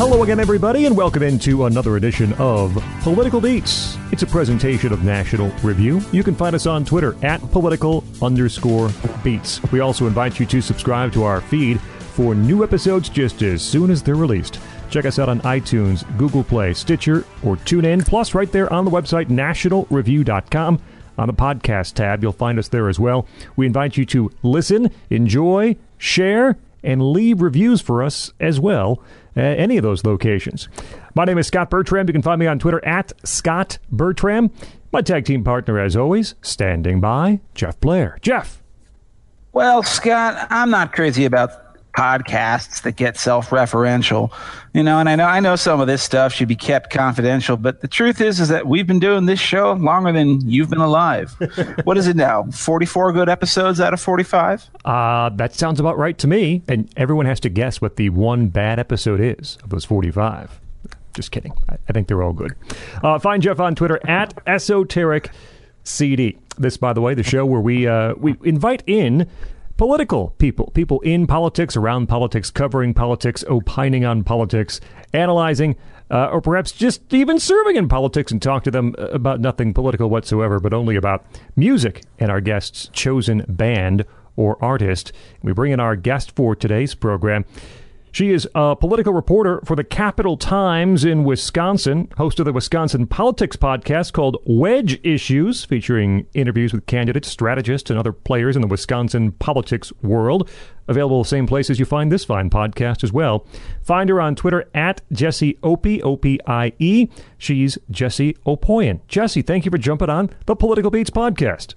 Hello again, everybody, and welcome into another edition of Political Beats. It's a presentation of National Review. You can find us on Twitter at political underscore beats. We also invite you to subscribe to our feed for new episodes just as soon as they're released. Check us out on iTunes, Google Play, Stitcher, or TuneIn. Plus, right there on the website, nationalreview.com. On the podcast tab, you'll find us there as well. We invite you to listen, enjoy, share, and leave reviews for us as well any of those locations. My name is Scott Bertram. You can find me on Twitter at Scott Bertram. My tag team partner, as always, standing by, Jeff Blehar. Jeff. Well, Scott, I'm not crazy about podcasts that get self-referential you know and i know i know some of this stuff should be kept confidential but the truth is is that we've been doing this show longer than you've been alive. What is it now? 44 good episodes out of 45 uh that sounds about right to me and everyone has to guess what the one bad episode is of those 45 just kidding. I, I think they're all good. Uh, find jeff on twitter at esoteric cd this by the way the show where we uh, we invite in political people, people in politics, around politics, covering politics, opining on politics, analyzing, uh, or perhaps just even serving in politics and talk to them about nothing political whatsoever, but only about music and our guest's chosen band or artist. We bring in our guest for today's program. She is a political reporter for the Capital Times in Wisconsin, host of the Wisconsin Politics podcast called Wedge Issues, featuring interviews with candidates, strategists, and other players in the Wisconsin politics world. Available the same place as you find this fine podcast as well. Find her on Twitter at Jessie Opie, O-P-I-E. She's Jessie Opoien. Jessie, thank you for jumping on the Political Beats podcast.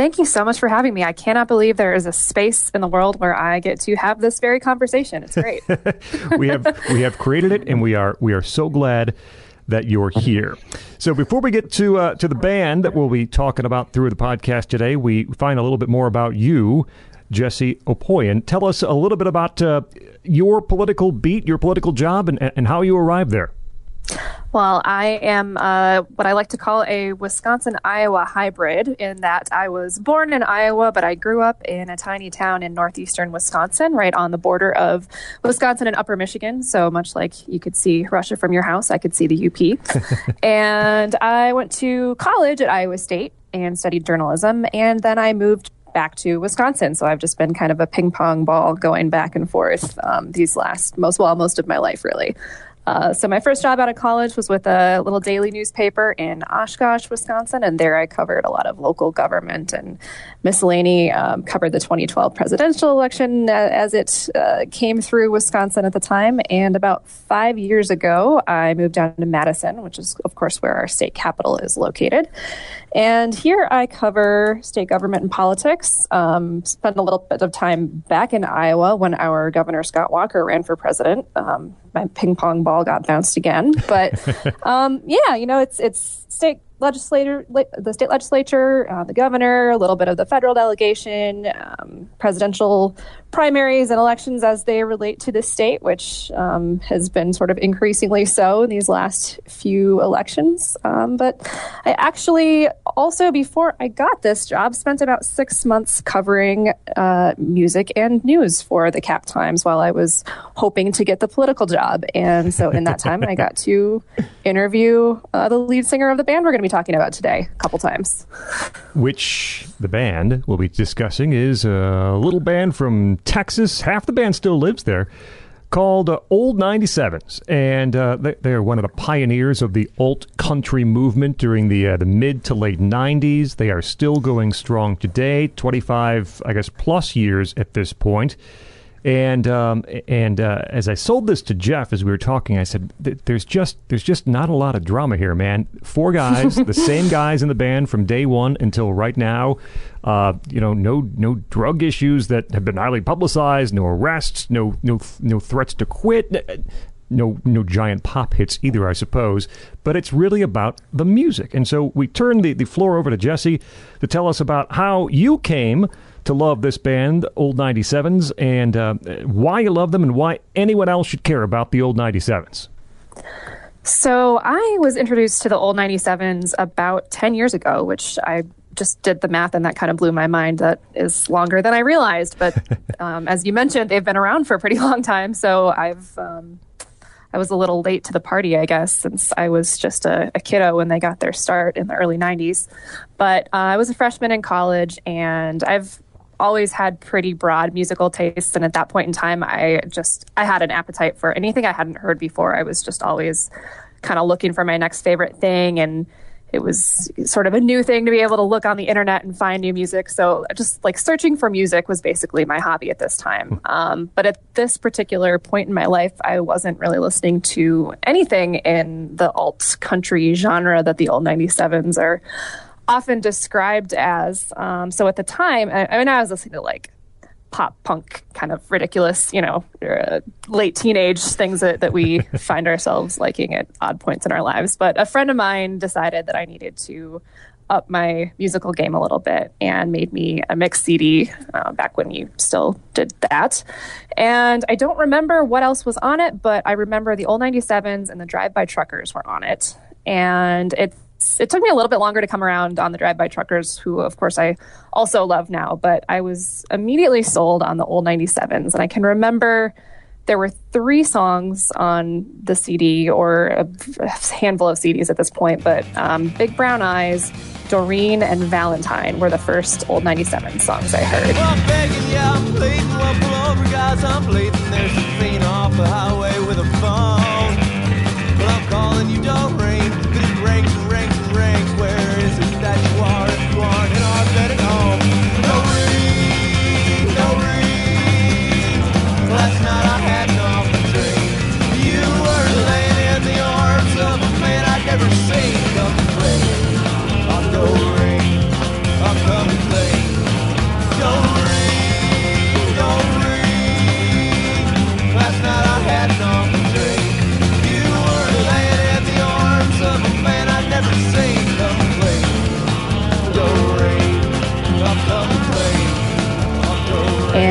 Thank you so much for having me. I cannot believe there is a space in the world where I get to have this very conversation. It's great. we have we have created it, and we are we are so glad that you're here. So before we get to uh, to the band that we'll be talking about through the podcast today, we find a little bit more about you, Jessie Opoien. Tell us a little bit about uh, your political beat, your political job, and, and how you arrived there. Well, I am uh, what I like to call a Wisconsin Iowa hybrid in that I was born in Iowa, but I grew up in a tiny town in northeastern Wisconsin, right on the border of Wisconsin and upper Michigan. So much like you could see Russia from your house, I could see the UP. and I went to college at Iowa State and studied journalism. And then I moved back to Wisconsin. So I've just been kind of a ping pong ball going back and forth um, these last most well most of my life really. Uh, so my first job out of college was with a little daily newspaper in Oshkosh, Wisconsin, and there I covered a lot of local government and miscellany. Um, covered the 2012 presidential election as it uh, came through Wisconsin at the time. And about five years ago, I moved down to Madison, which is of course where our state capital is located. And here I cover state government and politics. Um, spent a little bit of time back in Iowa when our governor Scott Walker ran for president. Um, my ping pong ball got bounced again, but um, yeah, you know, it's it's state legislator, the state legislature, uh, the governor, a little bit of the federal delegation, um, presidential primaries and elections as they relate to the state, which um, has been sort of increasingly so in these last few elections. Um, but I actually also, before I got this job, spent about six months covering uh, music and news for the Cap Times while I was hoping to get the political job. And so in that time, I got to interview uh, the lead singer of the band we're going to be talking about today a couple times. Which the band we'll be discussing is a little band from Texas. Half the band still lives there. Called uh, Old 97s, and uh, they, are one of the pioneers of the alt country movement during the uh, the mid to late 90s. They are still going strong today, 25, I guess, plus years at this point. And um, and uh, as I sold this to Jeff as we were talking, I said, "There's just there's just not a lot of drama here, man. Four guys, the same guys in the band from day one until right now. Uh, you know, no no drug issues that have been highly publicized, no arrests, no no no threats to quit." no no giant pop hits either, I suppose. But it's really about the music. And so we turn the, the floor over to Jessie to tell us about how you came to love this band, Old 97s, and uh, why you love them and why anyone else should care about the Old 97s. So I was introduced to the Old 97s about 10 years ago, which I just did the math and that kind of blew my mind. That is longer than I realized. But um, as you mentioned, they've been around for a pretty long time. So I've. Um, I was a little late to the party, I guess, since I was just a, a kiddo when they got their start in the early 90s. But uh, I was a freshman in college, and I've always had pretty broad musical tastes. And at that point in time, I just I had an appetite for anything I hadn't heard before. I was just always kind of looking for my next favorite thing and it was sort of a new thing to be able to look on the internet and find new music. So just like searching for music was basically my hobby at this time. Hmm. Um, but at this particular point in my life, I wasn't really listening to anything in the alt country genre that the old 97s are often described as. Um, so at the time, I, I mean, I was listening to like pop punk kind of ridiculous, you know, uh, late teenage things that, that we find ourselves liking at odd points in our lives. But a friend of mine decided that I needed to up my musical game a little bit and made me a mix CD uh, back when you still did that. And I don't remember what else was on it, but I remember the old 97s and the Drive By Truckers were on it. And it it took me a little bit longer to come around on the drive by truckers who of course i also love now but i was immediately sold on the old 97s and i can remember there were three songs on the cd or a handful of cds at this point but um, big brown eyes doreen and valentine were the first old 97 songs i heard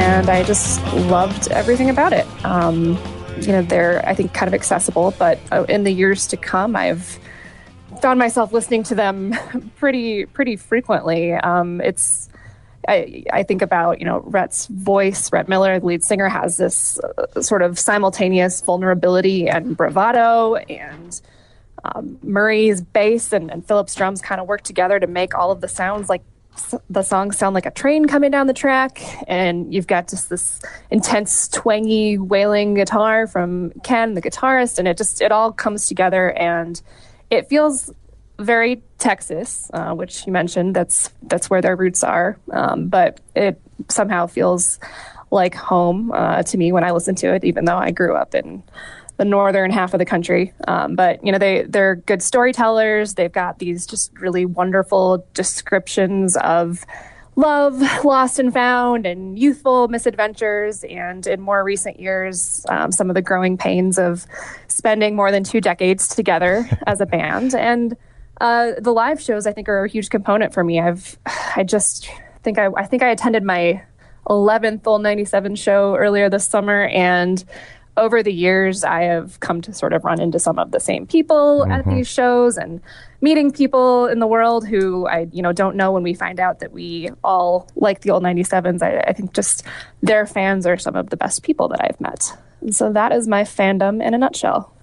and I just loved everything about it. Um, you know, they're I think kind of accessible, but uh, in the years to come, I've found myself listening to them pretty pretty frequently. Um, it's I, I, think about you know Rhett's voice. Rhett Miller, the lead singer, has this uh, sort of simultaneous vulnerability and bravado, and um, Murray's bass and, and drums kind of work together to make all of the sounds like the songs sound like a train coming down the track, and you've got just this intense, twangy, wailing guitar from Ken, the guitarist, and it just it all comes together, and it feels very Texas, uh, which you mentioned. That's that's where their roots are, um, but it somehow feels like home uh, to me when I listen to it, even though I grew up in the northern half of the country. Um, but you know, they they're good storytellers. They've got these just really wonderful descriptions of love lost and found and youthful misadventures and in more recent years um, some of the growing pains of spending more than two decades together as a band and uh, the live shows i think are a huge component for me i've i just think i, I think i attended my 11th old 97 show earlier this summer and over the years, I have come to sort of run into some of the same people mm-hmm. at these shows and meeting people in the world who I, you know, don't know when we find out that we all like the old 97s. I, I think just their fans are some of the best people that I've met. And so that is my fandom in a nutshell.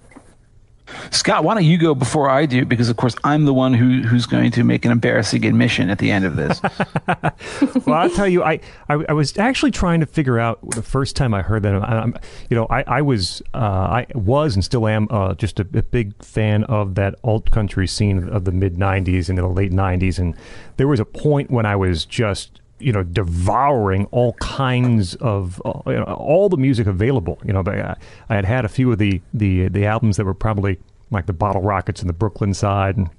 Scott, why don't you go before I do? Because of course I'm the one who who's going to make an embarrassing admission at the end of this. well, I'll tell you, I, I, I was actually trying to figure out the first time I heard that. I'm, you know, I I was uh, I was and still am uh, just a, a, big fan of that alt country scene of the mid '90s and the late '90s, and there was a point when I was just you know devouring all kinds of uh, you know, all the music available. You know, I, I had had a few of the the the albums that were probably like the Bottle Rockets and the Brooklyn Side and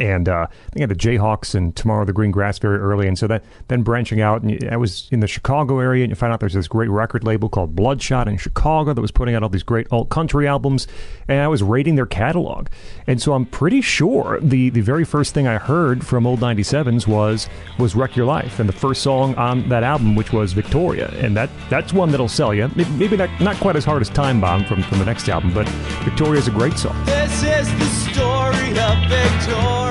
and uh, I had the Jayhawks and Tomorrow the Green Grass very early, and so that then branching out, and I was in the Chicago area, and you find out there's this great record label called Bloodshot in Chicago that was putting out all these great alt country albums, and I was rating their catalog, and so I'm pretty sure the the very first thing I heard from old 97s was was Wreck Your Life, and the first song on that album, which was Victoria, and that that's one that'll sell you. Maybe not not quite as hard as Time Bomb from from the next album, but Victoria is a great song. This is the story of Victoria.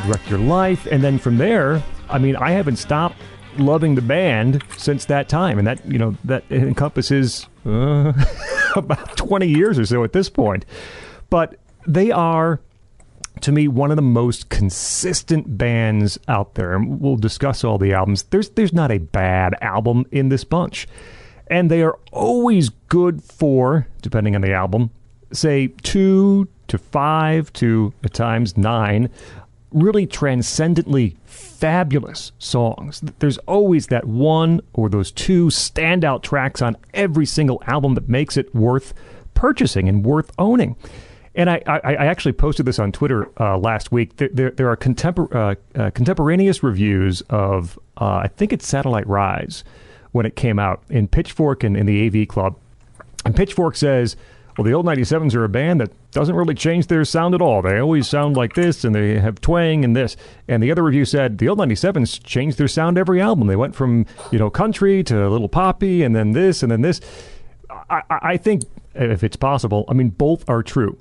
Had Wreck Your Life, and then from there, I mean, I haven't stopped loving the band since that time, and that you know that encompasses uh, about twenty years or so at this point. But they are, to me, one of the most consistent bands out there, and we'll discuss all the albums. There's there's not a bad album in this bunch, and they are always good for, depending on the album, say two to five to at times nine really transcendently fabulous songs. There's always that one or those two standout tracks on every single album that makes it worth purchasing and worth owning. And I, I, I actually posted this on Twitter uh, last week. There, there, there are contempor- uh, uh, contemporaneous reviews of, uh, I think it's Satellite Rise, when it came out in Pitchfork and in the AV Club. And Pitchfork says, well, the old 97s are a band that doesn't really change their sound at all. They always sound like this and they have twang and this. And the other review said the old 97s changed their sound every album. They went from, you know, country to a little poppy and then this and then this. I, I think, if it's possible, I mean, both are true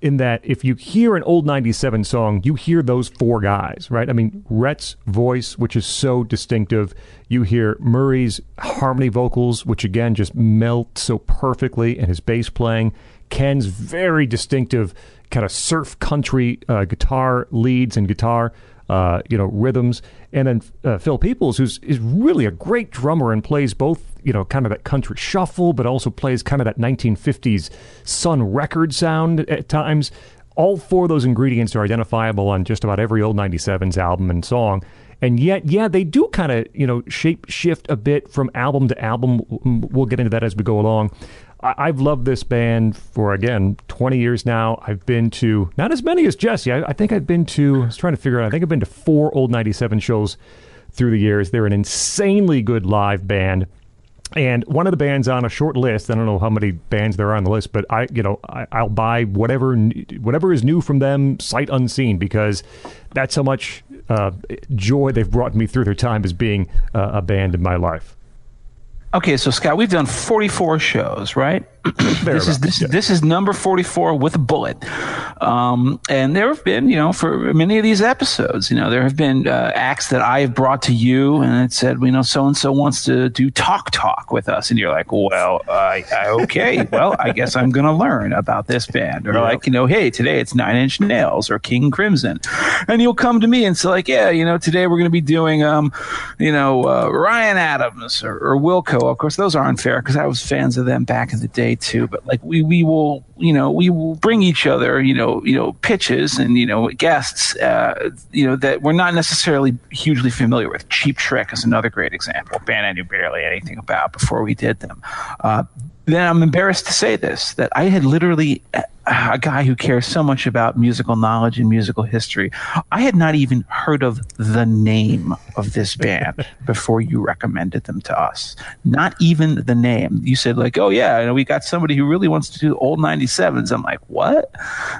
in that if you hear an old 97 song, you hear those four guys, right? I mean, Rhett's voice, which is so distinctive. You hear Murray's harmony vocals, which again just melt so perfectly, and his bass playing. Ken's very distinctive kind of surf country uh, guitar leads and guitar. Uh, you know rhythms, and then uh, Phil Peoples, who's is really a great drummer and plays both you know, kind of that country shuffle, but also plays kind of that 1950s Sun record sound at times. All four of those ingredients are identifiable on just about every old 97's album and song. And yet, yeah, they do kind of, you know, shape shift a bit from album to album. We'll get into that as we go along. I- have loved this band for, again, 20 years now. I've been to, not as many as Jessie. I, I think I've been to, I was trying to figure out, I think I've been to four old 97 shows through the years. They're an insanely good live band. And one of the bands on a short list, I don't know how many bands there are on the list, but I, you know, I, will buy whatever whatever is new from them, sight unseen, because that's how much uh, joy they've brought me through their time as being uh, a band in my life. Okay, so Scott, we've done 44 shows, right? This is this, yeah. this is number 44 with a bullet. Um, and there have been, you know, for many of these episodes, you know, there have been uh, acts that I have brought to you and it said, you know, so and so wants to do talk talk with us, and you're like, well, uh, okay, well, I guess I'm going to learn about this band, or like, you know, hey, today it's Nine Inch Nails or King Crimson, and you'll come to me and say like, yeah, you know, today we're going to be doing, um, you know, uh, Ryan Adams or, or Wilco. Of course, those aren't fair because I was fans of them back in the day too. But like we we will you know we will bring each other you know you know pitches and you know guests uh, you know that we're not necessarily hugely familiar with. Cheap Trick is another great example. A band I knew barely anything about before we did them. Uh, then I'm embarrassed to say this that I had literally a guy who cares so much about musical knowledge and musical history. I had not even heard of the name of this band before you recommended them to us. Not even the name. You said like, "Oh yeah, you know, we got somebody who really wants to do old 97s." I'm like, "What?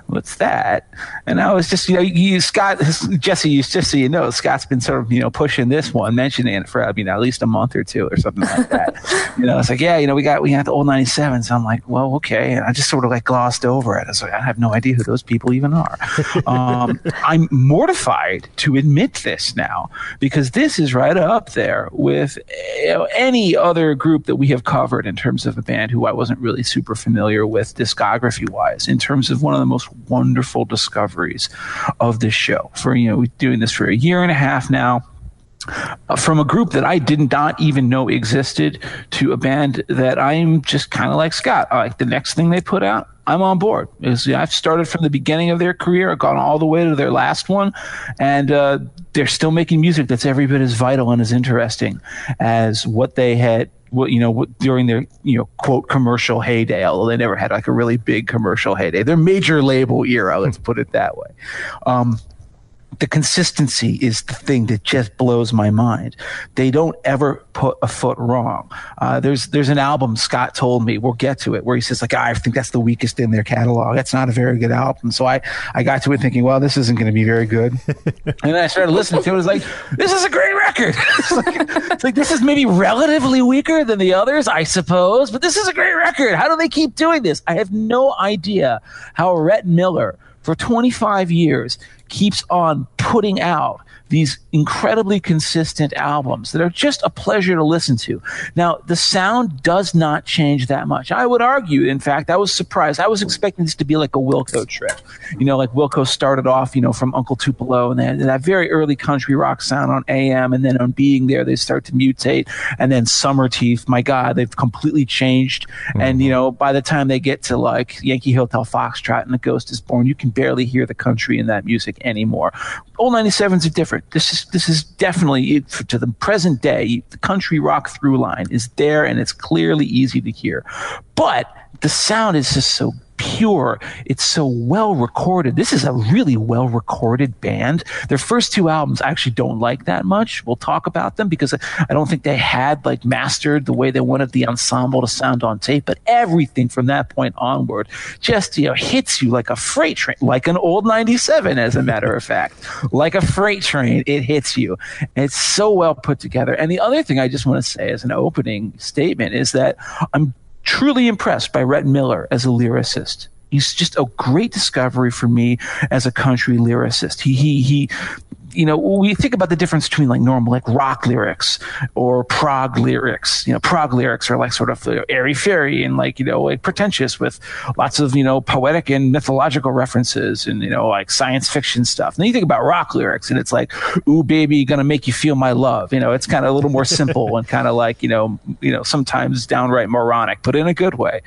What's that?" And I was just, you know, you Scott Jessie, you just so you know, Scott's been sort of, you know, pushing this one, mentioning it for uh, I mean at least a month or two or something like that. you know, it's like, "Yeah, you know, we got we got the old 97s." I'm like, "Well, okay." And I just sort of like glossed over I have no idea who those people even are. Um, I'm mortified to admit this now because this is right up there with you know, any other group that we have covered in terms of a band who I wasn't really super familiar with discography wise, in terms of one of the most wonderful discoveries of this show. For, you know, doing this for a year and a half now uh, from a group that I did not even know existed to a band that I'm just kind of like Scott. I like the next thing they put out, I'm on board. I've started from the beginning of their career, gone all the way to their last one, and uh, they're still making music that's every bit as vital and as interesting as what they had you know during their you know quote commercial heyday although they never had like a really big commercial heyday their major label era let's put it that way um, the consistency is the thing that just blows my mind. They don't ever put a foot wrong. Uh, there's there's an album Scott told me we'll get to it where he says like I think that's the weakest in their catalog. That's not a very good album. So I I got to it thinking well this isn't going to be very good, and then I started listening to it. It was like this is a great record. it's, like, it's like this is maybe relatively weaker than the others I suppose, but this is a great record. How do they keep doing this? I have no idea how Rhett Miller for 25 years keeps on putting out these incredibly consistent albums that are just a pleasure to listen to. Now, the sound does not change that much. I would argue, in fact, I was surprised. I was expecting this to be like a Wilco trip. You know, like Wilco started off, you know, from Uncle Tupelo and then that very early country rock sound on AM, and then on Being There, they start to mutate. And then Summerteeth, my God, they've completely changed. Mm-hmm. And, you know, by the time they get to like Yankee Hotel Foxtrot and The Ghost is Born, you can barely hear the country in that music anymore. Old 97s are different. This is this is definitely to the present day. The country rock through line is there, and it's clearly easy to hear. But the sound is just so pure. It's so well recorded. This is a really well recorded band. Their first two albums I actually don't like that much. We'll talk about them because I don't think they had like mastered the way they wanted the ensemble to sound on tape. But everything from that point onward just, you know, hits you like a freight train, like an old 97, as a matter of fact, like a freight train. It hits you. It's so well put together. And the other thing I just want to say as an opening statement is that I'm truly impressed by Rhett Miller as a lyricist. He's just a great discovery for me as a country lyricist. He he he you know, we think about the difference between like normal, like rock lyrics or prog lyrics. You know, prog lyrics are like sort of you know, airy fairy and like, you know, like pretentious with lots of, you know, poetic and mythological references and, you know, like science fiction stuff. And then you think about rock lyrics and it's like, ooh, baby, gonna make you feel my love. You know, it's kind of a little more simple and kind of like, you know, you know, sometimes downright moronic, but in a good way.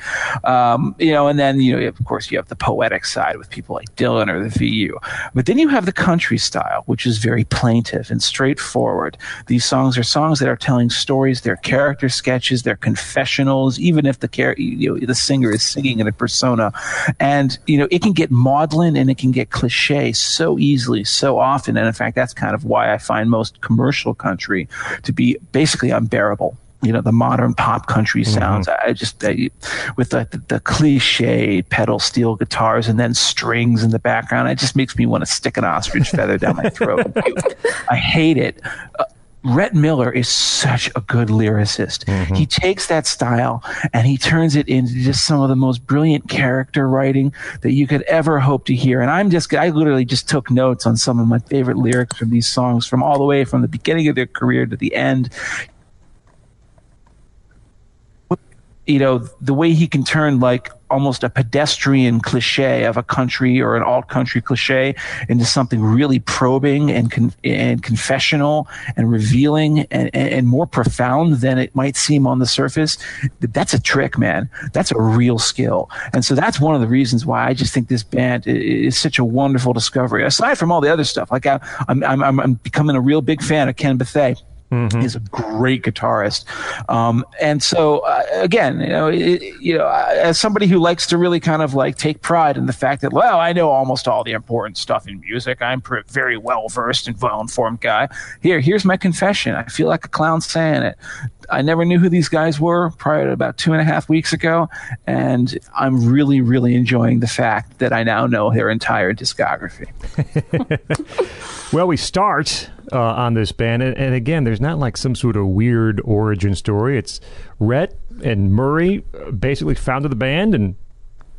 Um, you know, and then, you know, of course, you have the poetic side with people like Dylan or the VU. But then you have the country style, which is is very plaintive and straightforward. These songs are songs that are telling stories. They're character sketches. They're confessionals. Even if the char- you know, the singer is singing in a persona, and you know it can get maudlin and it can get cliche so easily, so often. And in fact, that's kind of why I find most commercial country to be basically unbearable you know the modern pop country mm-hmm. sounds. Mm-hmm. I just I, with the, the, the cliche pedal steel guitars and then strings in the background. It just makes me want to stick an ostrich feather down my throat. I hate it. Uh, Rhett Miller is such a good lyricist. Mm-hmm. He takes that style and he turns it into just some of the most brilliant character writing that you could ever hope to hear. And I'm just, I literally just took notes on some of my favorite lyrics from these songs from all the way from the beginning of their career to the end you know, the way he can turn like almost a pedestrian cliche of a country or an alt country cliche into something really probing and con- and confessional and revealing and, and more profound than it might seem on the surface. That's a trick, man. That's a real skill. And so that's one of the reasons why I just think this band is such a wonderful discovery. Aside from all the other stuff, like I, I'm, I'm, I'm becoming a real big fan of Ken Bethea Mm-hmm. He's a great guitarist, um, and so uh, again, you know, it, you know, as somebody who likes to really kind of like take pride in the fact that, well, I know almost all the important stuff in music. I'm very well versed and well informed guy. Here, here's my confession. I feel like a clown saying it. I never knew who these guys were prior to about two and a half weeks ago, and I'm really, really enjoying the fact that I now know their entire discography. well, we start uh, on this band, and, and, again, there's not like some sort of weird origin story. It's Rhett and Murray basically founded the band and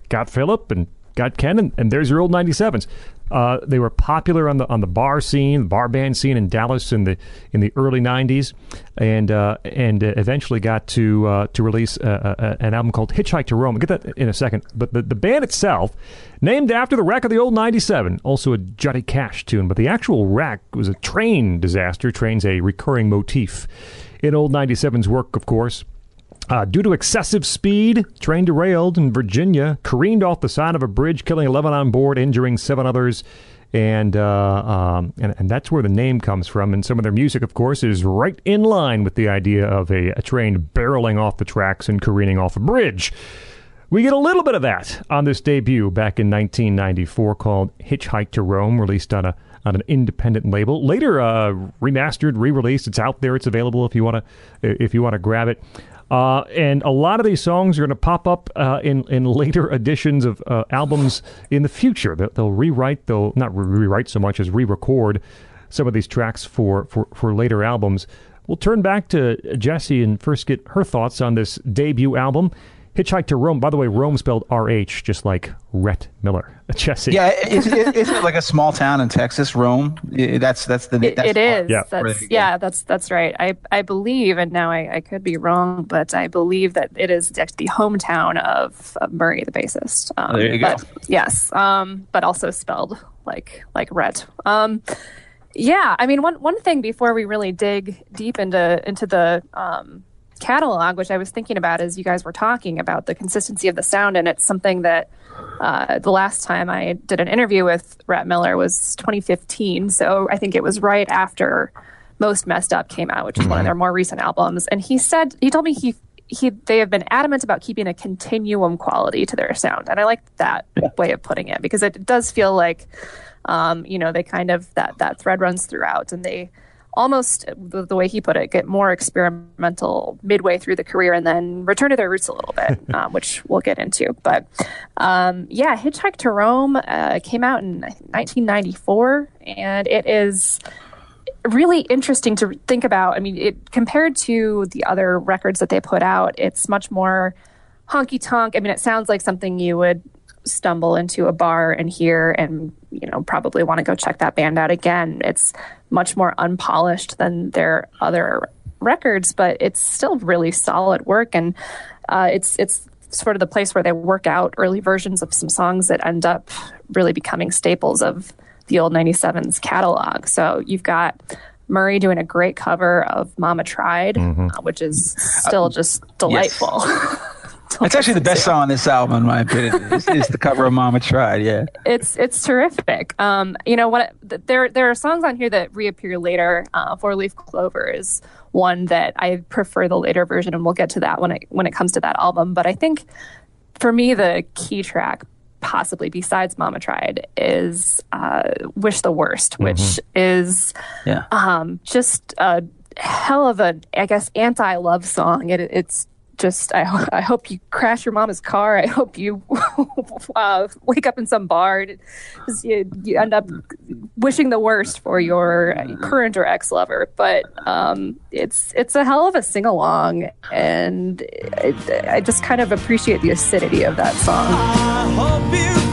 got Philip and got Ken, and, and there's your old 97s. Uh, they were popular on the on the bar scene, the bar band scene in Dallas in the in the early '90s, and uh, and eventually got to uh, to release an album called Hitchhike to Rome. Get that in a second. But the, the band itself, named after the wreck of the old '97, also a Johnny Cash tune. But the actual wreck was a train disaster. Train's a recurring motif in old 97's work, of course. Uh, due to excessive speed, train derailed in Virginia, careened off the side of a bridge, killing 11 on board, injuring seven others. And, uh, um, and, and that's where the name comes from. And some of their music, of course, is right in line with the idea of a, a train barreling off the tracks and careening off a bridge. We get a little bit of that on this debut back in 1994 called Hitchhike to Rome, released on a on an independent label. Later, uh, remastered, re-released. It's out there. It's available if you want to if you want to grab it. Uh, and a lot of these songs are going to pop up uh, in in later editions of uh, albums in the future. They'll, they'll, rewrite, they'll not rewrite so much as re-record some of these tracks for, for, for later albums. We'll turn back to Jessie and first get her thoughts on this debut album, Hitchhike to Rome. By the way, Rome spelled R H, just like Rhett Miller. Jessie. Yeah, is, is, isn't it like a small town in Texas, Rome? That's that's the It, it is. Yeah. That's yeah. That's that's right. I I believe, and now I, I could be wrong, but I believe that it is the hometown of, of Murray, the bassist. Um, There you go. but- Yes, um, but also spelled like like Rhett. Um, yeah, I mean one one thing before we really dig deep into into the um, catalog, which I was thinking about as you guys were talking about the consistency of the sound, and it's something that uh, the last time I did an interview with Rhett Miller was 2015. So I think it was right after Most Messed Up came out, which is one of their more recent albums. And he said he told me he he they have been adamant about keeping a continuum quality to their sound, and I like that way of putting it because it does feel like um, you know they kind of that that thread runs throughout, and they almost the, way he put it get more experimental midway through the career and then return to their roots a little bit um, which we'll get into. But um, yeah hitchhike to rome uh, came out in 1994 and it is really interesting to think about. I mean it compared to the other records that they put out it's much more honky tonk i mean it sounds like something you would stumble into a bar and hear and you know probably want to go check that band out again it's much more unpolished than their other records but it's still really solid work. And uh, it's it's sort of the place where they work out early versions of some songs that end up really becoming staples of the old 97's catalog. So you've got Murray doing a great cover of Mama Tried, uh, which is still just delightful. It's actually the best song on this album, in my opinion. Is, is the cover of "Mama Tried"? Yeah, it's it's terrific. Um, you know what? There there are songs on here that reappear later. Uh, Four Leaf Clover is one that I prefer the later version, and we'll get to that when it when it comes to that album. But I think for me, the key track, possibly besides Mama Tried, is uh, "Wish the Worst," which is yeah. um, just a hell of a, I guess, anti-love song. It, it's just, I, I hope you crash your mama's car. I hope you uh, wake up in some bar. and You, you end up wishing the worst for your current or ex-lover. But um, it's it's a hell of a sing-along, and it, I just kind of appreciate the acidity of that song.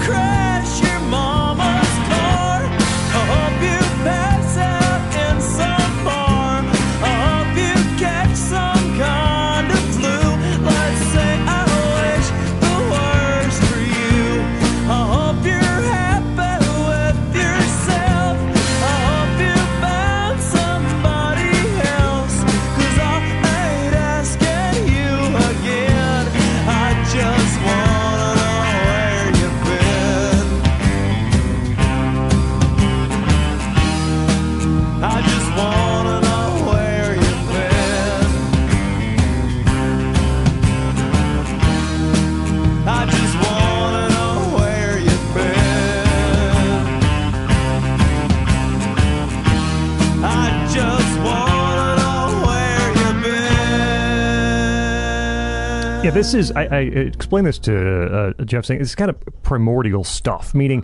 Yeah, this is. I, I explained this to uh, Jeff saying it's kind of primordial stuff, meaning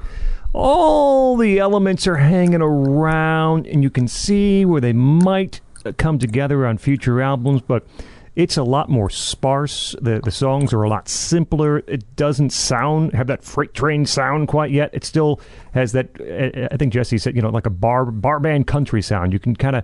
all the elements are hanging around, and you can see where they might uh, come together on future albums, but. It's a lot more sparse. The the songs are a lot simpler. It doesn't sound have that freight train sound quite yet. It still has that. uh, I think Jessie said, you know, like a bar bar band country sound. You can kind of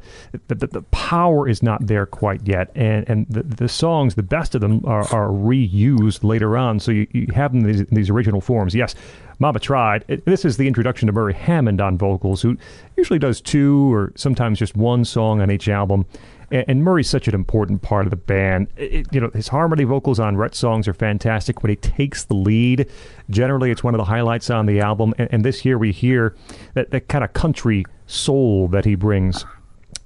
the, the, the power is not there quite yet, and and the, the songs, the best of them are, are reused later on. So you, you have them in these, in these original forms. Yes, Mama tried. It- this is the introduction to Murray Hammond on vocals, who usually does two or sometimes just one song on each album. And, and Murray's such an important part of the band. It- you know, his harmony vocals on Rhett songs are fantastic. When he takes the lead, generally it's one of the highlights on the album. And, and this year we hear that, that kind of country soul that he brings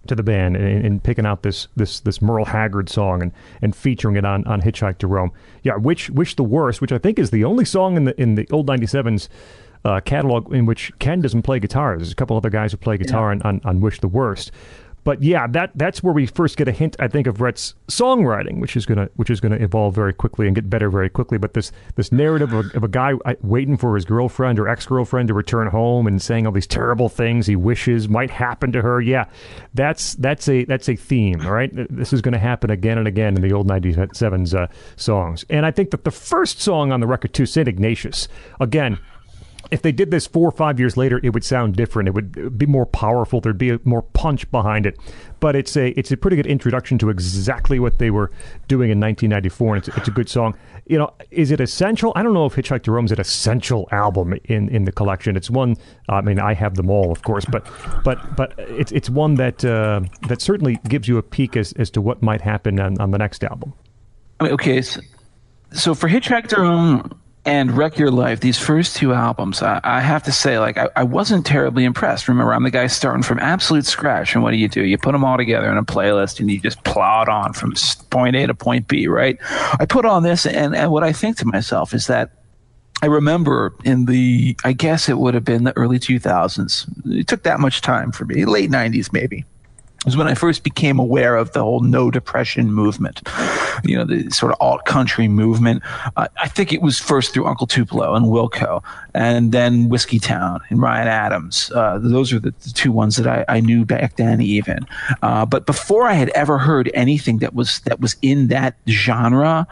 to the band and, and picking out this this this Merle Haggard song and, and featuring it on, on Hitchhike to Rome. Yeah, which which the worst, which I think is the only song in the in the old '97's uh, catalog in which Ken doesn't play guitar. There's a couple other guys who play guitar on, on, on Wish the Worst. But yeah, that that's where we first get a hint, I think, of Rhett's songwriting, which is gonna which is gonna evolve very quickly and get better very quickly. But this this narrative of, of a guy uh, waiting for his girlfriend or ex girlfriend to return home and saying all these terrible things he wishes might happen to her, yeah, that's that's a that's a theme. All right, this is going to happen again and again in the old '97's uh, songs. And I think that the first song on the record too, Saint Ignatius, again if they did this four or five years later, it would sound different. It would be more powerful. There'd be more punch behind it. But it's a it's a pretty good introduction to exactly what they were doing in 1994, and it's, it's a good song. You know, is it essential? I don't know if Hitchhike to Rome is an essential album in, in the collection. It's one. I mean, I have them all, of course, but but but it's it's one that uh, that certainly gives you a peek as, as to what might happen on, on the next album. I mean, okay, so, so for Hitchhike to Rome and Wreck Your Life, these first two albums, I, I have to say, like, I, I, wasn't terribly impressed. Remember, I'm the guy starting from absolute scratch, and what do you do? You put them all together in a playlist, and you just plod on from point A to point B, right? I put on this, and, and what I think to myself is that I remember in the, I guess it would have been the early 2000s. It took that much time for me, late 90s maybe was when I first became aware of the whole no depression movement, you know, the sort of alt country movement. Uh, I think it was first through Uncle Tupelo and Wilco, and then Whiskeytown and Ryan Adams. Uh, those are the, the, two ones that I, I knew back then, even. Uh, but before I had ever heard anything that was that was in that genre,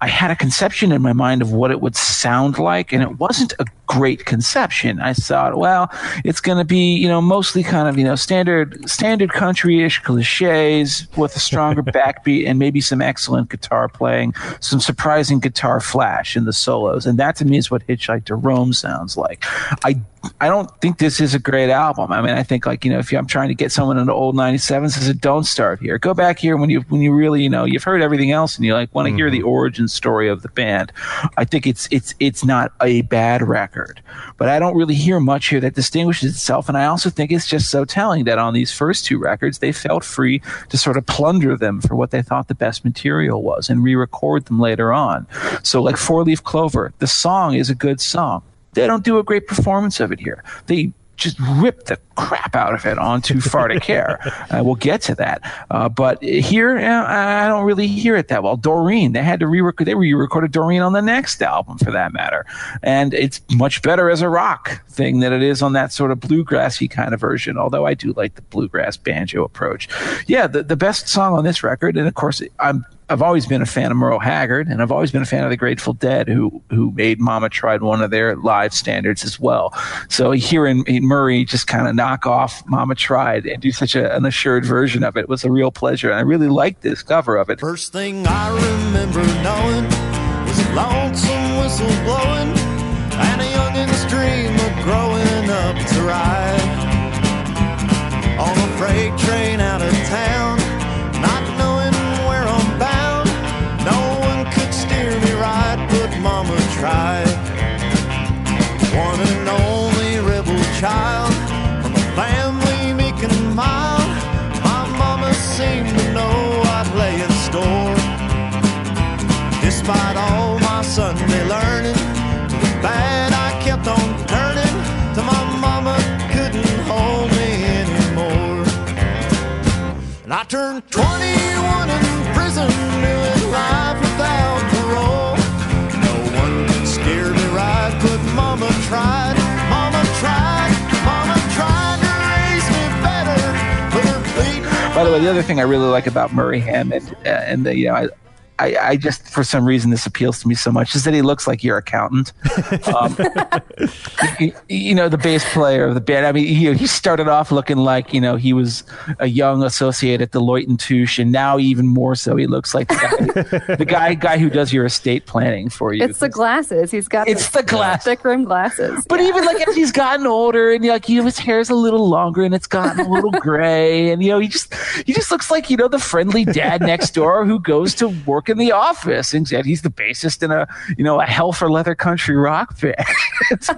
I had a conception in my mind of what it would sound like, and it wasn't a great conception. I thought, well, it's going to be, you know, mostly kind of, you know, standard standard country-ish cliches with a stronger backbeat and maybe some excellent guitar playing, some surprising guitar flash in the solos, and that to me is what Hitchhike to Rome sounds like. I I don't think this is a great album. I mean, I think like you know, if I'm trying to get someone into old '97, says don't start here. Go back here when you when you really you know you've heard everything else and you like want to mm-hmm. hear the mm-hmm. origin story of the band. I think it's it's it's not a bad record, but I don't really hear much here that distinguishes itself. And I also think it's just so telling that on these first two records, they felt free to sort of plunder them for what they thought the best material was and re-record them later on. So like Four Leaf Clover, the song is a good song they don't do a great performance of it here. They just rip the crap out of it on Too Far to Care. uh, we'll get to that. Uh, but here, uh, I don't really hear it that well. Doreen, they had to re-record, they re-recorded Doreen on the next album for that matter. And it's much better as a rock thing than it is on that sort of bluegrassy kind of version, although I do like the bluegrass banjo approach. Yeah, the, the best song on this record, and of course, I'm I've always been a fan of Merle Haggard, and I've always been a fan of the Grateful Dead, who who made Mama Tried one of their live standards as well. So hearing in Murray just kind of knock off Mama Tried and do such a, an assured version of it was a real pleasure, and I really liked this cover of it. First thing I remember knowing was a lonesome whistle blowing and a youngin's dream of growing up to ride One and only rebel child from a family meek and mild. My mama seemed to know I'd lay in store. Despite all my Sunday learning, to the bad I kept on turning. Till my mama couldn't hold me anymore. And I turned 21 By the way, the other thing I really like about Murray Hammond, uh, and the, you know, I, I, I, just for some reason this appeals to me so much is that he looks like your accountant. Um, you, you, know, the bass player of the band. I mean, he, he started off looking like you know he was a young associate at Deloitte and Touche, and now even more so, he looks like the guy, the guy, guy who does your estate planning for you. It's the glasses. He's got it's the, the glass thick rim glasses. But yeah. even like as he's gotten older, and like you know, his hair's a little longer, and it's gotten a little gray, and you know, he just he just looks like you know the friendly dad next door who goes to work in the office, and he's the bassist in a you know a hell for leather country rock band. it's,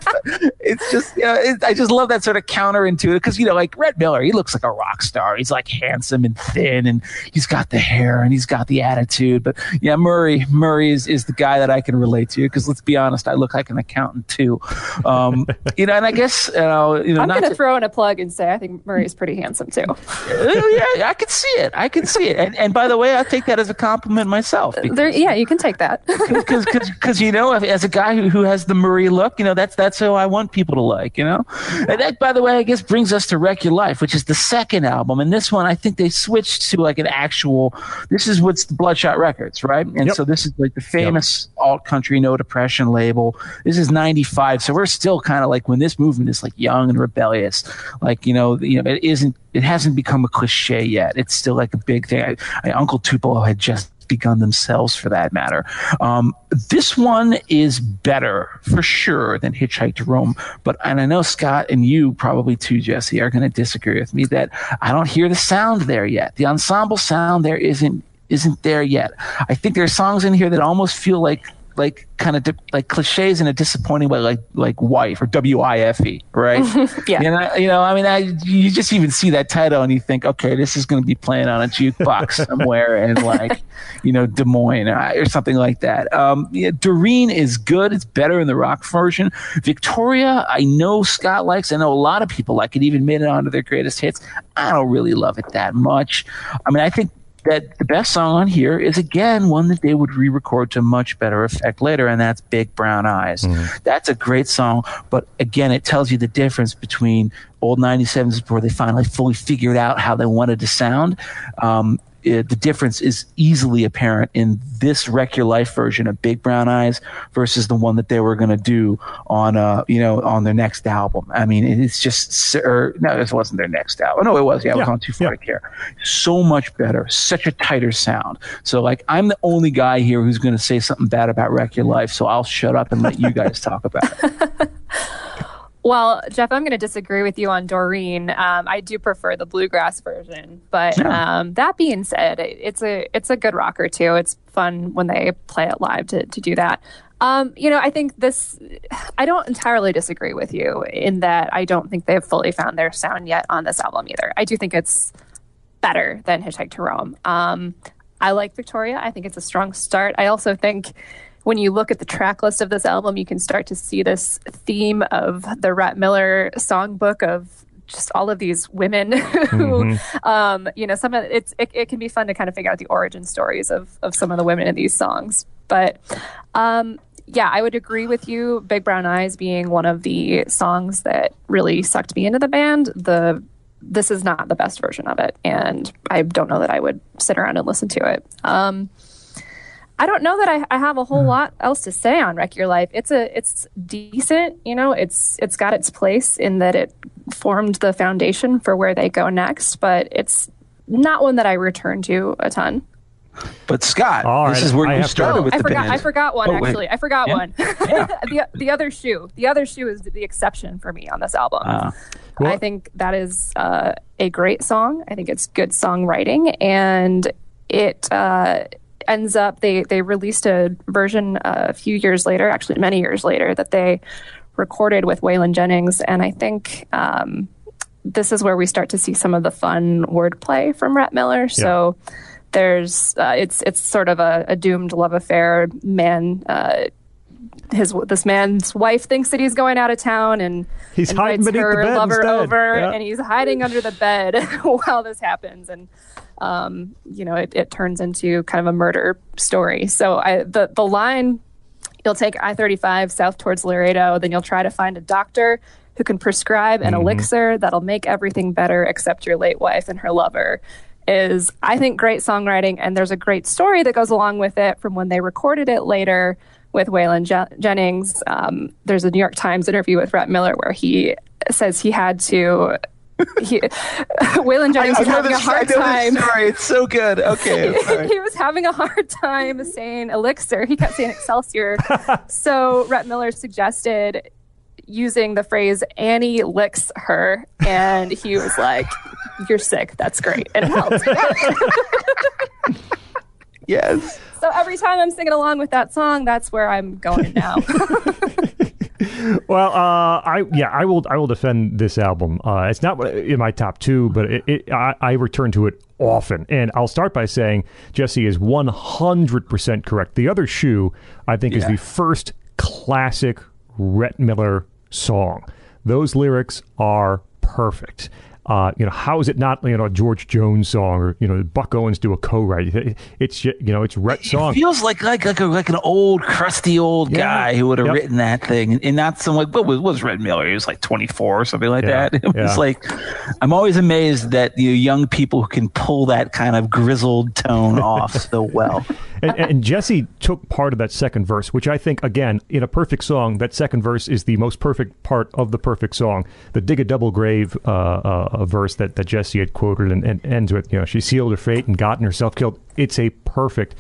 it's just, you know, it, I just love that sort of counterintuitive because, you know, like Rhett Miller, he looks like a rock star. He's like handsome and thin and he's got the hair and he's got the attitude. But yeah, Murray, Murray is, is the guy that I can relate to because let's be honest, I look like an accountant too. Um, you know, and I guess, you know, you know I'm not going to to- throw in a plug and say I think Murray's pretty handsome too. Oh, yeah, I can see it. I can see it. And, and by the way, I take that as a compliment myself. Uh, there, yeah, you can take that. Because, because, you know, as a guy who, who has the Marie look, you know, that's that's who I want people to like, you know. And that, by the way, I guess brings us to Wreck Your Life, which is the second album. And this one, I think they switched to like an actual. This is what's the Bloodshot Records, right? And Yep. so this is like the famous alt country no depression label. This is '95, so we're still kind of like when this movement is like young and rebellious. Like you know, you know, it isn't. It hasn't become a cliche yet. It's still like a big thing. I, I, Uncle Tupelo had just begun themselves for that matter. Um, this one is better for sure than Hitchhike to Rome, but and I know Scott and you probably too, Jessie, are going to disagree with me that I don't hear the sound there yet. The ensemble sound there isn't isn't there yet. I think there are songs in here that almost feel like like kind of di- like cliches in a disappointing way, like like wife or W I F E, right? Yeah. You know, you know, I mean, I, you just even see that title and you think, okay, this is going to be playing on a jukebox somewhere in like, you know, Des Moines or something like that. Um, yeah, Doreen is good. It's better in the rock version. Victoria, I know Scott likes. I know a lot of people like it. Even made it onto their greatest hits. I don't really love it that much. I mean, I think that the best song on here is again one that they would re-record to much better effect later, and that's "Big Brown Eyes." That's a great song, but again, it tells you the difference between old '97s where they finally fully figured out how they wanted to sound. Um, it, the difference is easily apparent in this "Wreck Your Life" version of "Big Brown Eyes" versus the one that they were going to do on, uh, you know, on their next album. I mean, it's just, or, no, this wasn't their next album. No, it was. Yeah, it was on Too Far yeah. to Care. So much better, such a tighter sound. So, like, I'm the only guy here who's going to say something bad about "Wreck Your Life," so I'll shut up and let you guys talk about it. Well, Jeff, I'm going to disagree with you on Doreen. Um, I do prefer the bluegrass version, but Yeah. um, that being said, it, it's a it's a good rocker too. It's fun when they play it live to to do that. Um, you know, I think this. I don't entirely disagree with you in that I don't think they've fully found their sound yet on this album either. I do think it's better than Hitchhike to Rome. Um, I like Victoria. I think it's a strong start. I also think when you look at the track list of this album, you can start to see this theme of the Rhett Miller songbook of just all of these women who, um, you know, some of it's it, it can be fun to kind of figure out the origin stories of of some of the women in these songs. But um, yeah, I would agree with you. Big Brown Eyes being one of the songs that really sucked me into the band. The this is not the best version of it, and I don't know that I would sit around and listen to it. Um, I don't know that I, I have a whole lot else to say on Wreck Your Life. It's a it's decent, you know. It's it's got its place in that it formed the foundation for where they go next, but it's not one that I return to a ton. But Scott, All this right, is where I you have to- started Oh, with I the forgot. band. I forgot one Oh, wait. actually. I forgot Yeah. one. the the other shoe. The other shoe is the exception for me on this album. Ah. I think that is uh, a great song. I think it's good songwriting, and it uh, ends up they they released a version uh, a few years later, actually many years later, that they recorded with Waylon Jennings, and I think. Um, this is where we start to see some of the fun wordplay from Rhett Miller. So there's uh, it's it's sort of a, a doomed love affair. Man, uh, his this man's wife thinks that he's going out of town and He's hiding invites the her bed lover instead. over, Yeah. and he's hiding under the bed while this happens, and um, you know it, it turns into kind of a murder story. So I the the line you'll take I 35 south towards Laredo, then you'll try to find a doctor who can prescribe an elixir that'll make everything better except your late wife and her lover. Is, I think, great songwriting. And there's a great story that goes along with it from when they recorded it later with Waylon Je- Jennings. Um, there's a New York Times interview with Rhett Miller where he says he had to. He, Waylon Jennings was I know having a this, I hard know time this story. It's so good. Okay. all right. he was having a hard time saying elixir. He kept saying Excelsior. so Rhett Miller suggested using the phrase Annie licks her. And he was like, You're sick. That's great. And it helped. Yes. so every time I'm singing along with that song, that's where I'm going now. Well, uh, I yeah, I will I will defend this album. Uh, it's not in my top two, but it, it, I, I return to it often, and I'll start by saying Jessie is one hundred percent correct. The other shoe, I think, is the first classic Rhett Miller song. Those lyrics are perfect. Uh, you know, how is it not you know a George Jones song or you know Buck Owens do a co-write? It- It's you know it's Rhett's song. It feels like like like, a, like an old crusty old Yeah. guy who would have Yep. written that thing, and not some like what was, what was Rhett Miller? He was like twenty four or something like Yeah, that. It was yeah. like I'm always amazed that you know, young people who can pull that kind of grizzled tone off so well. and, and Jessie took part of that second verse, which I think, again, in a perfect song, that second verse is the most perfect part of the perfect song. The dig a double grave uh, uh, uh, verse that, that Jessie had quoted and, and ends with, you know, she sealed her fate and gotten herself killed. It's a perfect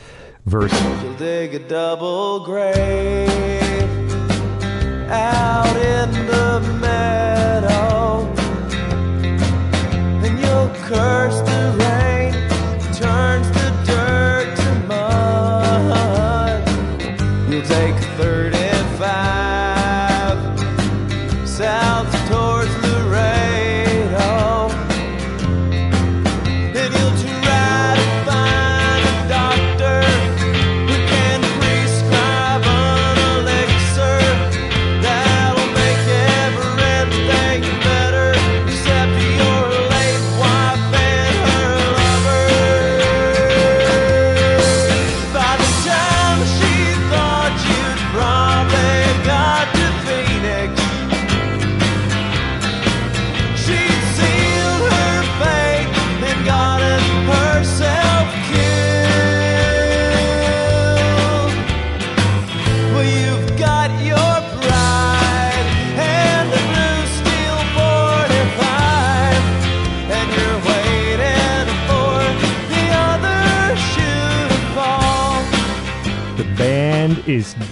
verse. You'll dig a double grave out in the meadow, and you'll curse the rain,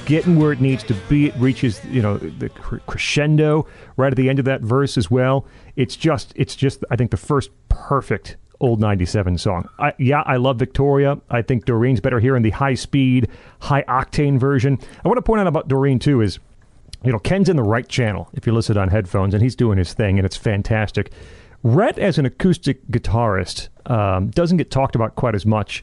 getting where it needs to be. It reaches, you know, the crescendo right at the end of that verse as well. It's just, it's just, I think, the first perfect old 97 song. I, yeah, I love Victoria. I think Doreen's better here in the high speed, high octane version. I want to point out about Doreen, too, is you know, Ken's in the right channel if you listen on headphones, and he's doing his thing, and it's fantastic. Rhett, as an acoustic guitarist, um, doesn't get talked about quite as much,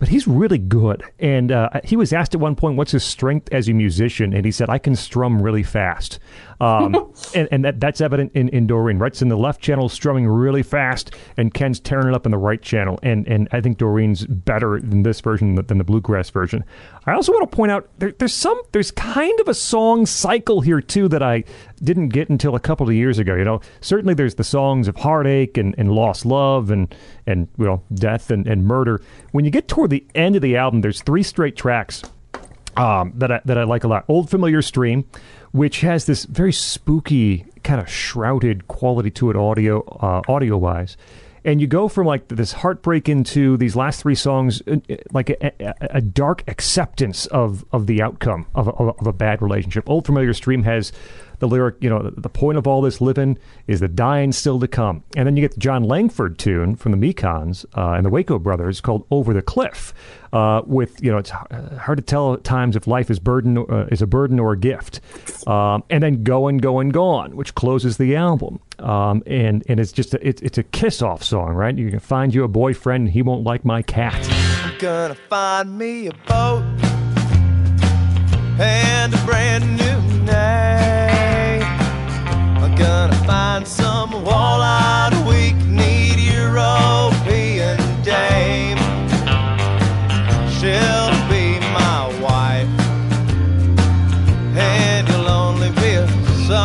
but he's really good. And uh, he was asked at one point, "What's his strength as a musician?" And he said, "I can strum really fast." Um, and and that, that's evident in, in Doreen. Rhett's in the left channel, strumming really fast, and Ken's tearing it up in the right channel. And and I think Doreen's better in this version than the bluegrass version. I also want to point out there, there's some there's kind of a song cycle here too that I didn't get until a couple of years ago. You know, certainly there's the songs of heartache and, and lost love and and you know death and, and murder. When you get toward the end of the album, there's three straight tracks um, that I, that I like a lot. Old Familiar Steam, which has this very spooky kind of shrouded quality to it audio uh, audio wise. And you go from like this heartbreak into these last three songs, uh, uh, like a, a, a dark acceptance of, of the outcome of a, of a bad relationship. Old Familiar Steam has the lyric, you know, the point of all this living is the dying still to come. And then you get the Jon Langford tune from the Mekons uh, and the Waco brothers called Over the Cliff, uh, with, you know, it's hard to tell at times if life is burden uh, is a burden or a gift. Um, and then Going, Going, Gone, which closes the album. Um, and, and it's just, a, it's, it's a kiss off song, right? You can find you a boyfriend, he won't like my cat. I'm gonna find me a boat and a brand new name. Gonna find some wall-eyed, weak-kneed European dame. She'll be my wife, and you'll only be a song.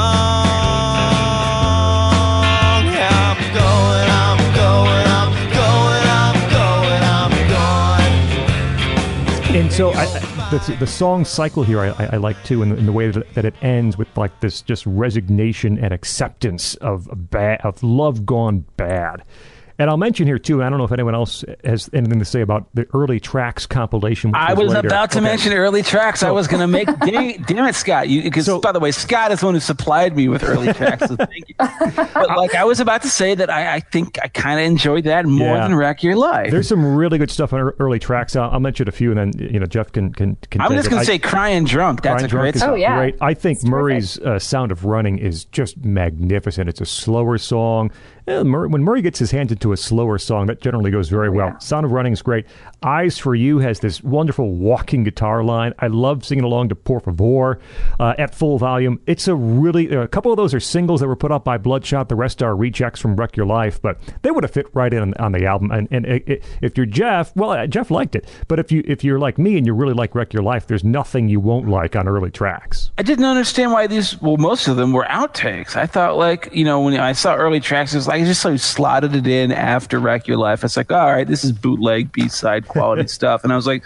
Yeah, I'm going, I'm going, I'm going, I'm going, I'm going. And so I, I- the, the song cycle here I, I, I like too, in the, in the way that, that it ends with like this just resignation and acceptance of bad of love gone bad, And I'll mention here too. I don't know if anyone else has anything to say about the early tracks compilation. which I was later. about to Okay. mention early tracks. I was going to make. Dang, damn it, Scott! Because So- by the way, Scott is the one who supplied me with early tracks. So thank you. But like I was about to say that I, I think I kind of enjoyed that more Yeah. than Wreck Your Life. There's some really good stuff on early tracks. I'll, I'll mention a few, and then you know Jeff can can. can I'm just going to say "Crying Drunk." That's Brian a great is song. Oh, yeah. great. I think It's. Murry's uh, "Sound of Running" is just magnificent. It's a slower song. Eh, Murry, when Murry gets his hands into a slower song, that generally goes very well. "Sound of Running" is great. "Eyes for You" has this wonderful walking guitar line. I love singing along to "Por Favor" uh, at full volume. It's a really a couple of those are singles that were put up by Bloodshot. The rest are rejects from "Wreck Your Life," but they would have fit right in on, on the album. And, and it, it- if you're Jeff, well, uh, Jeff liked it. But if you if you're like me and you really like "Wreck Your Life," there's nothing you won't like on early tracks. I didn't understand why these. Well, most of them were outtakes. I thought like you know when I saw early tracks, it was like I just like slotted it in after "Wreck Your Life." It's like all right, this is bootleg B side quality stuff, and I was like,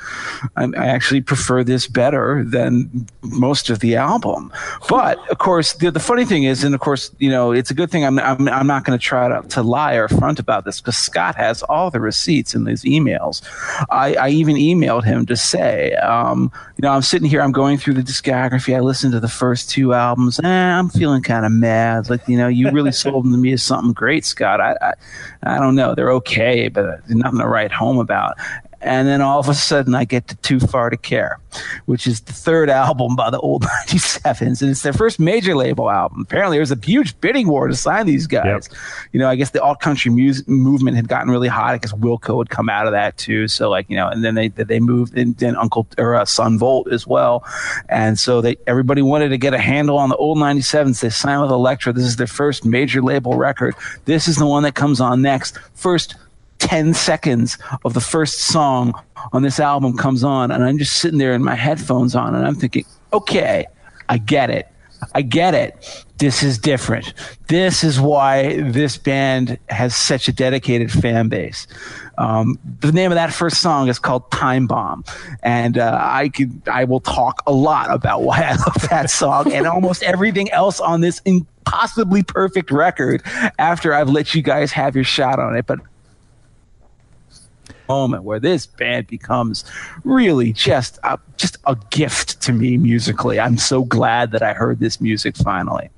I, I actually prefer this better than most of the album. But of course, the, the funny thing is, and of course, you know, it's a good thing. I'm I'm, I'm not going to try to to lie or front about this because Scott has all the receipts in these emails. I, I even emailed him to say, um, you know, I'm sitting here, I'm going through the discography. I listened to the first two albums. Eh, I'm feeling kind of mad. Like, you know, you really sold them to me as something great, Scott. I, I, I don't know. They're okay, but nothing to write home about. And then all of a sudden, I get to Too Far to Care, which is the third album by the old 97s. And it's their first major label album. Apparently, there was a huge bidding war to sign these guys. You know, I guess the alt country music movement had gotten really hot. I guess Wilco had come out of that too. So, like, you know, and then they they moved, and then Uncle or uh, Son Volt as well. And so they everybody wanted to get a handle on the old 97s. They signed with Elektra. This is their first major label record. This is the one that comes on next. First 10 seconds of the first song on this album comes on and i'm just sitting there in my headphones on and i'm thinking okay i get it. I get it. This is different. This is why this band has such a dedicated fan base. Um, the name of that first song is called time bomb and uh, i could i will talk a lot about why i love that song and almost everything else on this impossibly perfect record after i've let you guys have your shot on it but moment where this band becomes really just a, just a gift to me musically. I'm so glad that I heard this music finally.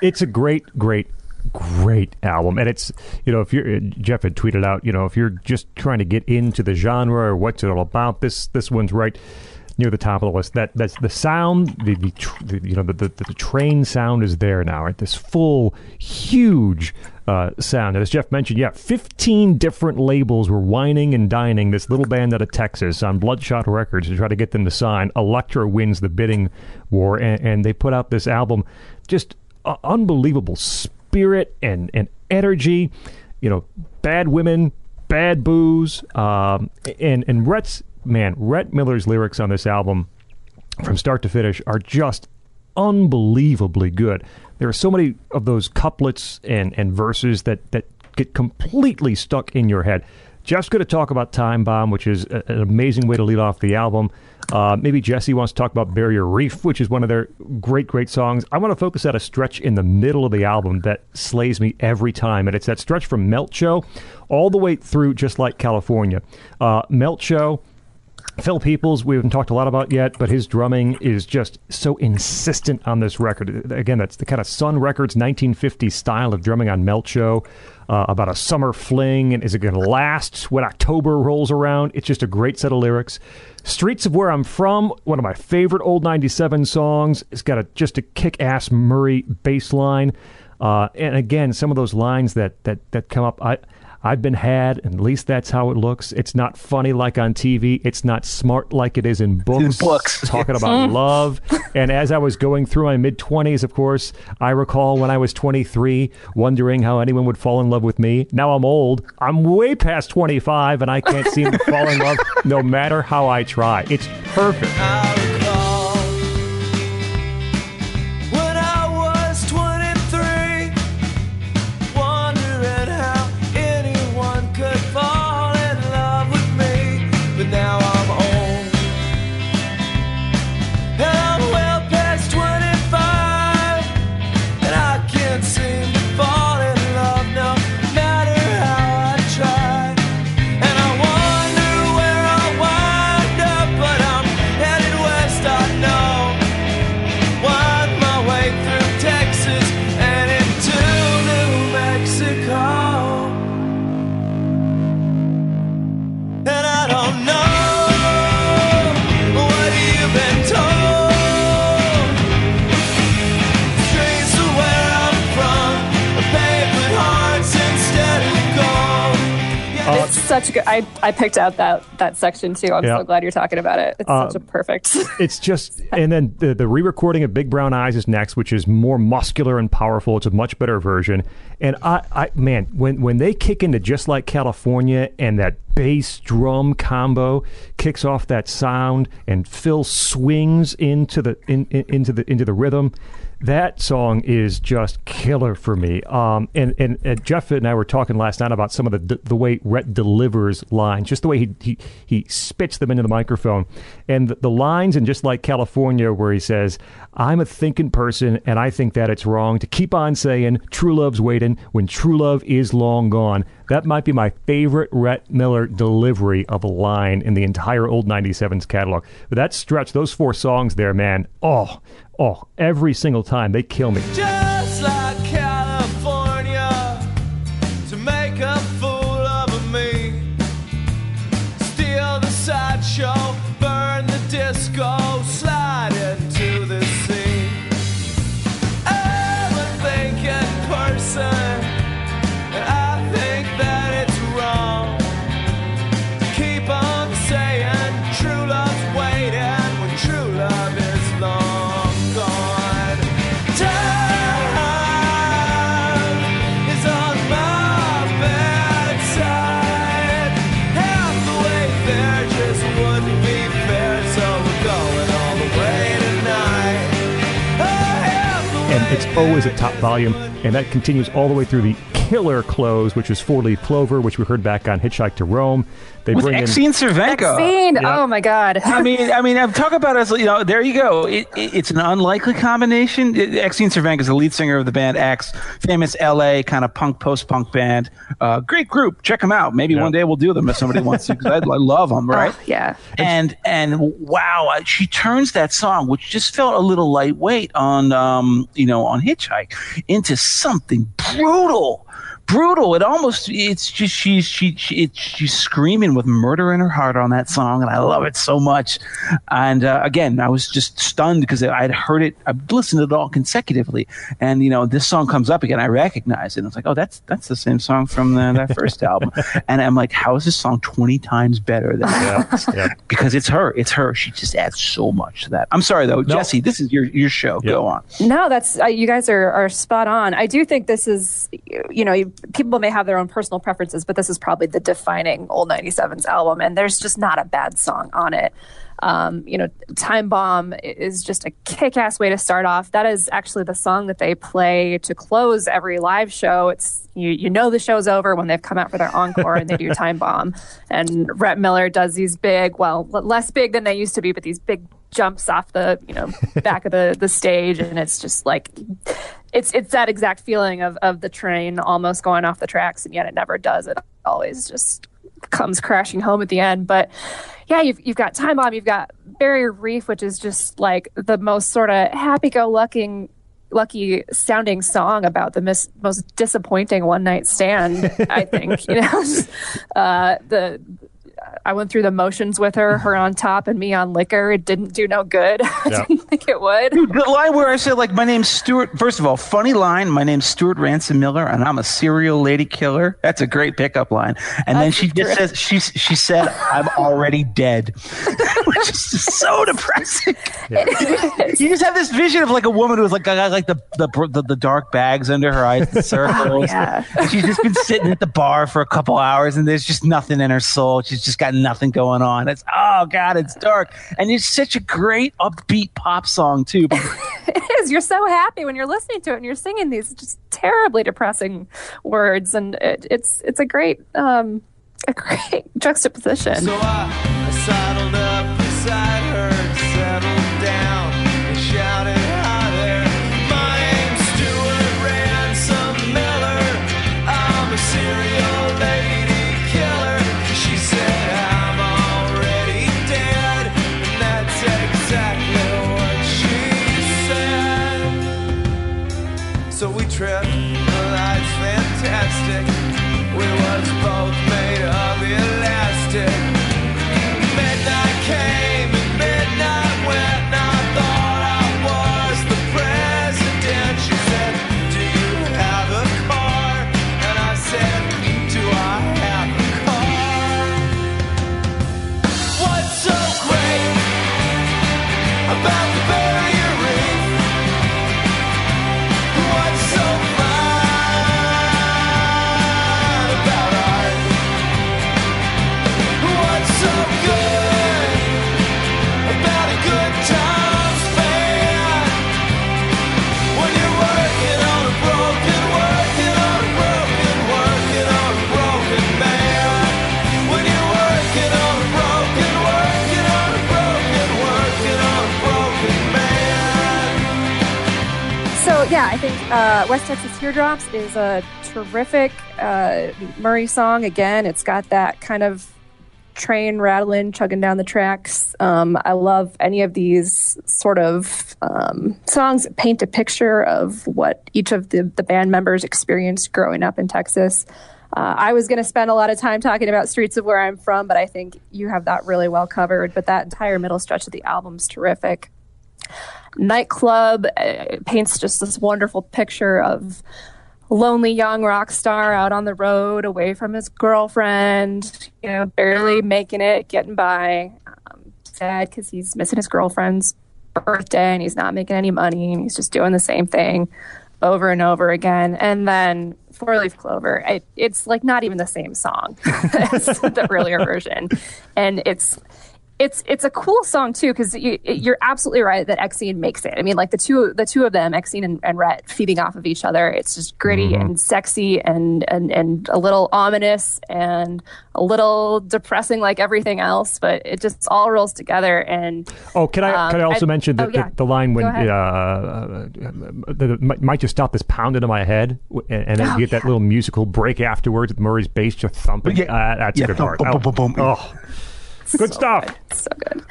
It's a great, great, great album, and it's you know if you're uh, Jeff had tweeted out you know if you're just trying to get into the genre or what's it all about, this this one's right near the top of the list. That that's the sound, the, the, the you know the, the the train sound is there now, right? This full, huge uh, sound. And as Jeff mentioned, yeah, 15 different labels were wining and dining this little band out of Texas on Bloodshot Records to try to get them to sign. Elektra wins the bidding war, and, and they put out this album. Just uh, unbelievable spirit and, and energy. You know, bad women, bad booze, um, and and Rhett's man, Rhett Miller's lyrics on this album from start to finish are just unbelievably good. There are so many of those couplets and, and verses that, that get completely stuck in your head. Jeff's going to talk about Time Bomb, which is a, an amazing way to lead off the album. Uh, maybe Jessie wants to talk about Barrier Reef, which is one of their great, great songs. I want to focus at a stretch in the middle of the album that slays me every time, and it's that stretch from Melt Show all the way through Just Like California. Uh, Melt Show. Phil Peoples, we haven't talked a lot about yet, but his drumming is just so insistent on this record. Again, that's the kind of Sun Records 1950 style of drumming on Melt Show uh, about a summer fling and is it going to last when October rolls around? It's just a great set of lyrics. Streets of Where I'm From, one of my favorite old 97 songs. It's got a, just a kick ass Murry bass line. Uh, and again, some of those lines that, that, that come up, I. I've been had, and at least that's how it looks. It's not funny like on TV. It's not smart like it is in books. books, Talking yes. about mm. love. And as I was going through my mid 20s, of course, I recall when I was 23 wondering how anyone would fall in love with me. Now I'm old. I'm way past 25, and I can't seem to fall in love no matter how I try. It's perfect. Such good. I, I picked out that that section too. I'm Yeah. so glad you're talking about it. It's um, such a perfect. it's just and then the, the re-recording of big brown eyes is next which is more muscular and powerful it's a much better version and i, I man when when they kick into just like california and that bass drum combo kicks off that sound and phil swings into the in, in, into the into the rhythm that song is just killer for me. Um, and, and, and Jeff and I were talking last night about some of the the way Rhett delivers lines, just the way he he, he spits them into the microphone, and the, the lines and just like California, where he says, "I'm a thinking person, and I think that it's wrong to keep on saying true love's waiting when true love is long gone." That might be my favorite Rhett Miller delivery of a line in the entire old 97's catalog. But that stretch, those four songs there, man, oh, oh, every single time they kill me. Just always at top volume, and that continues all the way through the killer close, which is Four Leaf Clover, which we heard back on Hitchhike to Rome. They With bring in Exene Cervenka. Scene. Yeah. Oh my god. I mean, I mean, I'm talking about as you know. There you go. It, it, it's an unlikely combination. It, Exene Cervenka is the lead singer of the band X, famous L.A. kind of punk post punk band. Uh, great group. Check them out. Maybe Yeah. one day we'll do them if somebody wants to. Because I, I love them. Right. Oh, yeah. and and wow, she turns that song, which just felt a little lightweight on um, you know on Hitchhike, into something brutal, brutal. It almost it's just she's she, she it's, she's screaming with murder in her heart on that song, and I love it so much. And uh, again, I was just stunned because I'd heard it, I'd listened to it all consecutively, and you know this song comes up again, I recognize it. And it's like, oh, that's that's the same song from the, that first album, and I'm like, how is this song twenty times better than Yeah, yeah. because it's her. It's her. She just adds so much to that. I'm sorry though, Jessie. This is your your show. Yeah. Go on. No, that's uh, you guys are are spot on. I do think this is, you know, you, people may have their own personal preferences, but this is probably the defining old 97's album, and there's just not a bad song on it. Um, you know, Time Bomb is just a kick-ass way to start off. That is actually the song that they play to close every live show. It's you, you know the show's over when they've come out for their encore and they do Time Bomb. And Rhett Miller does these big, well, less big than they used to be, but these big jumps off the you know back of the the stage, and it's just like it's it's that exact feeling of of the train almost going off the tracks, and yet it never does. It always just comes crashing home at the end. But yeah, you've you've got Time Bomb, you've got Barrier Reef, which is just like the most sort of happy-go-lucky lucky sounding song about the mis- most disappointing one night stand i think you know uh, the I went through the motions with her, her on top and me on liquor. It didn't do no good. I Yeah. didn't think it would. The line where I said like my name's Stuart. First of all, funny line. My name's Stuart Ransom Miller, and I'm a serial lady killer. That's a great pickup line. And then That's she just great. says she she said I'm already dead, which is so depressing. You just have this vision of like a woman who's like got like the the the, the dark bags under her eyes, the oh, circles. yeah. And she's just been sitting at the bar for a couple hours, and there's just nothing in her soul. She's just got nothing going on. It's oh god, it's dark, and it's such a great upbeat pop song too. It is. You're so happy when you're listening to it and you're singing these just terribly depressing words, and it, it's it's a great um, a great juxtaposition. So I, I West Texas Teardrops is a terrific uh, Murry song. Again, it's got that kind of train rattling, chugging down the tracks. Um, I love any of these sort of um, songs that paint a picture of what each of the, the band members experienced growing up in Texas. Uh, I was going to spend a lot of time talking about Streets of Where I'm From, but I think you have that really well covered. But that entire middle stretch of the album's terrific. Nightclub uh, paints just this wonderful picture of lonely young rock star out on the road away from his girlfriend, you know, barely making it, getting by. Um, sad because he's missing his girlfriend's birthday and he's not making any money and he's just doing the same thing over and over again. And then Four Leaf Clover, I, it's like not even the same song as the earlier version. And it's it's it's a cool song too because you, you're absolutely right that Exene makes it. I mean, like the two the two of them, Exene and, and Rhett, feeding off of each other. It's just gritty and sexy and, and and a little ominous and a little depressing, like everything else. But it just all rolls together. And Oh, can I Um, can I also I- mention the, oh, yeah. the, the line when uh, uh, the, the, might just stop this pounding in my head, and, and then Oh, you get that little musical break afterwards with Murry's bass just thumping. Yeah. Uh, that's Yeah, a good thump, part. boom, Oh, boom, boom, boom. oh, good so stuff. good. So good.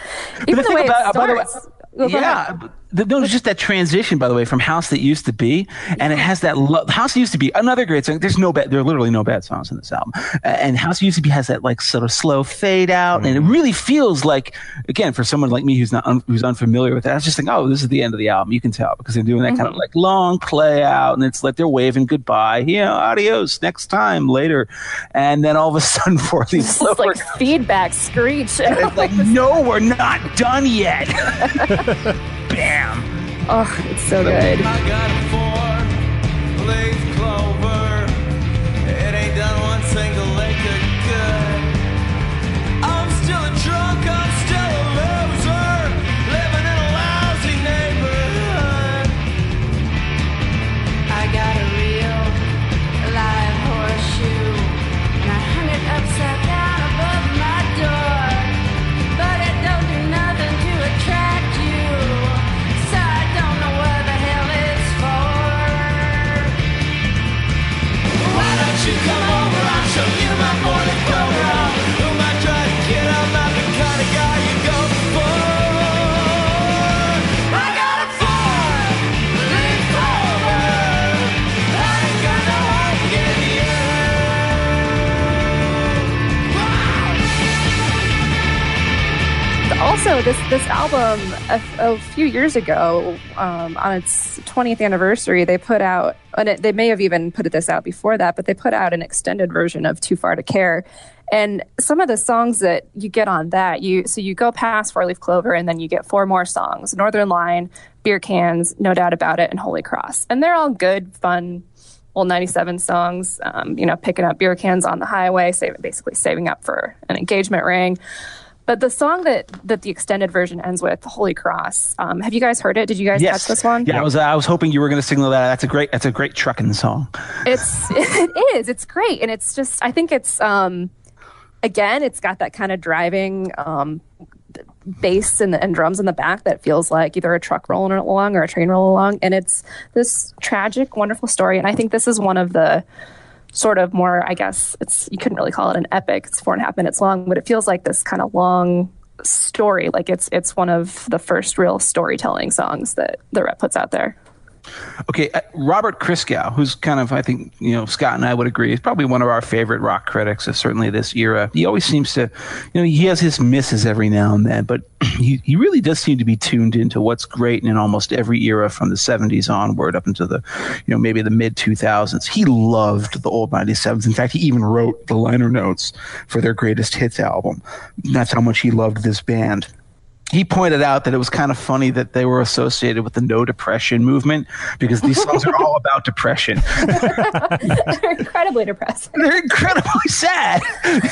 Even the, thing way about- it by the way- starts. Oh, yeah, ahead. The, no, it's just that transition, by the way, from House That Used to Be, and it has that lo- House Used to Be, another great song. There's no bad, there are literally no bad songs in this album, and House Used to Be has that like sort of slow fade out, and it mm-hmm. really feels like, again, for someone like me who's not un- who's unfamiliar with that, I was just think, oh, this is the end of the album. You can tell because they're doing that kind of mm-hmm. like long play out, and it's like they're waving goodbye, you know, adios, next time, later, and then all of a sudden, for these It's like feedback screech. it's like, no, we're not done yet. Bam. oh, it's so good. Also this this album a, a few years ago um, on its 20th anniversary they put out and it, they may have even put this out before that but they put out an extended version of too far to care. And some of the songs that you get on that you so you go past four leaf clover and then you get four more songs northern line beer cans no doubt about it and holy cross. And they're all good fun old 97 songs um, you know picking up beer cans on the highway saving, basically saving up for an engagement ring but the song that that the extended version ends with, "Holy Cross," um, have you guys heard it? Did you guys Yes. catch this one? Yeah, I was I was hoping you were going to signal that. That's a great that's a great trucking song. It's it is. It's great, and it's just I think it's um again, it's got that kind of driving um bass and, and drums in the back that feels like either a truck rolling along or a train rolling along, and it's this tragic, wonderful story. And I think this is one of the sort of more, I guess it's you couldn't really call it an epic. It's four and a half minutes long, but it feels like this kind of long story. Like it's it's one of the first real storytelling songs that the Rhett puts out there. Okay, uh, Robert Christgau, who's kind of, I think, you know, Scott and I would agree, is probably one of our favorite rock critics of certainly this era. He always seems to, you know, he has his misses every now and then, but he, he really does seem to be tuned into what's great in almost every era from the 70s onward up into the, you know, maybe the mid 2000s. He loved the old 97s. In fact, he even wrote the liner notes for their greatest hits album. That's how much he loved this band he pointed out that it was kind of funny that they were associated with the no depression movement because these songs are all about depression. They're incredibly depressing. They're incredibly sad.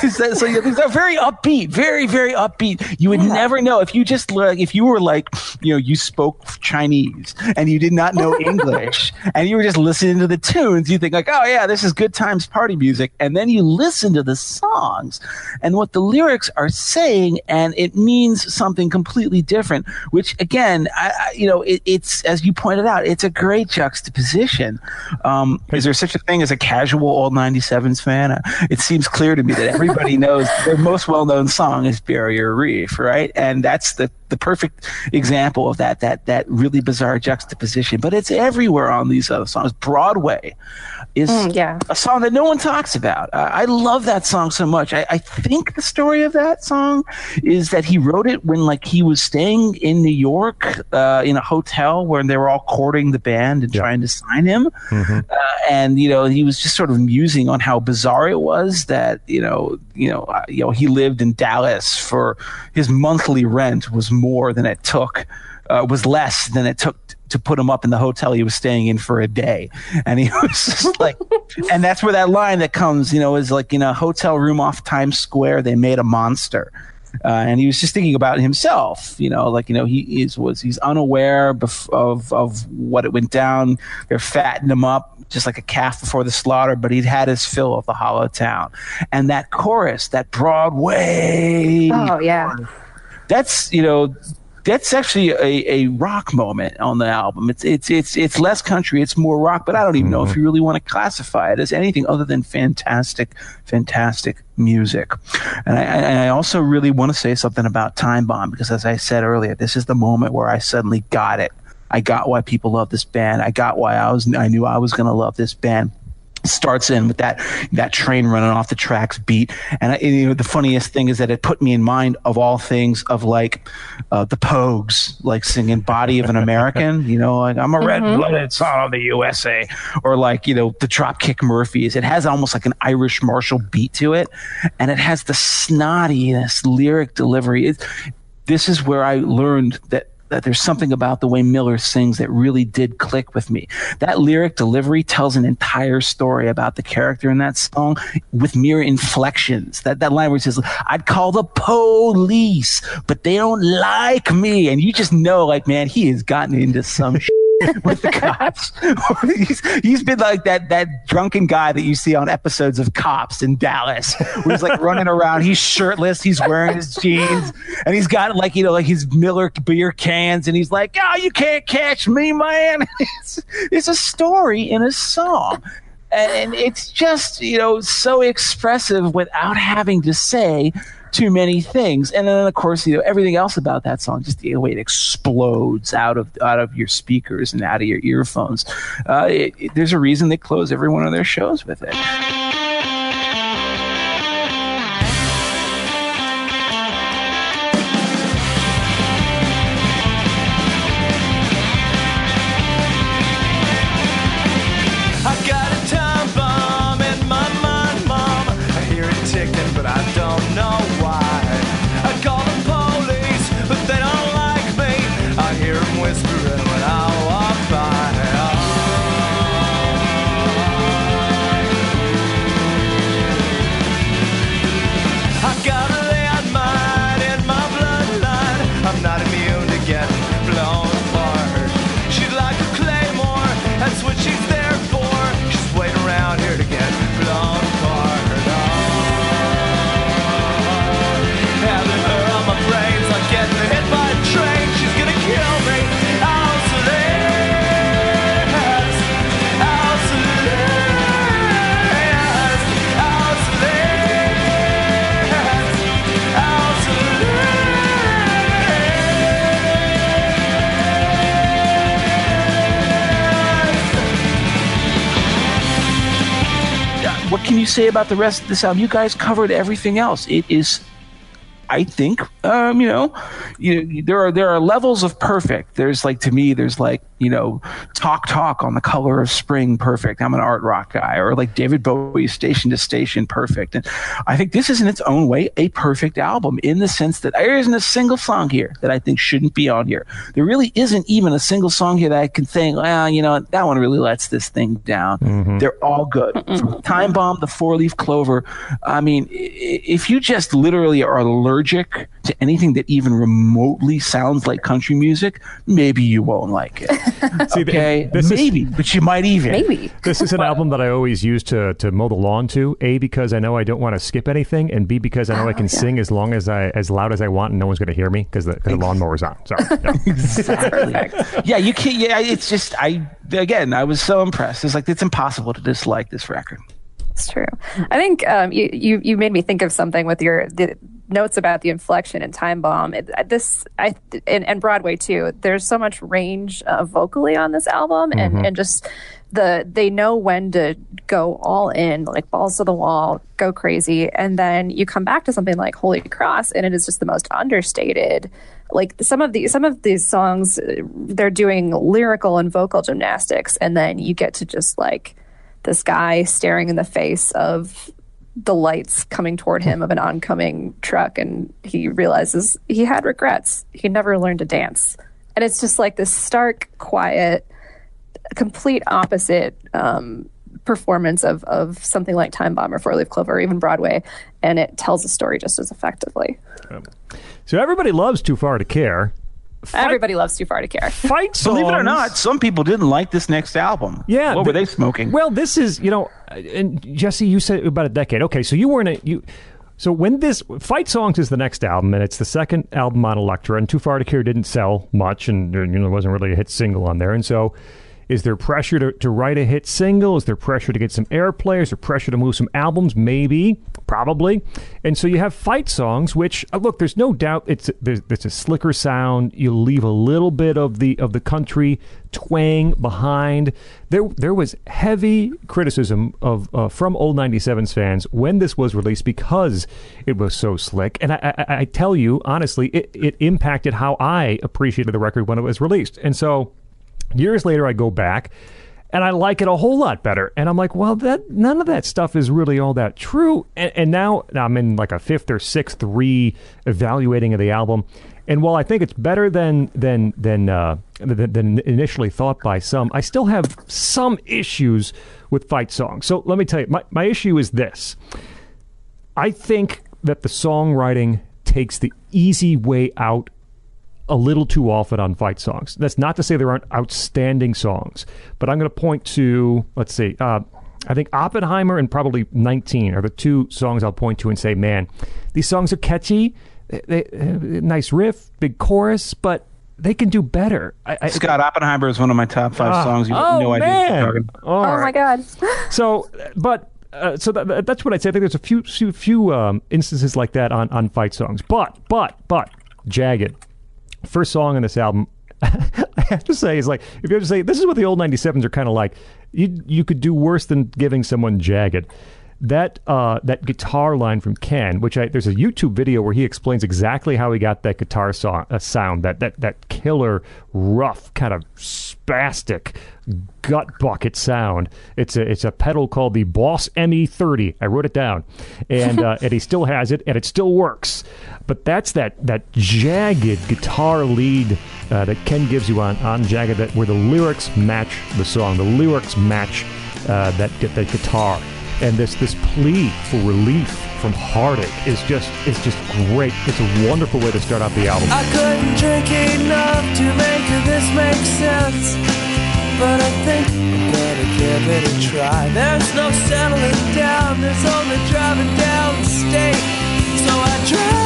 so, yeah, these are very upbeat, very, very upbeat. You would never know if you just like if you were like, you know, you spoke Chinese and you did not know English and you were just listening to the tunes, you think like, oh yeah, this is good times party music. And then you listen to the songs and what the lyrics are saying, and it means something completely completely different. Which again, I, I, you know, it, it's as you pointed out, it's a great juxtaposition. Um, is there such a thing as a casual old '97s fan? Uh, it seems clear to me that everybody knows their most well-known song is "Barrier Reef," right? And that's the the perfect example of that that that really bizarre juxtaposition. But it's everywhere on these other songs. Broadway is Mm, yeah. a song that no one talks about. Uh, I love that song so much. I, I think the story of that song is that he wrote it when like he was staying in New York uh, in a hotel where they were all courting the band and Yeah. trying to sign him. Uh, and you know he was just sort of musing on how bizarre it was that you know you know uh, you know he lived in Dallas for his monthly rent was more than it took uh, was less than it took t- to put him up in the hotel he was staying in for a day and he was just like and that's where that line that comes you know is like in a hotel room off Times Square they made a monster uh, and he was just thinking about himself, you know, like you know he is was he's unaware bef- of of what it went down. They're fattening him up just like a calf before the slaughter, but he'd had his fill of the hollow town. And that chorus, that Broadway, Oh yeah. that's you know that's actually a, a rock moment on the album. It's it's it's it's less country, it's more rock, but I don't even know if mm-hmm. you really want to classify it as anything other than fantastic, fantastic music. And I, and I also really want to say something about Time Bomb because, as I said earlier, this is the moment where I suddenly got it. I got why people love this band. I got why I was I knew I was going to love this band starts in with that that train running off the tracks beat and, I, and, you know the funniest thing is that it put me in mind of all things of like uh, the Pogues like singing "Body of an American," you know, like I'm a red-blooded son of the USA, or like you know the Dropkick Murphys. It has almost like an Irish martial beat to it, and it has the snottiness lyric delivery. It, this is where I learned that that there's something about the way Miller sings that really did click with me. That lyric delivery tells an entire story about the character in that song with mere inflections. That that line where he says, "I'd call the police, but they don't like me," and you just know, like, man, he has gotten into some. shit with the cops. he's, he's been like that that drunken guy that you see on episodes of Cops in Dallas, he's like running around. He's shirtless. He's wearing his jeans, and he's got like you know like his Miller beer cans, and he's like, "Oh, you can't catch me, man." It's, it's a story in a song. And it's just you know so expressive without having to say too many things. And then of course, you know, everything else about that song, just the way it explodes out of out of your speakers and out of your earphones. Uh, it, it- there's a reason they close every one of their shows with it. Say about the rest of this album? You guys covered everything else. It is. I think, um, you know, you, there are there are levels of perfect. There's like to me, there's like you know, talk talk on the color of spring, perfect. I'm an art rock guy, or like David Bowie, Station to Station, perfect. And I think this is in its own way a perfect album in the sense that there isn't a single song here that I think shouldn't be on here. There really isn't even a single song here that I can think, well, you know, that one really lets this thing down. Mm-hmm. They're all good. From Time Bomb, the Four Leaf Clover. I mean, i- i- if you just literally are allergic to anything that even remotely sounds like country music, maybe you won't like it. See, the- Okay, this is- maybe, but you might even. Maybe. This is an album that I always use to to mow the lawn to. A because I know I don't want to skip anything, and B because I know I can sing as long as I as loud as I want, and no one's going to hear me because the, 'cause the lawnmower's on. So yeah. Exactly. yeah, you can't. Yeah, it's just I again. I was so impressed. It's like it's impossible to dislike this record. It's true. I think um, you, you you made me think of something with your the notes about the inflection and time bomb. Uh, this I and, and Broadway too. There's so much range uh, vocally on this album, and and just the they know when to go all in, like balls to the wall, go crazy, and then you come back to something like Holy Cross, and it is just the most understated. Like some of the some of these songs, uh, they're doing lyrical and vocal gymnastics, and then you get to just like this guy staring in the face of the lights coming toward him of an oncoming truck and he realizes he had regrets. He never learned to dance. And it's just like this stark quiet complete opposite um, performance of, of something like time bomb or four leaf clover or even broadway. And it tells a story just as effectively. So everybody loves Too Far to Care. Everybody loves too far to care Fight songs. Believe it or not, some people didn't like this next album. Yeah, what were they smoking? Well, this is you know, and Jessie, you said about a decade. Okay, so you weren't a you. So when this Fight Songs is the next album, and it's the second album on Elektra, and Too Far to Care didn't sell much, and you know, there wasn't really a hit single on there, and so. Is there pressure to, to write a hit single? Is there pressure to get some airplay? Is there pressure to move some albums? Maybe, probably. And so you have fight songs, which uh, look, there's no doubt it's there's, a slicker sound. You leave a little bit of the of the country twang behind. There there was heavy criticism of uh, from old 97's fans when this was released because it was so slick. And I, I, I tell you honestly, it, it impacted how I appreciated the record when it was released. And so years later, I go back. And I like it a whole lot better. And I'm like, well, that none of that stuff is really all that true. And, and now I'm in like a fifth or sixth re-evaluating of the album. And while I think it's better than than than uh, than, than initially thought by some, I still have some issues with fight songs. So let me tell you, my, my issue is this. I think that the songwriting takes the easy way out a little too often on fight songs. That's not to say there aren't outstanding songs, but I'm going to point to, let's see, uh, I think Oppenheimer and probably 19 are the two songs I'll point to and say, man, these songs are catchy, they, they, uh, nice riff, big chorus, but they can do better. I, I, Scott Oppenheimer is one of my top five Ah, songs. You oh, have no idea. man. you're talking. Oh right. my god So, but uh, so that, that- that's what I'd say. I think there's a few few, few um, instances like that on on fight songs. But but but jagged, first song on this album. I have to say is like if you have to say this is what the old 97s are kind of like. You you could do worse than giving someone jagged. That uh, that guitar line from Ken, which I, there's a YouTube video where he explains exactly how he got that guitar song, uh, sound, that that that killer, rough, kind of spastic, gut bucket sound. It's a it's a pedal called the Boss ME30. I wrote it down, and uh, and he still has it, and it still works. But that's that that jagged guitar lead uh, that Ken gives you on on Jagged, that where the lyrics match the song, the lyrics match uh, that that guitar and this this plea for relief from heartache is just is just great. It's a wonderful way to start out the album. I couldn't drink enough to make this make sense. But I think I'm gonna give it a try. There's no settling down, there's only driving down the state. So I drive.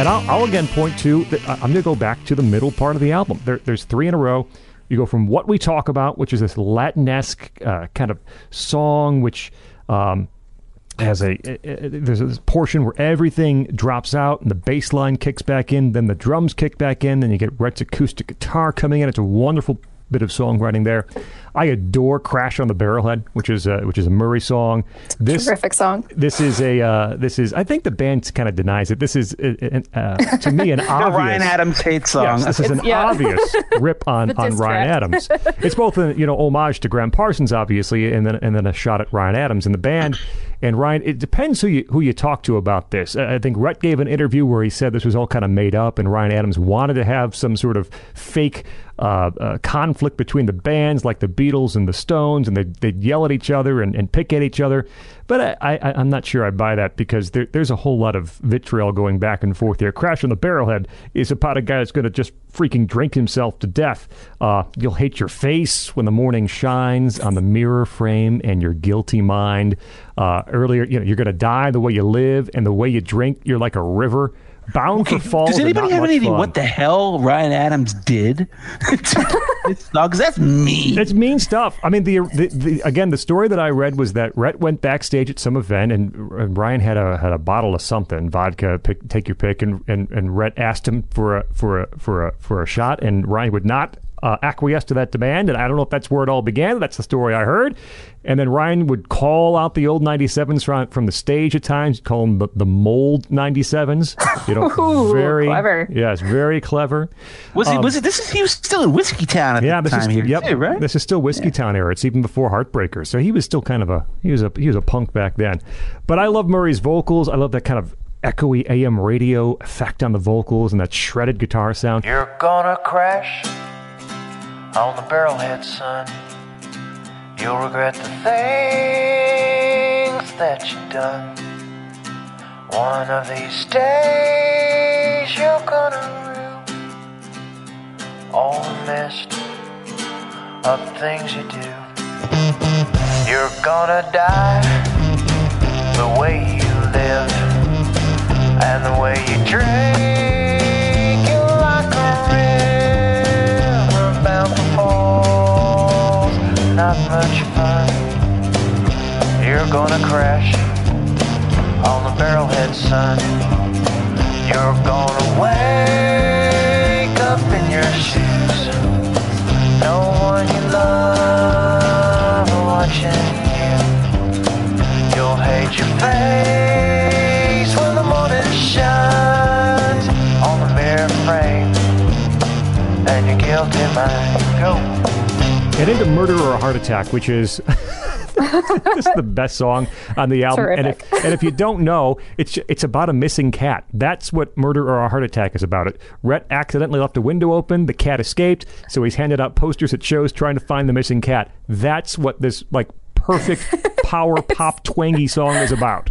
And I'll, I'll again point to, the, I'm going to go back to the middle part of the album. There, there's three in a row. You go from What We Talk About, which is this Latinesque uh, kind of song, which um, has a- there's this portion where everything drops out and the bass line kicks back in, then the drums kick back in, then you get Rhett's acoustic guitar coming in. It's a wonderful bit of songwriting there. I adore "Crash on the Barrelhead," which is a, which is a Murry song. This Terrific song. this is a uh, this is I think the band kind of denies it. This is uh, uh, to me an obvious Ryan Adams hate song. Yes, this is an yeah. obvious rip on, on Ryan. Adams. It's both a you know homage to Gram Parsons, obviously, and then and then a shot at Ryan Adams and the band. And Ryan, it depends who you who you talk to about this. I I think Rhett gave an interview where he said this was all kind of made up, and Ryan Adams wanted to have some sort of fake uh, uh, conflict between the bands, like the Beatles and the Stones, and they'd, they'd yell at each other and, and pick at each other. But I, I, I'm not sure I buy that because there, there's a whole lot of vitriol going back and forth here. Crash on the Barrelhead is about a guy that's going to just freaking drink himself to death. Uh, you'll hate your face when the morning shines on the mirror frame and your guilty mind. Uh, earlier, you know, you're going to die the way you live and the way you drink. You're like a river bound for falls. Does anybody have much any idea fun. what the hell Ryan Adams did? Because that's mean. It's mean stuff. I mean, the, the the again, the story that I read was that Rhett went backstage at some event, and, and Ryan had a had a bottle of something, vodka, pick, take your pick, and, and and Rhett asked him for a for a for a for a shot, and Ryan would not uh, acquiesce to that demand, and I don't know if that's where it all began. That's the story I heard. And then Ryan would call out the old 97s from, from the stage at times, call them the, the mold 97s. You know, Ooh, very clever. Yes, very clever. was he? Was it? This is he was still in Whiskeytown at Um, Yeah, the this time is here, yep. too, right? This is still Whiskeytown era. It's even before Heartbreakers. So he was still kind of a he was a he was a punk back then. But I love Murry's vocals. I love that kind of echoey AM radio effect on the vocals and that shredded guitar sound. You're gonna crash on the barrelhead, son. You'll regret the things that you've done. One of these days, you're gonna rue all the messed up things you do. You're gonna die the way you live and the way you drink. Not much fun. You're gonna crash on the barrelhead, son. You're gonna wake up in your shoes. No one you love watching you. You'll hate your face when the morning shines on the mirror frame and your guilty mind. Get into Murder or a Heart Attack, which is this is the best song on the album. And if, and if you don't know, it's it's about a missing cat. That's what Murder or a Heart Attack is about. It. Rhett accidentally left a window open. The cat escaped, so he's handed out posters at shows trying to find the missing cat. That's what this like perfect power pop twangy song is about.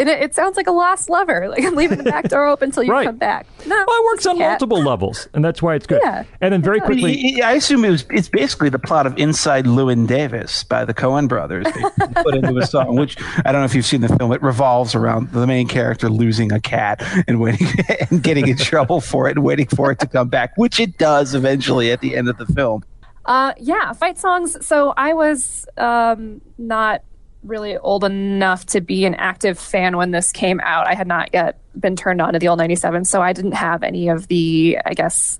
And it, it sounds like a lost lover. Like I'm leaving the back door open until you Right. come back. No, Well, it works on cat. multiple levels, and that's why it's good. Yeah. And then very I I, mean, quickly, I- I assume it was. It's basically the plot of Inside Llewyn Davis by the Coen Brothers. They put into a song, which I don't know if you've seen the film. It revolves around the main character losing a cat and waiting and getting in trouble for it and waiting for it to come back, which it does eventually at the end of the film. Uh, yeah, fight songs. So I was um, not really old enough to be an active fan when this came out. I had not yet been turned on to the old 97, so I didn't have any of the, I guess,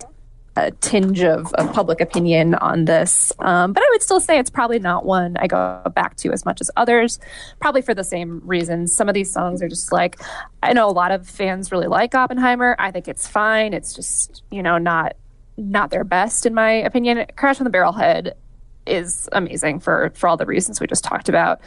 a tinge of, of public opinion on this. Um, but I would still say it's probably not one I go back to as much as others, probably for the same reasons. Some of these songs are just like, I know a lot of fans really like Oppenheimer. I think it's fine. It's just, you know, not not their best in my opinion. Crash on the Barrelhead is amazing for for all the reasons we just talked about.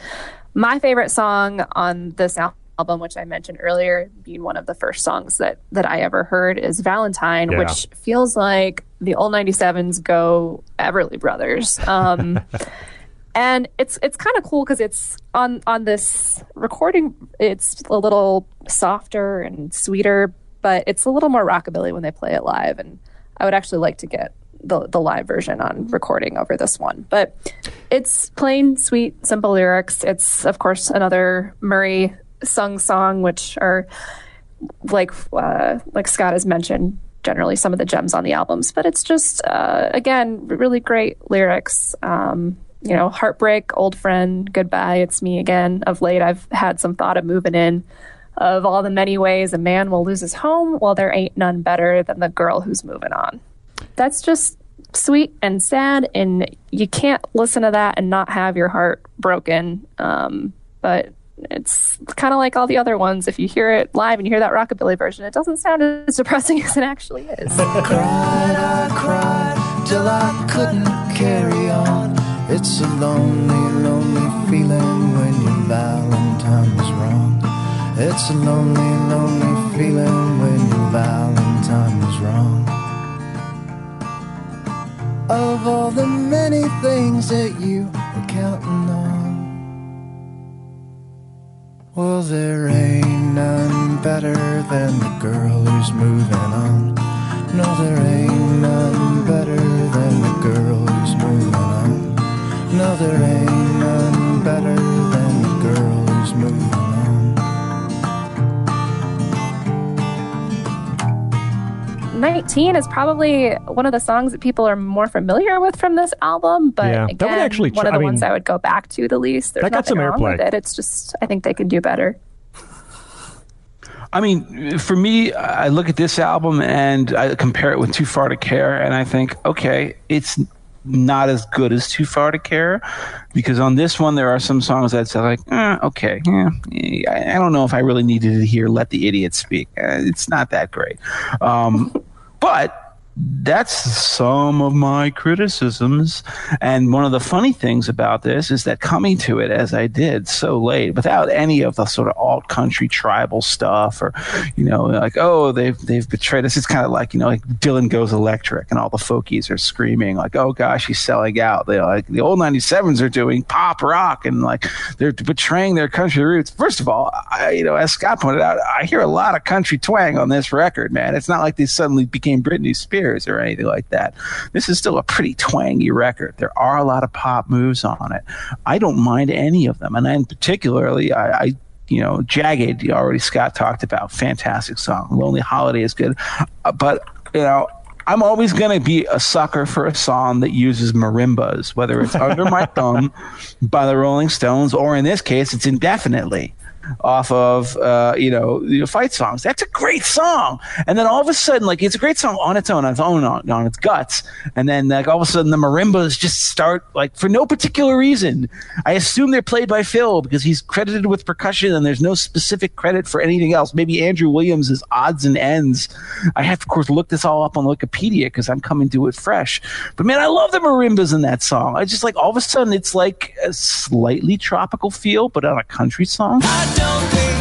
My favorite song on this album, which I mentioned earlier, being one of the first songs that that I ever heard, is Valentine, Yeah. which feels like the old 97s go Everly Brothers. Um, and it's it's kind of cool because it's on on this recording. It's a little softer and sweeter, but it's a little more rockabilly when they play it live. And I would actually like to get the the live version on recording over this one. But it's plain, sweet, simple lyrics. It's of course another Murry sung song, which are like uh, like Scott has mentioned, generally some of the gems on the albums. But it's just uh, again really great lyrics. Um, you know, heartbreak, old friend, goodbye, it's me again. Of late, I've had some thought of moving in. Of all the many ways a man will lose his home, well, there ain't none better than the girl who's moving on. That's just sweet and sad, and you can't listen to that and not have your heart broken. Um, but it's kind of like all the other ones. If you hear it live and you hear that rockabilly version, it doesn't sound as depressing as it actually is. cried, I cried till I couldn't carry on. It's a lonely, lonely feeling when your Valentine was wrong. It's a lonely, lonely feeling when your Valentine Of all the many things that you were counting on. Well, there ain't none better than the girl who's moving on. No, there ain't none better than the girl who's moving on. No, there ain't 19 is probably one of the songs that people are more familiar with from this album, but Yeah, that would again, actually one of the I ones mean, I would go back to the least. There's that got nothing some wrong airplay. with it. It's just I think they could do better. I mean, for me, I look at this album and I compare it with Too Far to Care, and I think, okay, it's not as good as Too Far to Care, because on this one there are some songs that say like, eh, okay, yeah, I I don't know if I really needed to hear "Let the Idiot Speak." Uh, It's not that great, um, but that's some of my criticisms. And one of the funny things about this is that coming to it as I did so late, without any of the sort of alt country tribal stuff, or you know, like oh they've they've betrayed us. It's kind of like you know, like Dylan goes electric, and all the folkies are screaming like, oh gosh, he's selling out. They like the old '97s are doing pop rock, and like they're betraying their country roots. First of all, I, you know, as Scott pointed out, I hear a lot of country twang on this record, man. It's not like they suddenly became Britney Spears or anything like that. This is still a pretty twangy record. There are a lot of pop moves on it. I don't mind any of them, and then particularly, I. I you know, Jagged, you already Scott talked about, fantastic song. Lonely Holiday is good. Uh, but, you know, I'm always going to be a sucker for a song that uses marimbas, whether it's Under My Thumb by the Rolling Stones, or in this case, it's Indefinitely off of uh, you know the fight songs. That's a great song. And then all of a sudden, like it's a great song on its own, on its own, on, on its guts. And then like all of a sudden, the marimbas just start like for no particular reason. I assume they're played by Phil because he's credited with percussion, and there's no specific credit for anything else. Maybe Andrew Williams is odds and ends. I have of course, look this all up on Wikipedia because I'm coming to it fresh. But man, I love the marimbas in that song. I just like all of a sudden it's like a slightly tropical feel, but on a country song. I don't mean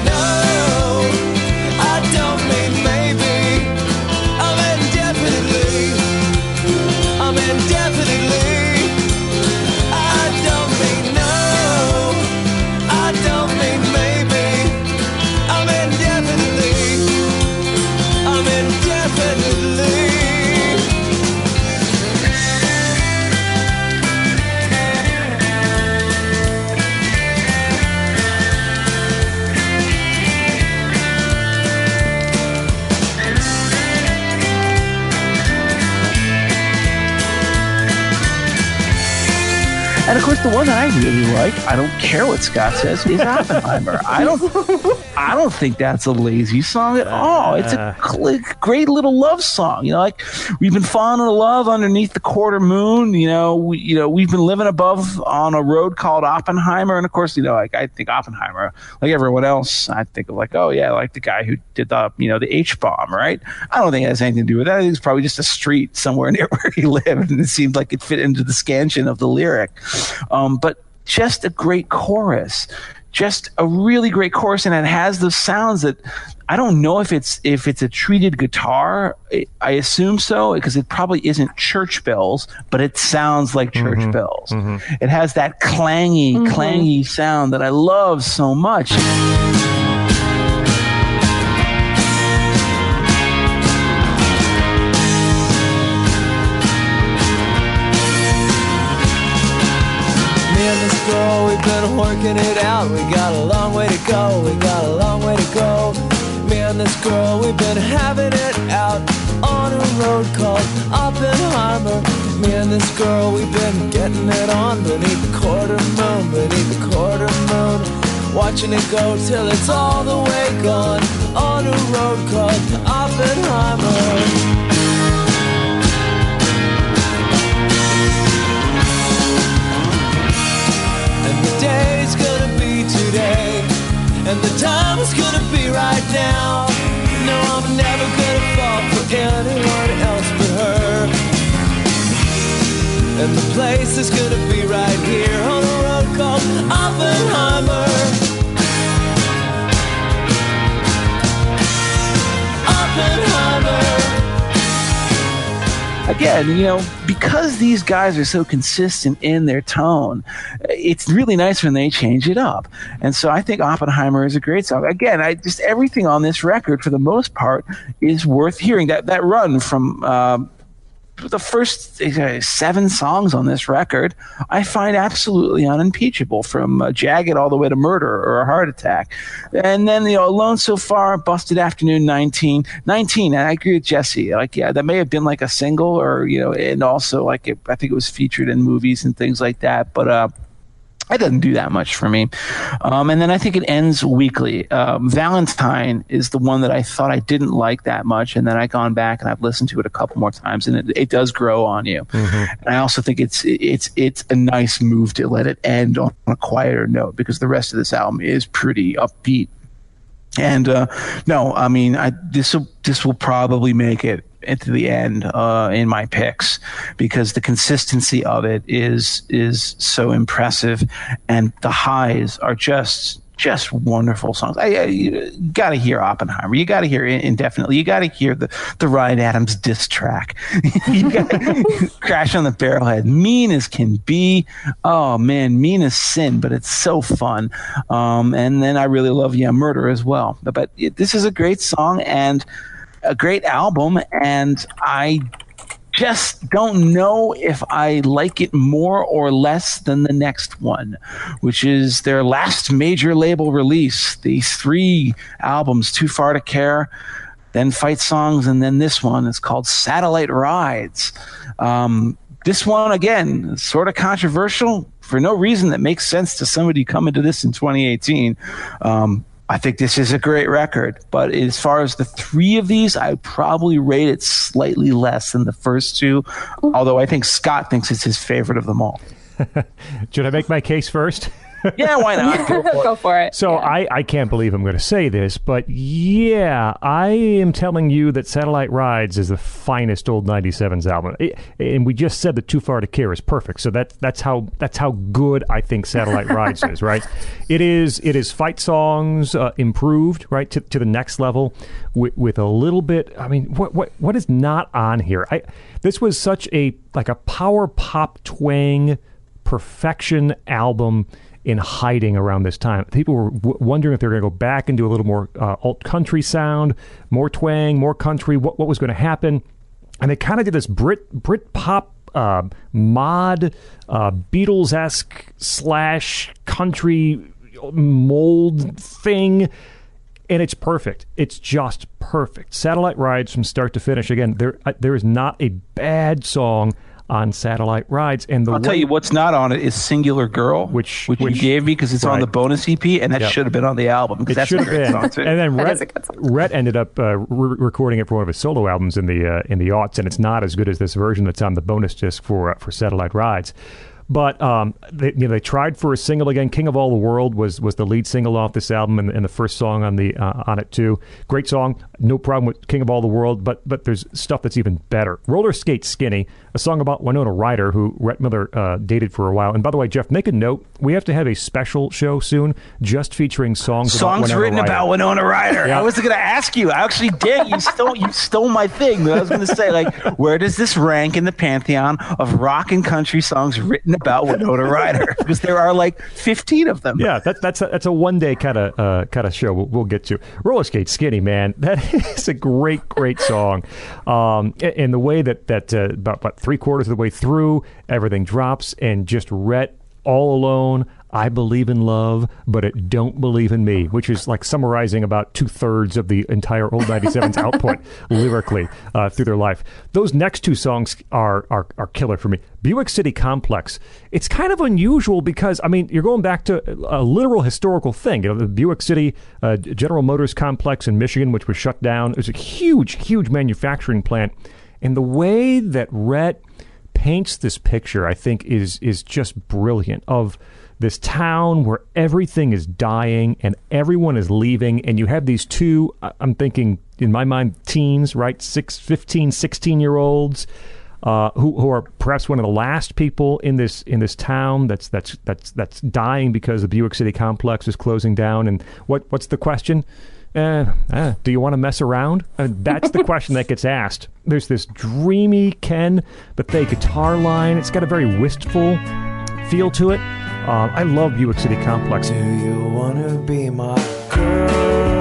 the one that I really like, I don't care what Scott says, is Oppenheimer. I don't, I don't think that's a lazy song at all. It's a uh. cl- great little love song. You know, like we've been falling in love underneath the quarter moon. You know, we, you know, we've been living above on a road called Oppenheimer. And of course, you know, like I think Oppenheimer, like everyone else, I think of like, oh yeah, like the guy who did the, you know, the H bomb, right? I don't think it has anything to do with that. I think it's probably just a street somewhere near where he lived, and it seemed like it fit into the scansion of the lyric. Um, but just a great chorus, just a really great chorus, and it has those sounds that I don't know if it's if it's a treated guitar. I- I assume so because it probably isn't church bells, but it sounds like church mm-hmm. bells. Mm-hmm. It has that clangy, mm-hmm. clangy sound that I love so much. And this girl, we've been working it out. We got a long way to go, we got a long way to go. Me and this girl, we've been having it out on a road called Oppenheimer. Me and this girl, we've been getting it on beneath the quarter moon, beneath the quarter moon. Watching it go till it's all the way gone on a road called Oppenheimer. today, and the time is gonna be right now. No, I'm never gonna fall for anyone else but her. And the place is gonna be right here on a road called Oppenheimer. Oppenheimer again, you know, because these guys are so consistent in their tone, it's really nice when they change it up. And so I think Oppenheimer is a great song. Again, I just everything on this record, for the most part, is worth hearing. That that run from. Um, the first uh, seven songs on this record, I find absolutely unimpeachable, from uh, Jagged all the way to Murder or a Heart Attack. And then, you know, Alone So Far, Busted Afternoon 19. 19, and I agree with Jessie. Like, yeah, that may have been like a single or, you know, and also like it, I think it was featured in movies and things like that. But, uh, it doesn't do that much for me. Um, and then I think it ends weekly. Um, Valentine is the one that I thought I didn't like that much. And then I've gone back and I've listened to it a couple more times and it, it does grow on you. And I also think it's, it's, it's a nice move to let it end on a quieter note because the rest of this album is pretty upbeat. And uh, no, I mean, I, this will this will probably make it into the end uh, in my picks because the consistency of it is is so impressive, and the highs are just just wonderful songs. I, I you got to hear Oppenheimer. You got to hear indefinitely. You got to hear the the Ryan Adams diss track. you got to Crash on the Barrelhead. Mean as can be. Oh man, mean as sin, but it's so fun. Um, and then I really love Yeah Murder as well. But, but it, this is a great song and a great album, and I just don't know if I like it more or less than the next one, which is their last major label release. These three albums, Too Far to Care, then Fight Songs, and then this one is called Satellite Rides. Um, this one, again, sort of controversial for no reason that makes sense to somebody coming to this in 2018. Um, I think this is a great record, but as far as the three of these, I probably rate it slightly less than the first two. Although I think Scott thinks it's his favorite of them all. Should I make my case first? Yeah, why not? Go for it. Go for it. So Yeah. I, I can't believe I'm going to say this, but yeah, I am telling you that Satellite Rides is the finest old '97s album, It- and we just said that Too Far to Care is perfect. So that that's how that's how good I think Satellite Rides is. Right? It is it is fight songs uh, improved right to, to the next level with, with a little bit. I mean, what what what is not on here? I this was such a like a power pop twang perfection album in hiding around this time. People were w- wondering if they were going to go back and do a little more uh, alt country sound, more twang, more country. What what was going to happen? And they kind of did this Brit Brit pop uh, mod uh, Beatles esque slash country mold thing. And it's perfect. It's just perfect. Satellite rides from start to finish. Again, there uh, there is not a bad song on Satellite Rides. And the I'll tell you what's not on it is Singular Girl, Which- which, which- you gave me because it's on the bonus EP, and that Yep. should have been on the album because It that's should a have great been. song too. And then Rhett, is a good song. Rhett ended up uh, re- recording it for one of his solo albums in the uh, in the aughts, and it's not as good as this version that's on the bonus disc for uh, for Satellite Rides. But um, they, you know, they tried for a single again. "King of All the World" was was the lead single off this album, and, and the first song on the uh, on it too. Great song, no problem with "King of All the World," but but there's stuff that's even better. "Roller Skate Skinny," a song about Winona Ryder, who Rhett Miller uh, dated for a while. And by the way, Jeff, make a note: we have to have a special show soon, just featuring songs. Songs Winona written Ryder. about Winona Ryder. Yeah. I was going to ask you. I actually did. You stole. You stole my thing. I was going to say, like, where does this rank in the pantheon of rock and country songs written about Winona Ryder? Because there are like fifteen of them. Yeah, that, that's a, that's a one day kind of uh, kind of show. We'll, we'll get to roller skate skinny man. That is a great great song, um, and the way that that uh, about, about three quarters of the way through everything drops and just Rhett all alone. I believe in love, but it don't believe in me, which is like summarizing about two thirds of the entire old 97's output lyrically uh, through their life. Those next two songs are, are are killer for me. Buick City Complex. It's kind of unusual because I mean you're going back to a literal historical thing. You know, the Buick City uh, General Motors complex in Michigan, which was shut down, it was a huge, huge manufacturing plant, and the way that Rhett paints this picture, I think, is is just brilliant of this town where everything is dying and everyone is leaving and you have these two i'm thinking in my mind teens right six 15 16 year olds uh, who, who are perhaps one of the last people in this in this town that's that's that's that's dying because the Buick City complex is closing down. And what what's the question? Uh, uh, do you want to mess around? Uh, that's the question that gets asked. There's this dreamy Ken Bethea guitar line. It's got a very wistful feel to it. Uh, I love Buick City Complex. Do you wanna be my girl?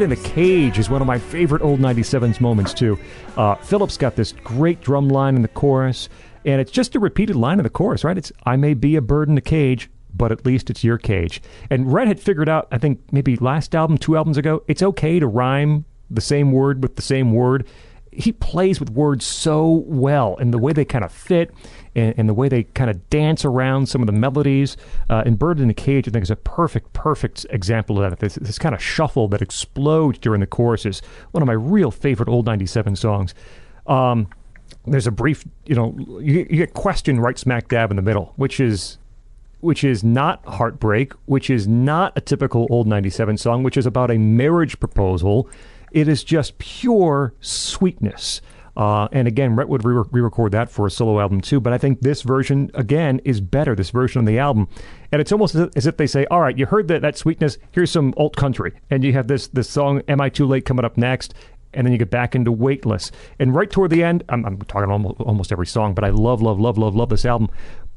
Bird in a Cage is one of my favorite old 97s moments, too. Uh, Philip's got this great drum line in the chorus, and it's just a repeated line in the chorus, right? It's, I may be a bird in a cage, but at least it's your cage. And Rhett had figured out, I think maybe last album, two albums ago, it's okay to rhyme the same word with the same word. He plays with words so well, and the way they kind of fit, and, and the way they kind of dance around some of the melodies. Uh, and Bird in a Cage, I think, is a perfect, perfect example of that. This, this kind of shuffle that explodes during the choruses. One of my real favorite old 97 songs. Um, there's a brief, you know, you, you get questioned right smack dab in the middle, which is which is not heartbreak, which is not a typical old 97 song, which is about a marriage proposal. It is just pure sweetness. Uh, and again, Rhett would re record that for a solo album too. But I think this version, again, is better, this version of the album. And it's almost as if- they say, all right, you heard that, that sweetness, here's some alt country. And you have this, this song, Am I Too Late, coming up next and then you get back into Weightless. And right toward the end, I'm, I'm talking almost, almost every song, but I love, love, love, love, love this album.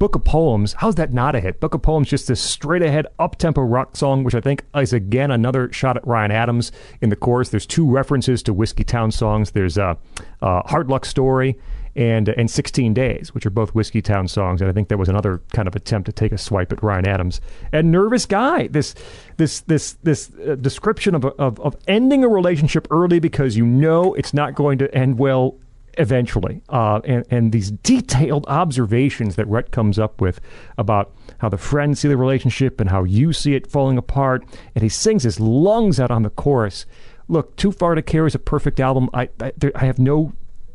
Book of Poems, how's that not a hit? Book of Poems, just this straight ahead, up tempo rock song, which I think is again another shot at Ryan Adams in the chorus. There's two references to Whiskeytown songs. There's uh, Hard Luck Story and and 16 Days, which are both Whiskeytown songs, and I think that was another kind of attempt to take a swipe at Ryan Adams. And Nervous Guy, this this this this uh, description of, a, of of ending a relationship early because you know it's not going to end well eventually, uh, and and these detailed observations that Rhett comes up with about how the friends see the relationship and how you see it falling apart, and he sings his lungs out on the chorus. Look, Too Far to Care is a perfect album. I I, there, I have no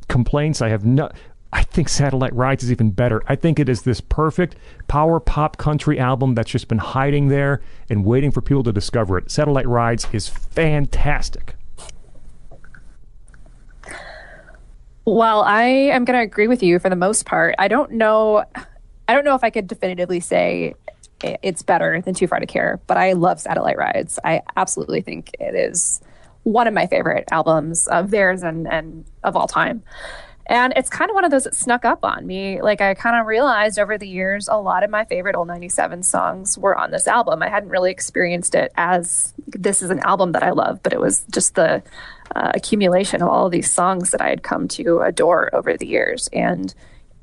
complaints. I have no. I think Satellite Rides is even better. I think it is this perfect power pop country album that's just been hiding there and waiting for people to discover it. Satellite Rides is fantastic. Well, I am going to agree with you for the most part. I don't know. I don't know if I could definitively say it's better than Too Far to Care, but I love Satellite Rides. I absolutely think it is one of my favorite albums of theirs and, and of all time. And it's kind of one of those that snuck up on me. Like I kind of realized over the years, a lot of my favorite old 97 songs were on this album. I hadn't really experienced it as this is an album that I love, but it was just the uh, accumulation of all of these songs that I had come to adore over the years. And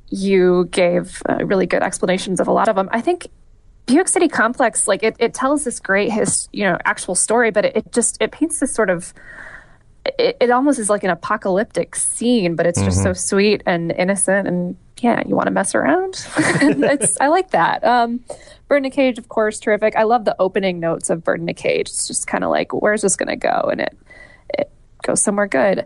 you gave uh, really good explanations of a lot of them. I think Buick City Complex, like it, it tells this great his, you know, actual story, but it, it just it paints this sort of it, it almost is like an apocalyptic scene, but it's just so sweet and innocent and yeah, you want to mess around. It's I like that. Um, Bird in a Cage, of course, terrific. I love the opening notes of Bird in a Cage. It's just kind of like, where's this going to go? And it goes somewhere good.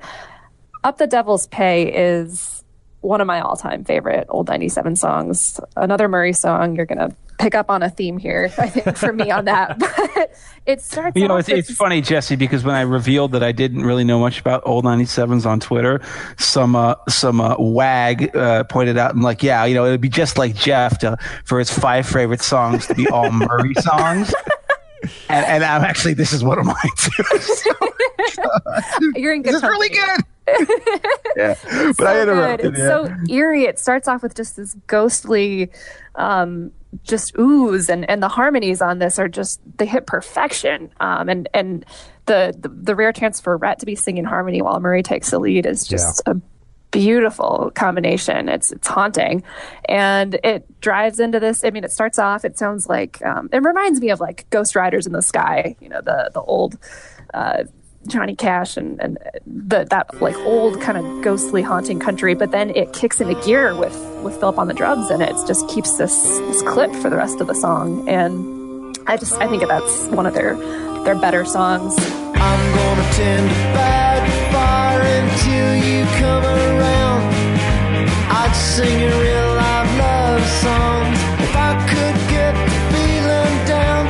Up the Devil's Pay is one of my all-time favorite old 97 songs. Another Murry song. You're going to pick up on a theme here, I think, for me on that. But it starts You know, it's, it's funny, Jessie, because when I revealed that I didn't really know much about old 97s on Twitter, some uh, some uh, wag uh, pointed out and like, yeah, you know, it would be just like Jeff to, for his five favorite songs to be all Murry songs. and, and I'm actually this is one of mine too. So, You're in good this is really good. yeah, but so I good. interrupted. It's yeah. so eerie. It starts off with just this ghostly, um, just ooze, and and the harmonies on this are just they hit perfection. Um, and and the the, the rare chance for Rhett to be singing harmony while Murry takes the lead is just a beautiful combination. It's it's haunting, and it drives into this. I mean, it starts off. It sounds like um, it reminds me of like Ghost Riders in the Sky. You know, the the old. Uh, Johnny Cash and, and the, that like old kind of ghostly haunting country, but then it kicks into gear with with Philip on the drums, and it just keeps this this clip for the rest of the song. And I just I think that's one of their their better songs. I'm gonna tend to fire until you come around. I'd sing you real life love songs if I could get the feeling down.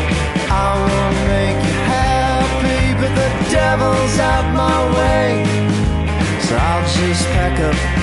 I wanna make you happy, but the devil's out my way. So I'll just pack up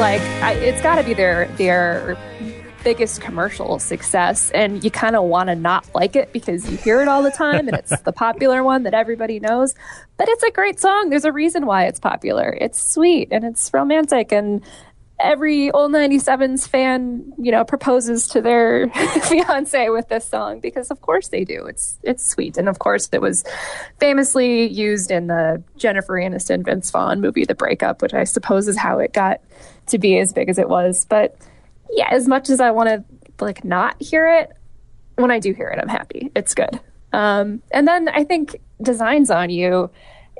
like I, it's got to be their their biggest commercial success, and you kind of want to not like it because you hear it all the time, and it's the popular one that everybody knows. But it's a great song. There's a reason why it's popular. It's sweet and it's romantic, and every old 97's fan, you know, proposes to their fiance with this song because of course they do. It's it's sweet. And of course it was famously used in the Jennifer Aniston Vince Vaughn movie The Breakup, which I suppose is how it got to be as big as it was. But yeah, as much as I want to like not hear it, when I do hear it, I'm happy. It's good. Um, and then I think Designs on You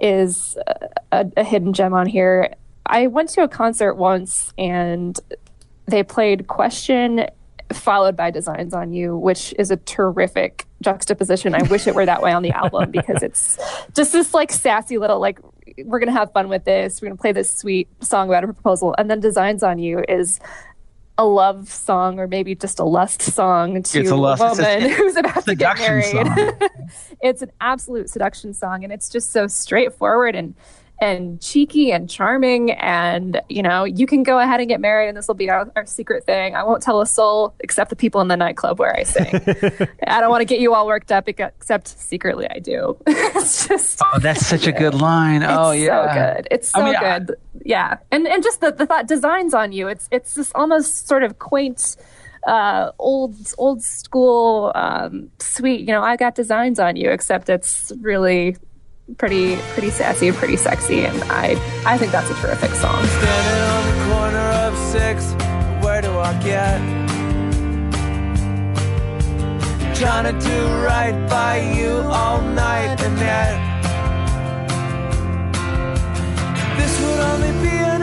is a, a hidden gem on here. I went to a concert once and they played Question followed by Designs on You, which is a terrific juxtaposition. I wish it were that way on the album because it's just this like sassy little like we're gonna have fun with this. We're gonna play this sweet song about a proposal, and then Designs on You is a love song or maybe just a lust song to a lust- it's a woman who's about to get married. it's an absolute seduction song, and it's just so straightforward and and cheeky and charming and you know you can go ahead and get married and this will be our, our secret thing i won't tell a soul except the people in the nightclub where i sing i don't want to get you all worked up except secretly i do it's just Oh, that's such a good line. oh yeah. it's so good. It's so I mean, I- good. yeah, and and just the the thought designs on you. It's it's this almost sort of quaint, uh, old old school, um, sweet. You know, I got designs on you, except it's really pretty pretty sassy, pretty sexy, and I I think that's a terrific song. Standing on the corner of six, where do I get? Trying to do right by you all night and yet This would only be an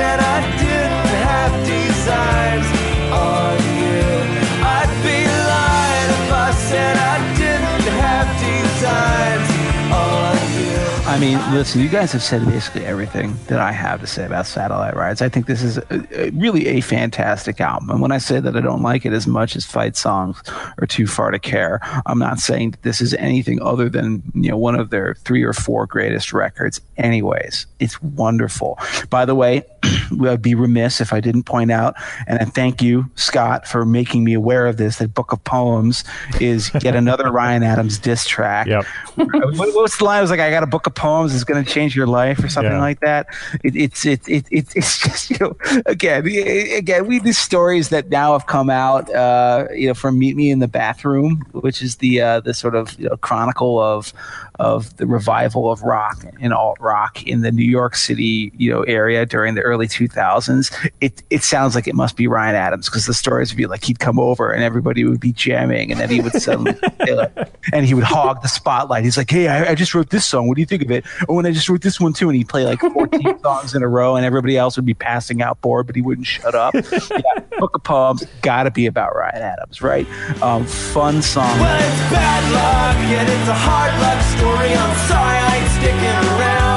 if I I mean, listen, you guys have said basically everything that I have to say about Satellite Rides. I think this is a, a, really a fantastic album. And when I say that I don't like it as much as Fight Songs or Too Far to Care, I'm not saying that this is anything other than, you know, one of their three or four greatest records. Anyways, it's wonderful. By the way, I'd be remiss if I didn't point out, and I thank you, Scott, for making me aware of this, that Book of Poems is yet another Ryan Adams diss track. Yep. what, what was the line? It was like, I got a book of poems that's going to change your life or something Yeah. like that. It, it's, it, it, it, it's just, you know, again, again, we, these stories that now have come out, uh, you know, from Meet Me in the Bathroom, which is the, uh, the sort of, you know, chronicle of, of the revival of rock and alt rock in the New York City, you know, area during the early 2000s. It it sounds like it must be Ryan Adams because the stories would be like he'd come over and everybody would be jamming, and then he would suddenly and he would hog the spotlight. He's like, "Hey, I, I just wrote this song. What do you think of it? Oh, and I just wrote this one too." And he'd play like 14 songs in a row, and everybody else would be passing out bored, but he wouldn't shut up. yeah, Book of Poems got to be about Ryan Adams, right? Um, fun song. Well, story. I'm sorry I ain't sticking around.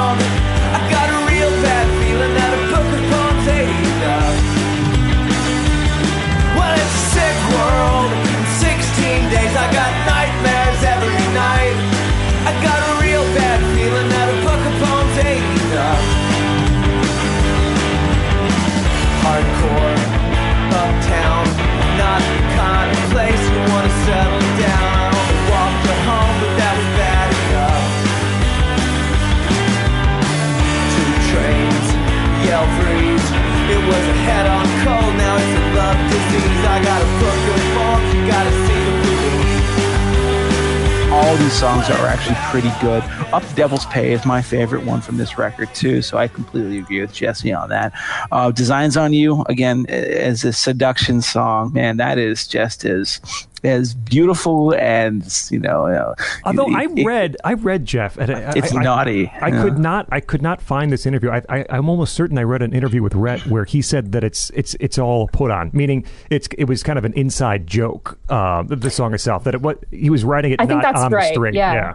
All these songs are actually pretty good. Up the Devil's Pay is my favorite one from this record too, so I completely agree with Jessie on that. Uh, Designs on You again as a seduction song, man, that is just as as beautiful and you know. You know Although it- I it- read, I read Jeff. And I, It's I, I- naughty, I, yeah. could not, I could not find this interview. I, I, I'm almost certain I read an interview with Rhett where he said that it's, it's, it's all put on, meaning it's, it was kind of an inside joke. Uh, the, the song itself that it what he was writing it I think not that's on right, the string. yeah.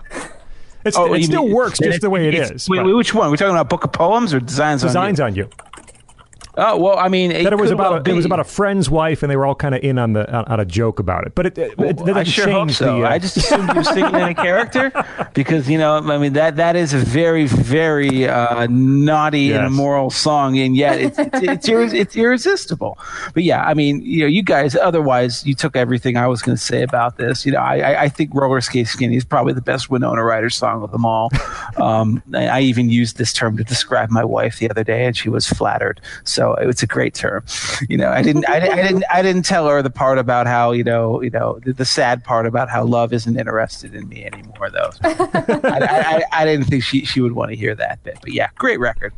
It's, Oh, it you still mean- works just the way it's- Wait, but which one? We're talking about Book of Poems or Designs, designs on on you. Oh well, I mean, That it was about well a, it was about a friend's wife, and they were all kind of in on the on, on a joke about it. But it, it, it, that I doesn't sure hope so. the. uh, I just assumed you were sticking in a character because you know, I mean that that is a very very uh, naughty and immoral song, and yet it's it's it's, irre- it's irresistible. But yeah, I mean, you know, you guys. Otherwise, you took everything I was going to say about this. You know, I I, I think Roller Skate Skinny is probably the best Winona Ryder song of them all. Um, I, I even used this term to describe my wife the other day, and she was flattered. So it's a great term. You know, I didn't I, I didn't I didn't tell her the part about how you know you know the, the sad part about how love isn't interested in me anymore though. I, I, I, I didn't think she she would want to hear that bit. But yeah, great record.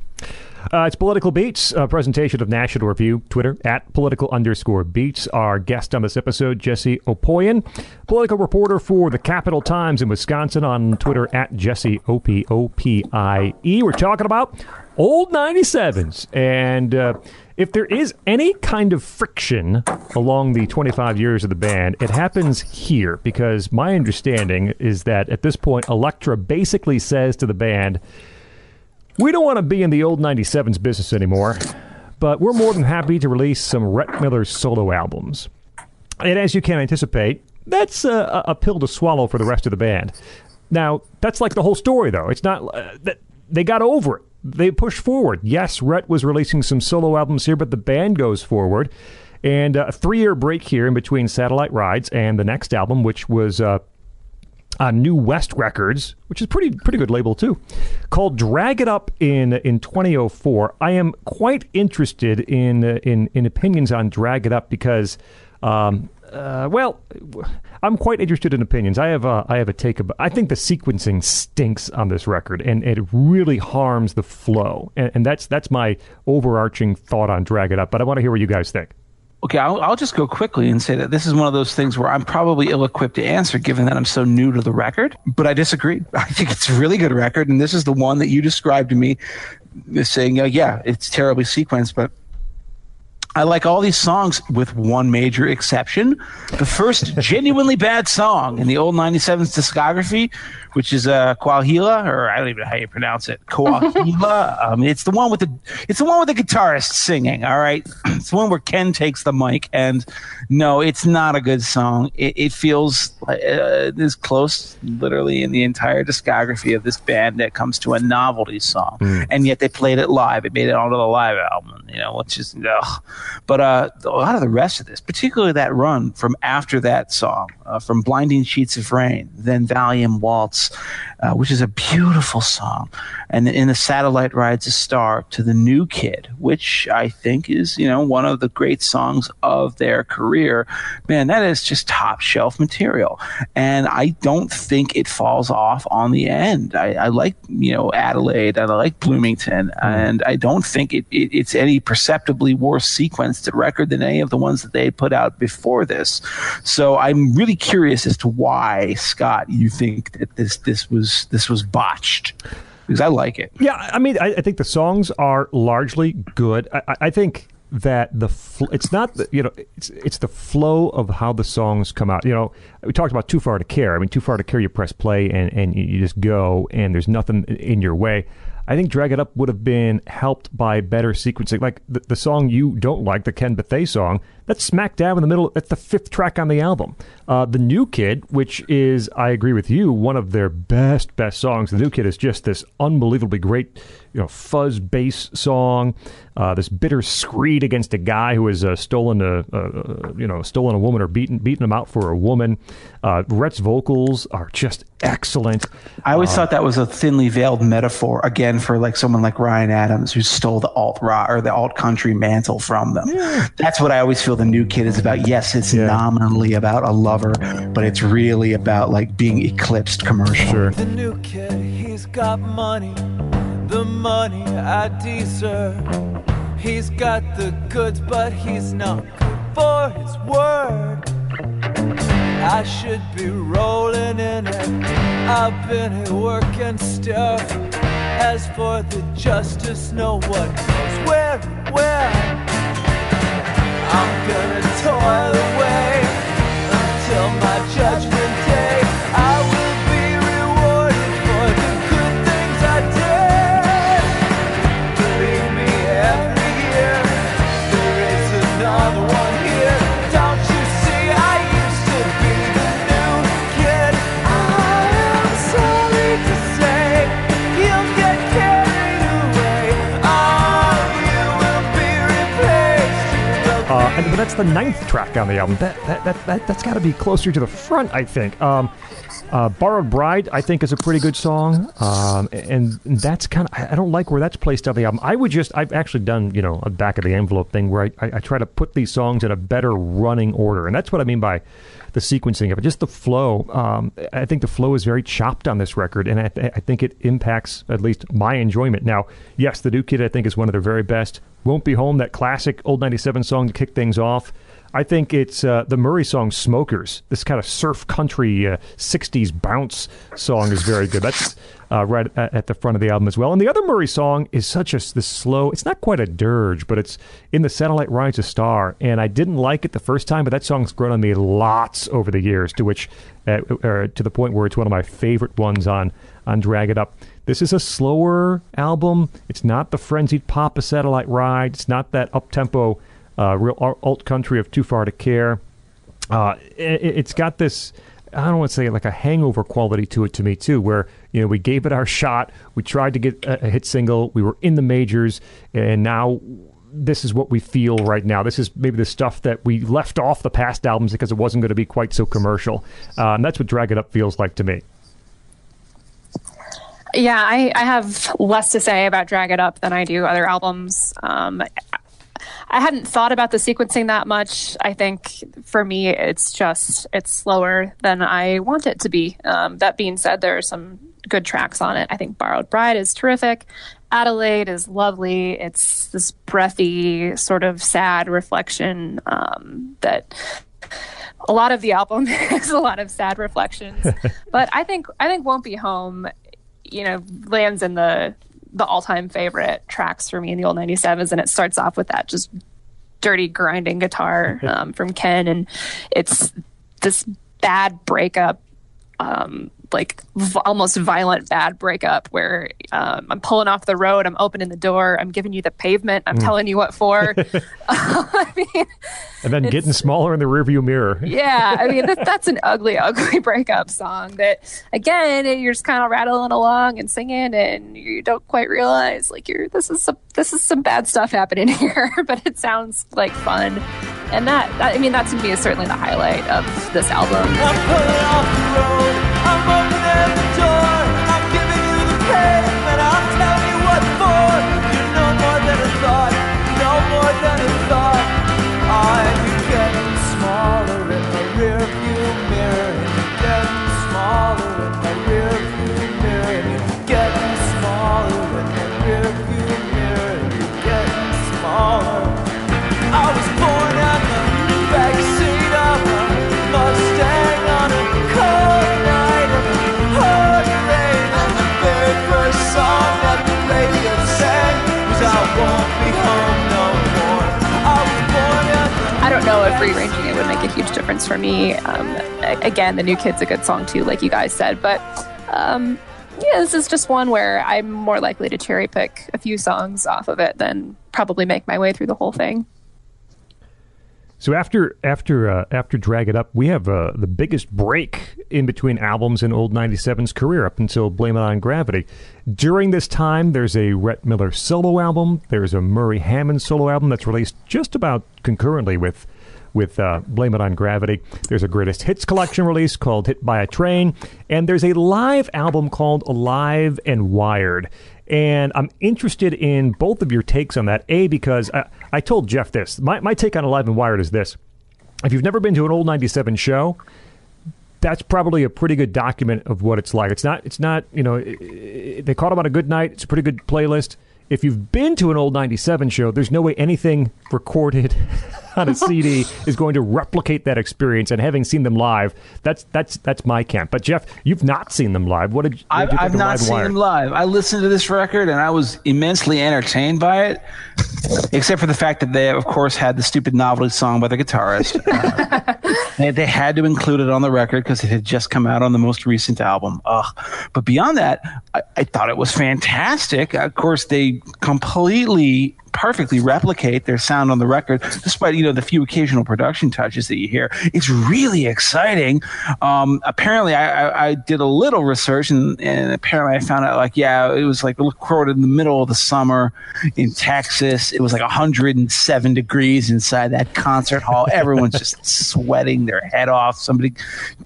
Uh, it's Political Beats, a presentation of National Review, Twitter, at political underscore beats. Our guest on this episode, Jessie Opoien, political reporter for the Capital Times in Wisconsin, on Twitter, at Jesse O-P-O-P-I-E. We're talking about old 97s. And uh, if there is any kind of friction along the 25 years of the band, it happens here because my understanding is that at this point, Elektra basically says to the band, we don't want to be in the old 97s business anymore, but we're more than happy to release some Rhett Miller solo albums. And as you can anticipate, that's a, a pill to swallow for the rest of the band. Now, that's like the whole story, though. It's not uh, that they got over it. They pushed forward. Yes, Rhett was releasing some solo albums here, but the band goes forward. And uh, a three year break here in between Satellite Rides and the next album, which was uh, on New West Records, which is pretty pretty good label too, called "Drag It Up" in in 2004. I am quite interested in uh, in in opinions on "Drag It Up" because, um, uh, well, I'm quite interested in opinions. I have a, I have a take about. I think the sequencing stinks on this record, and it really harms the flow. And, and that's that's my overarching thought on "Drag It Up." But I want to hear what you guys think. Okay, I'll, I'll just go quickly and say that this is one of those things where I'm probably ill equipped to answer given that I'm so new to the record, but I disagree. I think it's a really good record, and this is the one that you described to me saying, uh, yeah, it's terribly sequenced, but I like all these songs with one major exception. The first genuinely bad song in the old 97's discography, which is uh, Coahuila, or I don't even know how you pronounce it. Coahuila. um, it's the one with the it's the one with the guitarist singing. All right, it's the one where Ken takes the mic, and no, it's not a good song. It, it feels like, uh, this close, literally, in the entire discography of this band that comes to a novelty song, and yet they played it live. It made it onto the live album. You know, which is ugh. But uh, a lot of the rest of this, particularly that run from after that song, uh, from Blinding Sheets of Rain, then Valium Waltz, uh, which is a beautiful song, and in the Satellite Rides a Star to the New Kid, which I think is you know one of the great songs of their career. Man, that is just top shelf material, and I don't think it falls off on the end. I, I like you know Adelaide, and I like Bloomington, and I don't think it, it, it's any perceptibly worse sequenced record than any of the ones that they put out before this. So I'm really curious as to why Scott you think that this this was this was botched because I like it. Yeah, I mean, I, I think the songs are largely good. I, I- think that the fl- it's not the, you know it's it's the flow of how the songs come out. You know, we talked about too far to care. I mean, too far to care. You press play and and you just go, and there's nothing in your way. I think Drag It Up would have been helped by better sequencing. Like the, the song you don't like, the Ken Bethea song, that's smack dab in the middle. That's the fifth track on the album. Uh, the New Kid, which is, I agree with you, one of their best, best songs. The New Kid is just this unbelievably great, you know, fuzz bass song. Uh, this bitter screed against a guy who has uh, stolen a, uh, you know, stolen a woman or beaten beaten him out for a woman. Uh, Rhett's vocals are just excellent. I always thought that was a thinly veiled metaphor again for like someone like Ryan Adams who stole the alt rock or the alt country mantle from them. That's what I always feel the new kid is about. Yes, it's Yeah. nominally about a lover, but it's really about like being eclipsed commercial. Sure. The new kid, he's got money, the money I deserve. He's got the goods, but he's not good for his word. I should be rolling in it. I've been here working stuff. As for the justice, no one knows where and when. I'm gonna toil away until my judgment and, but that's the ninth track on the album. That that that, that that's got to be closer to the front, I think. Um, uh, Borrowed Bride, I think, is a pretty good song, um, and that's kind of I I don't like where that's placed on the album. I would just I've actually done you know a back of the envelope thing where I, I, I try to put these songs in a better running order, and that's what I mean by the sequencing of it, just the flow. Um, I think the flow is very chopped on this record, and I, I think it impacts at least my enjoyment. Now, yes, the New Kid I think is one of their very best. Won't Be Home, that classic old '97 song to kick things off. I think it's uh, the Murry song "Smokers." This kind of surf country uh, '60s bounce song is very good. That's uh, right at, the front of the album as well. And the other Murry song is such a slow. It's not quite a dirge, but it's in the Satellite Rides a Star. And I didn't like it the first time, but that song's grown on me lots over the years. To which, uh, to the point where it's one of my favorite ones on on Drag It Up. This is a slower album. It's not the frenzied pop of Satellite Ride. It's not that up tempo uh, real alt country of Too Far to Care. Uh, it, it's got this. I don't want to say like a hangover quality to it to me too, where you know we gave it our shot, we tried to get a, a hit single, we were in the majors, and now this is what we feel right now. This is maybe the stuff that we left off the past albums because it wasn't going to be quite so commercial, uh, and that's what Drag It Up feels like to me. Yeah, I, I have less to say about Drag It Up than I do other albums. Um, I hadn't thought about the sequencing that much. I think for me, it's just it's slower than I want it to be. Um, that being said, there are some good tracks on it. I think Borrowed Bride is terrific. Adelaide is lovely. It's this breathy, sort of sad reflection um, that a lot of the album is a lot of sad reflections. but I think I think Won't Be Home, you know, lands in the the all time favorite tracks for me in the old 97s. And it starts off with that just dirty grinding guitar um, from Ken. And it's this bad breakup um, like v- almost violent bad breakup where um, I'm pulling off the road, I'm opening the door, I'm giving you the pavement, I'm telling you what for. I mean, And then getting smaller in the rearview mirror. yeah, I mean that, that's an ugly, ugly breakup song. That again, you're just kind of rattling along and singing, and you don't quite realize like you're this is some this is some bad stuff happening here, but it sounds like fun, and that, that I mean that to me is certainly the highlight of this album. Rearranging it would make a huge difference for me. Um, again, the new kid's a good song too, like you guys said, but um, yeah, this is just one where I'm more likely to cherry pick a few songs off of it than probably make my way through the whole thing. So after after uh, after Drag It Up, we have uh, the biggest break in between albums in Old 97's career up until Blame It on Gravity. During this time, there's a Rhett Miller solo album. There's a Murry Hammond solo album that's released just about concurrently with with uh, Blame It on Gravity. There's a greatest hits collection release called Hit by a Train, and there's a live album called Alive and Wired. And I'm interested in both of your takes on that. A, because I, I told Jeff this. My, my take on Alive and Wired is this. If you've never been to an old 97 show, that's probably a pretty good document of what it's like. It's not, it's not, you know, i- i- they caught him on a good night. It's a pretty good playlist. If you've been to an old 97 show, there's no way anything recorded on a CD is going to replicate that experience. And having seen them live, that's that's that's my camp. But Jeff, you've not seen them live. What did, what I've, think I've of not seen Wire? him live. I listened to this record and I was immensely entertained by it, except for the fact that they, of course, had the stupid novelty song by the guitarist. Uh, they, they had to include it on the record because it had just come out on the most recent album. Ugh. But beyond that, I, I thought it was fantastic. Of course, they completely perfectly replicate their sound on the record, despite you know the few occasional production touches that you hear. It's really exciting. Um, apparently, I, I, I did a little research, and, and apparently, I found out like yeah, it was like recorded in the middle of the summer in Texas. It was like 107 degrees inside that concert hall. Everyone's just sweating their head off. Somebody,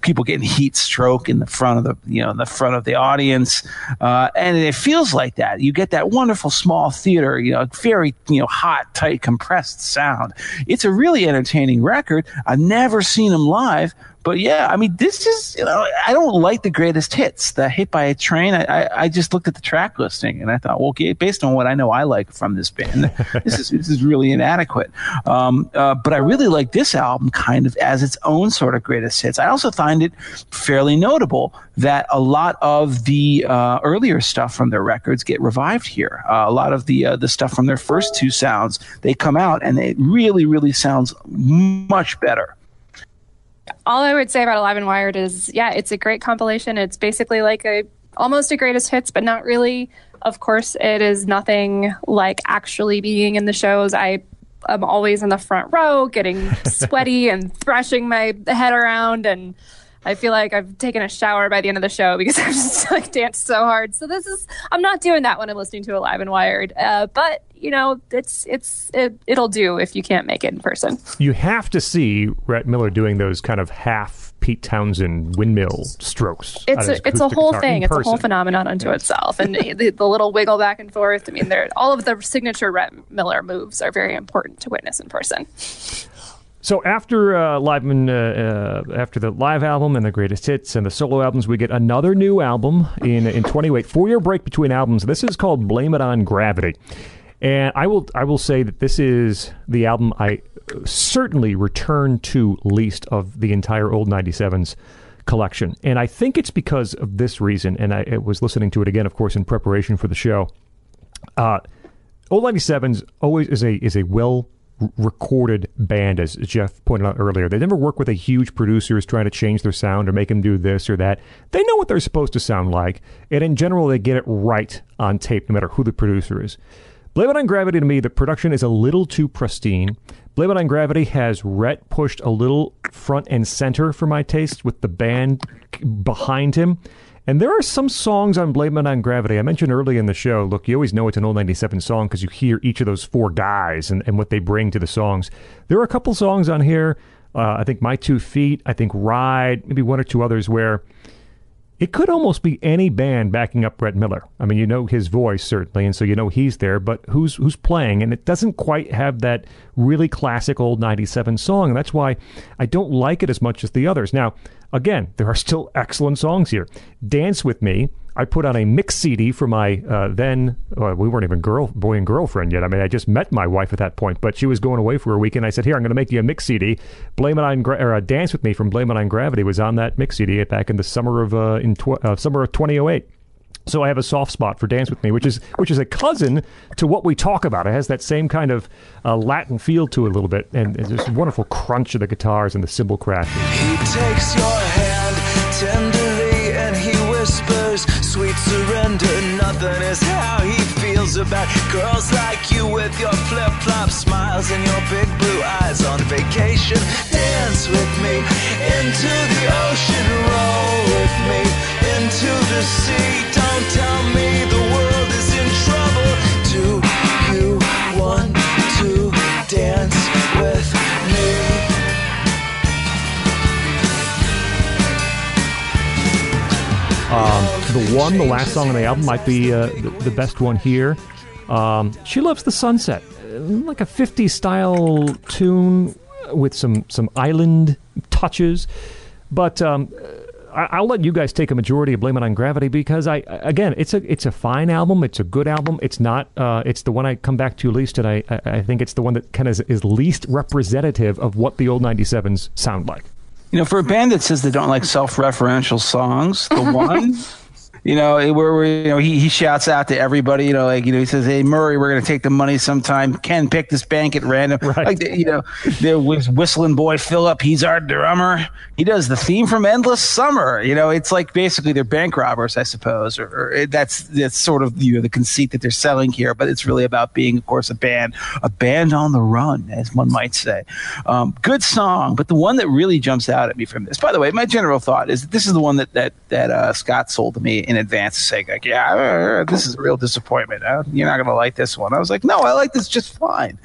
people getting heat stroke in the front of the you know in the front of the audience, uh, and it feels like that. You get that wonderful small theater, you know, very you know hot, tight, compressed sound. It's a really entertaining record. I've never seen him live. But yeah, I mean, this is, you know, I don't like the greatest hits. The hit by a train, I, I, I just looked at the track listing and I thought, well, okay, based on what I know I like from this band, this is, this is really inadequate. Um, uh, but I really like this album kind of as its own sort of greatest hits. I also find it fairly notable that a lot of the uh, earlier stuff from their records get revived here. Uh, a lot of the uh, the stuff from their first two sounds, they come out and it really, really sounds much better. All I would say about Alive and Wired is, yeah, it's a great compilation. It's basically like a almost a greatest hits, but not really. Of course, it is nothing like actually being in the shows. I am always in the front row, getting sweaty and thrashing my head around, and I feel like I've taken a shower by the end of the show because I've just like danced so hard. So this is I'm not doing that when I'm listening to Alive and Wired, uh, but you know, it's it's it, it'll do if you can't make it in person. You have to see Rhett Miller doing those kind of half Pete Townshend windmill strokes. it's a it's a whole thing. in It's a whole phenomenon unto itself, and the, the little wiggle back and forth. I mean, they're all of the signature Rhett Miller moves are very important to witness in person. So after uh, live uh, uh, after the live album and the greatest hits and the solo albums, we get another new album in in 28. Four year break between albums. This is called Blame It on Gravity, and I will I will say that this is the album I certainly return to least of the entire old 97s collection, and I think it's because of this reason. And I, I was listening to it again, of course, in preparation for the show. Uh, Old 97s always is a is a well recorded band, as Jeff pointed out earlier. They never work with a huge producer who's trying to change their sound or make them do this or that. They know what they're supposed to sound like, and in general, they get it right on tape, no matter who the producer is. Blame It on Gravity to me, the production is a little too pristine. Blame It on Gravity has Rhett pushed a little front and center for my taste with the band behind him. And there are some songs on Blame It on Gravity. I mentioned early in the show, look, you always know it's an old 97 song because you hear each of those four guys and, and what they bring to the songs. There are a couple songs on here, uh, I think My Two Feet, I think Ride, maybe one or two others where it could almost be any band backing up Rhett Miller. I mean, you know his voice certainly, and so you know he's there, but who's who's playing? And it doesn't quite have that really classic old '97 song, and that's why I don't like it as much as the others. Now, again, there are still excellent songs here. "Dance with Me." I put on a mix CD for my uh, then well, we weren't even girl boy and girlfriend yet. I mean, I just met my wife at that point, but she was going away for a weekend. I said, "Here, I'm going to make you a mix CD. Blame it on gra- or uh, Dance with Me from Blame It on Gravity was on that mix CD back in the summer of uh, in tw- uh, summer of 2008." So I have a soft spot for Dance with Me, which is which is a cousin to what we talk about. It has that same kind of uh, Latin feel to it a little bit, and this wonderful crunch of the guitars and the cymbal crash. Surrender. Nothing is how he feels about girls like you with your flip flop smiles and your big blue eyes on vacation. Dance with me into the ocean, roll with me into the sea. Don't tell me the world is in trouble. Do you want Um, the one, the last song on the album, might be uh, the, the best one here. Um, she loves the sunset, Uh, like a 50s style tune with some some island touches. But um, I, I'll let you guys take a majority of blame it on gravity because I again, it's a it's a fine album. It's a good album. It's not. Uh, it's the one I come back to least, and I I, think it's the one that kind of is least representative of what the old 97s sound like. You know, for a band that says they don't like self-referential songs, the one, you know, where, where you know he, he shouts out to everybody, you know, like you know he says, "Hey Murry, we're going to take the money sometime. Ken, pick this bank at random." Right. Like you know, there was whistling boy Philip. He's our drummer. He does the theme from Endless Summer. You know, it's like basically they're bank robbers, I suppose, or, or it- that's that's sort of you know the conceit that they're selling here. But it's really about being, of course, a band, a band on the run, as one might say. Um, good song, but the one that really jumps out at me from this. By the way, my general thought is that this is the one that that that uh, Scott sold to me in advance, saying like, "Yeah, uh, this is a real disappointment. Uh, you're not going to like this one." I was like, "No, I like this just fine."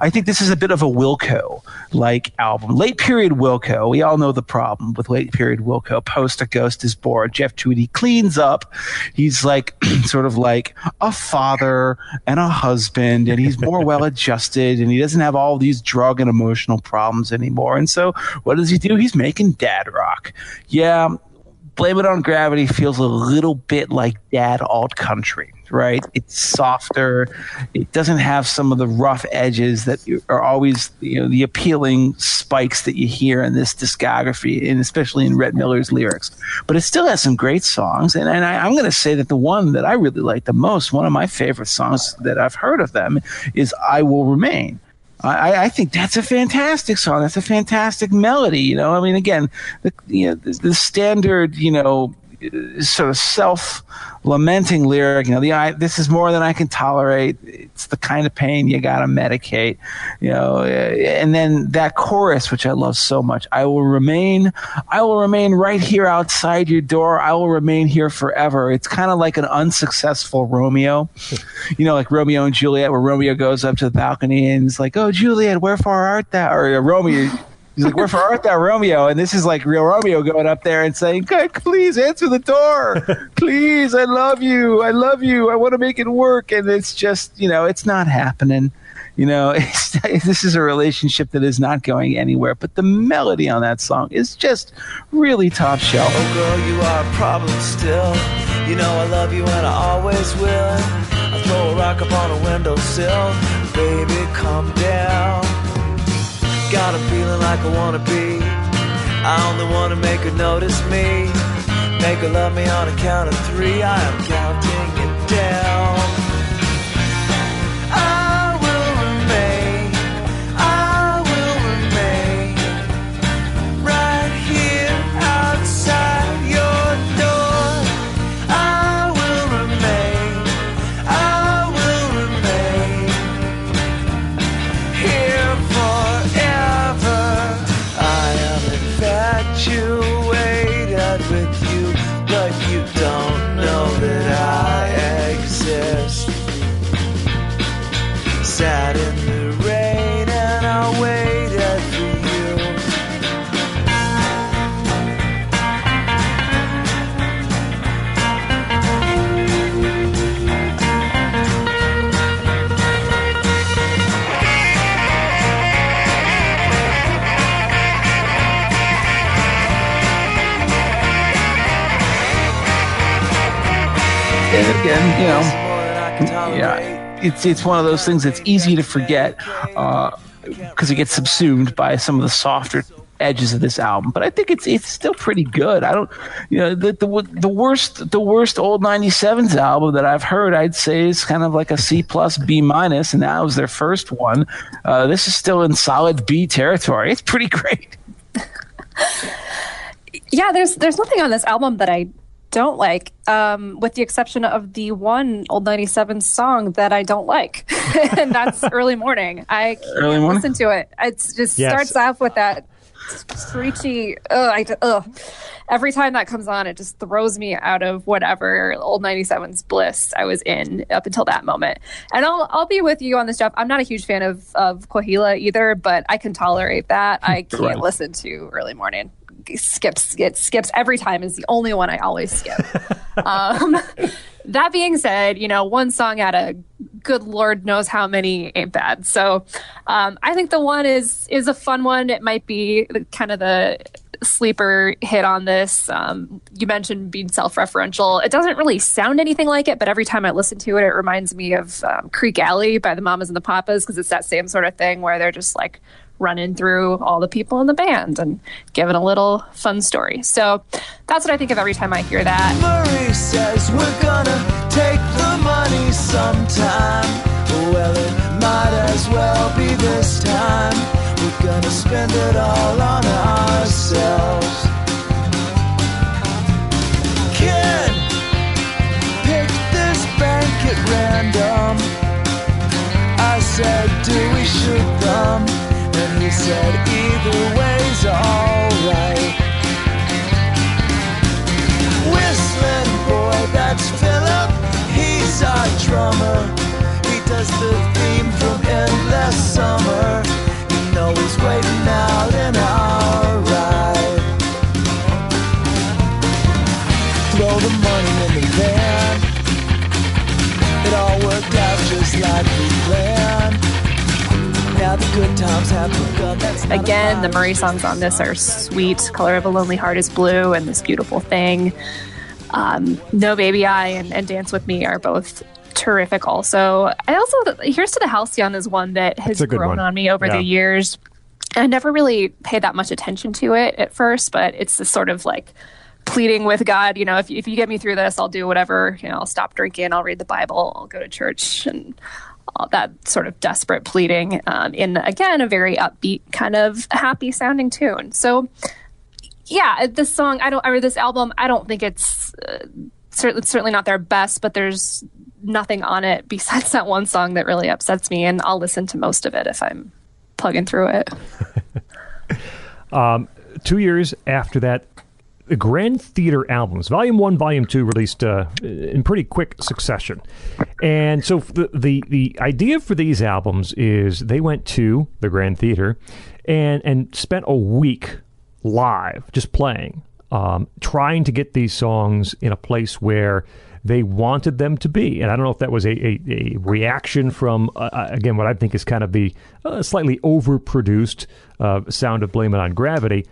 I think this is a bit of a Wilco like album, late period Wilco. We all know the problem with late period Wilco. Post a Ghost Is Born. Jeff Tweedy cleans up. He's like sort of like a father and a husband, and he's more well adjusted, and he doesn't have all these drug and emotional problems anymore. And so, what does he do? He's making dad rock. Yeah, Blame It on Gravity feels a little bit like dad alt country, right? It's softer. It doesn't have some of the rough edges that are always, you know, the appealing spikes that you hear in this discography, and especially in Rhett Miller's lyrics. But it still has some great songs. And, and I, I'm going to say that the one that I really like the most, one of my favorite songs that I've heard of them, is I Will Remain. I, I think that's a fantastic song. That's a fantastic melody. You know, I mean, again, the you know, the, the standard, you know, sort of self lamenting lyric. You know, the I, this is more than I can tolerate. It's the kind of pain you got to medicate. You know, uh, and then that chorus, which I love so much. I will remain. I will remain right here outside your door. I will remain here forever. It's kind of like an unsuccessful Romeo you know, like Romeo and Juliet, where Romeo goes up to the balcony and is like, "Oh, Juliet, wherefore art thou?" Or uh, Romeo, he's like, "Wherefore art thou, Romeo?" And this is like real Romeo going up there and saying, "God, please answer the door, please, I love you, I love you, I want to make it work." And it's just, you know, it's not happening. You know, this is a relationship that is not going anywhere. But the melody on that song is just really top shelf. Oh, girl, you are a problem still. You know I love you and I always will. I throw a rock up on a windowsill. Baby, calm down. Got a feeling like I wanna be. I only wanna make her notice me. Make her love me on a count of three. I am counting it down. It's one of those things that's easy to forget because it gets subsumed by some of the softer edges of this album. But I think it's it's still pretty good. I don't, you know, the the, the worst the worst old '97s album that I've heard, I'd say is kind of like a C plus B minus, and that was their first one. Uh, this is still in solid B territory. It's pretty great. Yeah, there's there's nothing on this album that I don't like, um, with the exception of the one old '97 song that I don't like, and that's "Early Morning." I can't Early Morning? listen to it. It just Yes. starts off with that screechy. Ugh, I, ugh. Every time that comes on, it just throws me out of whatever old 97's bliss I was in up until that moment. And I'll I'll be with you on this, Jeff. I'm not a huge fan of of Coahuila either, but I can tolerate that. I can't Right. listen to Early Morning. Skips it skips every time. Is the only one I always skip. um, that being said, you know, one song out of good Lord knows how many ain't bad. So um, I think the one is is a fun one. It might be kind of the sleeper hit on this. Um, you mentioned being self-referential. It doesn't really sound anything like it, but every time I listen to it, it reminds me of um, Creeque Alley by the Mamas and the Papas because it's that same sort of thing where they're just like running through all the people in the band and giving a little fun story. So that's what I think of every time I hear that. Murry says we're gonna take the money sometime. Well, it might as well be this time. We're gonna spend it all on ourselves. Random. I said, do we shoot them? And he said, either way's alright. Whistling boy, that's Philip. He's our drummer. He does the theme from Endless Summer. You know he's waiting out in our Again, the. Murry songs on this are sweet. Color of a Lonely Heart is Blue and This Beautiful Thing. Um, no Baby I and, and Dance With Me are both terrific also. I also, Here's to the Halcyon is one that has That's a good grown one. on me over Yeah. the years. I never really paid that much attention to it at first, but it's this sort of like pleading with God, you know, if, if you get me through this, I'll do whatever, you know, I'll stop drinking, I'll read the Bible, I'll go to church and all that sort of desperate pleading um, in, again, a very upbeat, kind of happy sounding tune. So, yeah, this song, I don't, or this album, I don't think it's uh, certainly, certainly not their best, but there's nothing on it besides that one song that really upsets me, and I'll listen to most of it if I'm plugging through it. two years after that, Grand Theater albums, Volume One, Volume Two, released uh, in pretty quick succession. And so the, the the idea for these albums is they went to the Grand Theater and and spent a week live, just playing, um, trying to get these songs in a place where they wanted them to be. And I don't know if that was a, a, a reaction from, uh, uh, again, what I think is kind of the uh, slightly overproduced uh, sound of Blame It on Gravity.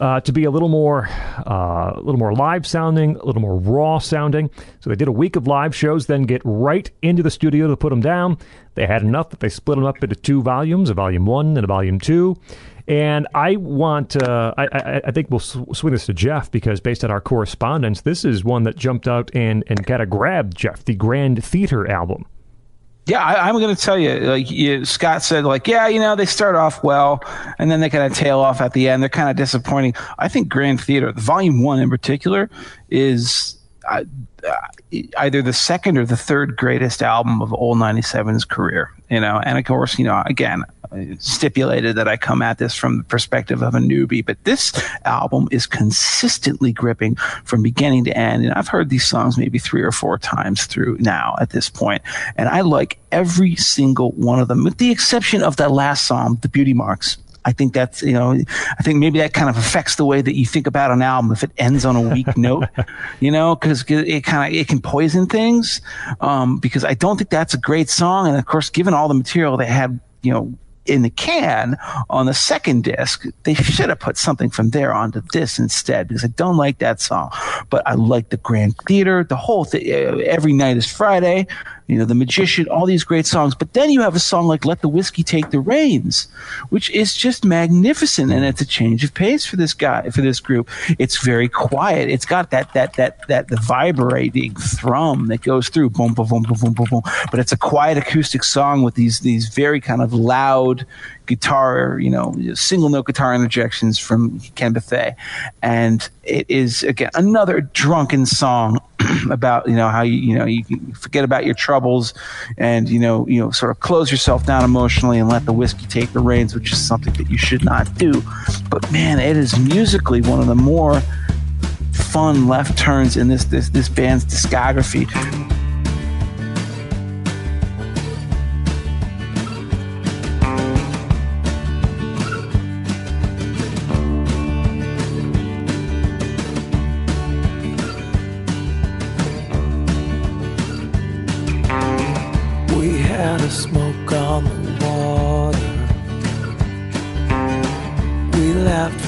Uh, to be a little more, uh, a little more live sounding, a little more raw sounding. So they did a week of live shows, then get right into the studio to put them down. They had enough that they split them up into two volumes, a volume one and a volume two. And I want, uh, I, I, I think we'll sw- swing this to Jeff because based on our correspondence, this is one that jumped out and, and kind of grabbed Jeff, the Grand Theater album. Yeah, I, I'm going to tell you. Like you, Scott said, like yeah, you know, they start off well, and then they kind of tail off at the end. They're kind of disappointing. I think Grand Theater, the Volume One in particular, is either the second or the third greatest album of old 97's career. You know, and of course, you know, again, stipulated that I come at this from the perspective of a newbie, but this album is consistently gripping from beginning to end. And I've heard these songs maybe three or four times through now at this point, and I like every single one of them, with the exception of that last song, "The Beauty Marks." I think that's you know I think maybe that kind of affects the way that you think about an album if it ends on a weak note, you know, because it kind of it can poison things. Um, because I don't think that's a great song, and of course, given all the material they had, you know. In the can on the second disc, they should have put something from there onto this instead because I don't like that song. But I like the Grand Theater, the whole thing. Every night is Friday, you know, The Magician, all these great songs. But then you have a song like Let the Whiskey Take the Reins, which is just magnificent. And it's a change of pace for this guy, for this group. It's very quiet. It's got that, that, that, that, the vibrating thrum that goes through boom, boom, boom, boom, boom, boom, boom. But it's a quiet acoustic song with these, these very kind of loud guitar, you know, single note guitar interjections from Ken Bethea. And it is, again, another drunken song about, you know, how you, you know, you forget about your troubles and, you know, you know, sort of close yourself down emotionally and let the whiskey take the reins, which is something that you should not do. But man, it is musically one of the more fun left turns in this, this, this band's discography.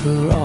Laughed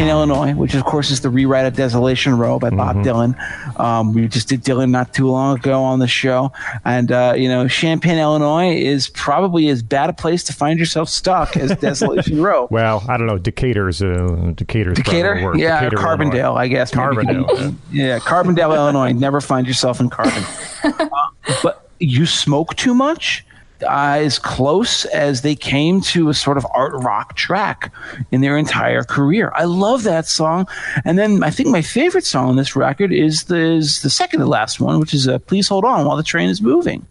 Champaign, Illinois, which of course is the rewrite of Desolation Row by Bob Dylan. Um, we just did Dylan not too long ago on the show, and uh, you know, Champaign, Illinois is probably as bad a place to find yourself stuck as Desolation Row. Well, I don't know. Decatur's uh, Decatur's Decatur, yeah, Decatur, Carbondale, Illinois. I guess. Carbondale. yeah. yeah, Carbondale, Illinois. Never find yourself in Carbon. Uh, but you smoke too much. As close as they came to a sort of art rock track in their entire career. I love that song. And then I think my favorite song on this record is the, is the second to last one, which is uh, Please Hold On While the Train is Moving.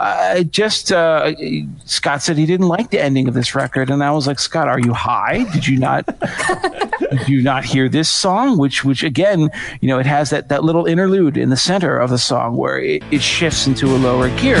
I just uh, Scott said he didn't like the ending of this record, and I was like, Scott, are you high? Did you not? did you not hear this song? Which, which again, you know, it has that that little interlude in the center of the song where it, it shifts into a lower gear.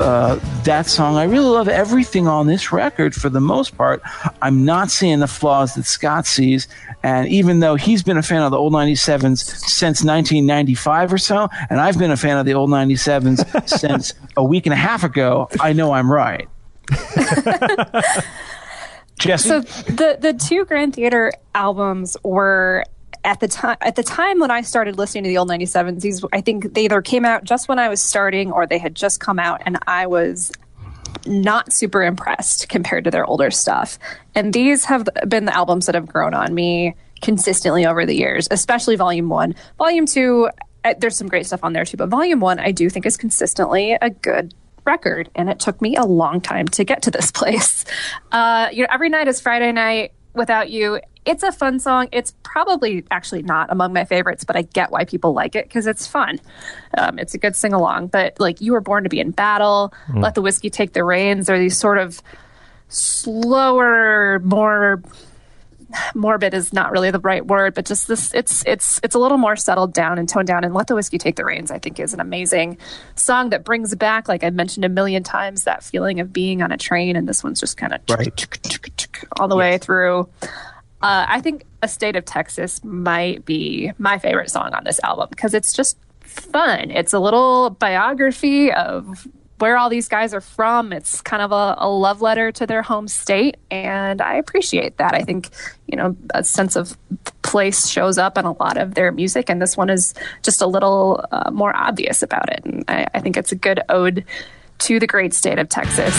Uh, that song. I really love everything on this record for the most part. I'm not seeing the flaws that Scott sees. And even though he's been a fan of the old 97s since 1995 or so, and I've been a fan of the old 97s since a week and a half ago, I know I'm right. Jessie? So the the two Grand Theater albums were at the time at the time when I started listening to the old 97s these I think they either came out just when I was starting or they had just come out and I was not super impressed compared to their older stuff. And these have been the albums that have grown on me consistently over the years, especially Volume 1. Volume 2 uh, there's some great stuff on there too, but Volume 1 I do think is consistently a good record and it took me a long time to get to this place. Uh, you know, every night is Friday night without you. It's a fun song. It's probably actually not among my favorites, but I get why people like it because it's fun. Um, it's a good sing along. But like, you were born to be in battle. Let the whiskey take the reins. They're these sort of slower, more morbid is not really the right word, but just this it's it's it's a little more settled down and toned down and let the whiskey take the reins, I think is an amazing song that brings back, like I mentioned a million times, that feeling of being on a train and this one's just kind of right. all the way through. Uh, I think A State of Texas might be my favorite song on this album because it's just fun. It's a little biography of where all these guys are from. It's kind of a, a love letter to their home state, and I appreciate that. I think, you know, a sense of place shows up in a lot of their music, and this one is just a little uh, more obvious about it. And I, I think it's a good ode to the great state of Texas.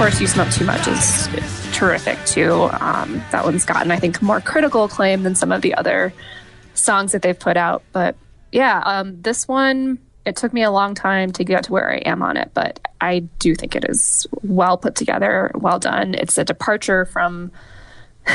Course, You Smoke Too Much is terrific too. Um, that one's gotten, I think, more critical acclaim than some of the other songs that they've put out. But yeah, um, this one, it took me a long time to get to where I am on it, but I do think it is well put together, well done. It's a departure from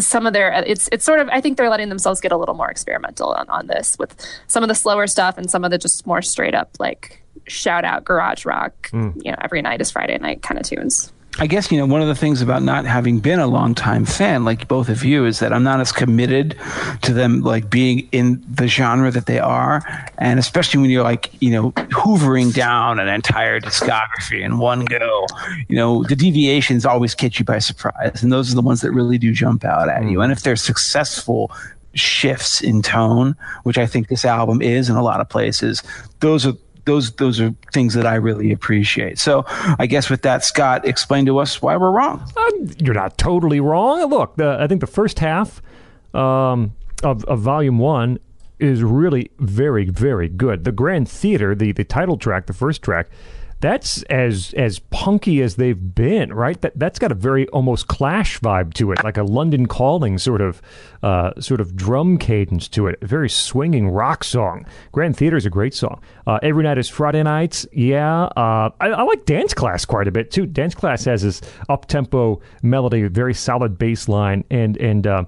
some of their it's it's sort of I think they're letting themselves get a little more experimental on, on this with some of the slower stuff and some of the just more straight up like shout out garage rock, mm. you know, every night is Friday night kind of tunes. I guess you know one of the things about not having been a longtime fan, like both of you, is that I'm not as committed to them like being in the genre that they are, and especially when you're like you know hoovering down an entire discography in one go, you know the deviations always catch you by surprise, and those are the ones that really do jump out at you. Mm. And if they're successful shifts in tone, which I think this album is in a lot of places, those are those those are things that I really appreciate. So I guess with that, Scott, explain to us why we're wrong. Um, you're not totally wrong. Look, the, I think the first half um, of, of Volume One is really very, very good. The Grand Theater, the the title track, the first track, that's as as punky as they've been, right? That that's got a very almost Clash vibe to it, like a London Calling sort of uh, sort of drum cadence to it. A very swinging rock song. Grand Theater is a great song. Uh, Every night is Friday nights. Yeah, uh, I, I like Dance Class quite a bit too. Dance Class has this up tempo melody, very solid bass line, and and uh,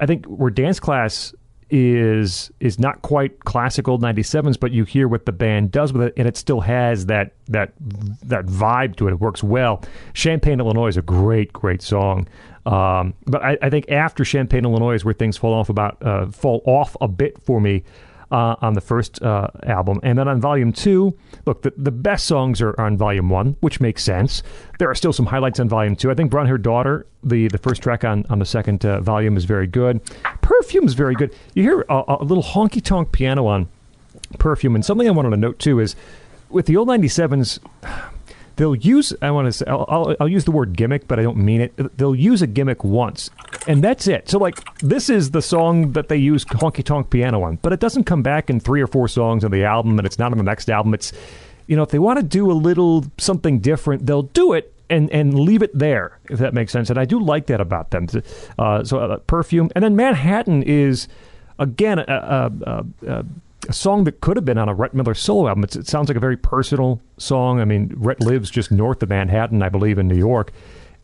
I think where Dance Class is is not quite classical 97s but you hear what the band does with it and it still has that that that vibe to it. It works well. Champaign illinois is a great great song. Um, but I, I think after Champaign illinois is where things fall off about uh, fall off a bit for me uh, on the first uh, album. And then on volume two, look, the, the best songs are on volume one, which makes sense. There are still some highlights on volume two. I think Brown Haired Daughter, the, the first track on, on the second uh, volume, is very good. Perfume is very good. You hear a, a little honky tonk piano on Perfume. And something I wanted to note too is with the old 97s, they'll use I want to say I'll, I'll, I'll use the word gimmick, but I don't mean it. They'll use a gimmick once, and that's it. So like this is the song that they use honky tonk piano on, but it doesn't come back in three or four songs on the album, and it's not on the next album. It's you know if they want to do a little something different, they'll do it. And, and leave it there if that makes sense and I do like that about them. Uh, so uh, perfume and then Manhattan is again a, a, a song that could have been on a Rhett Miller solo album. It's, it sounds like a very personal song. I mean, Rhett lives just north of Manhattan, I believe, in New York,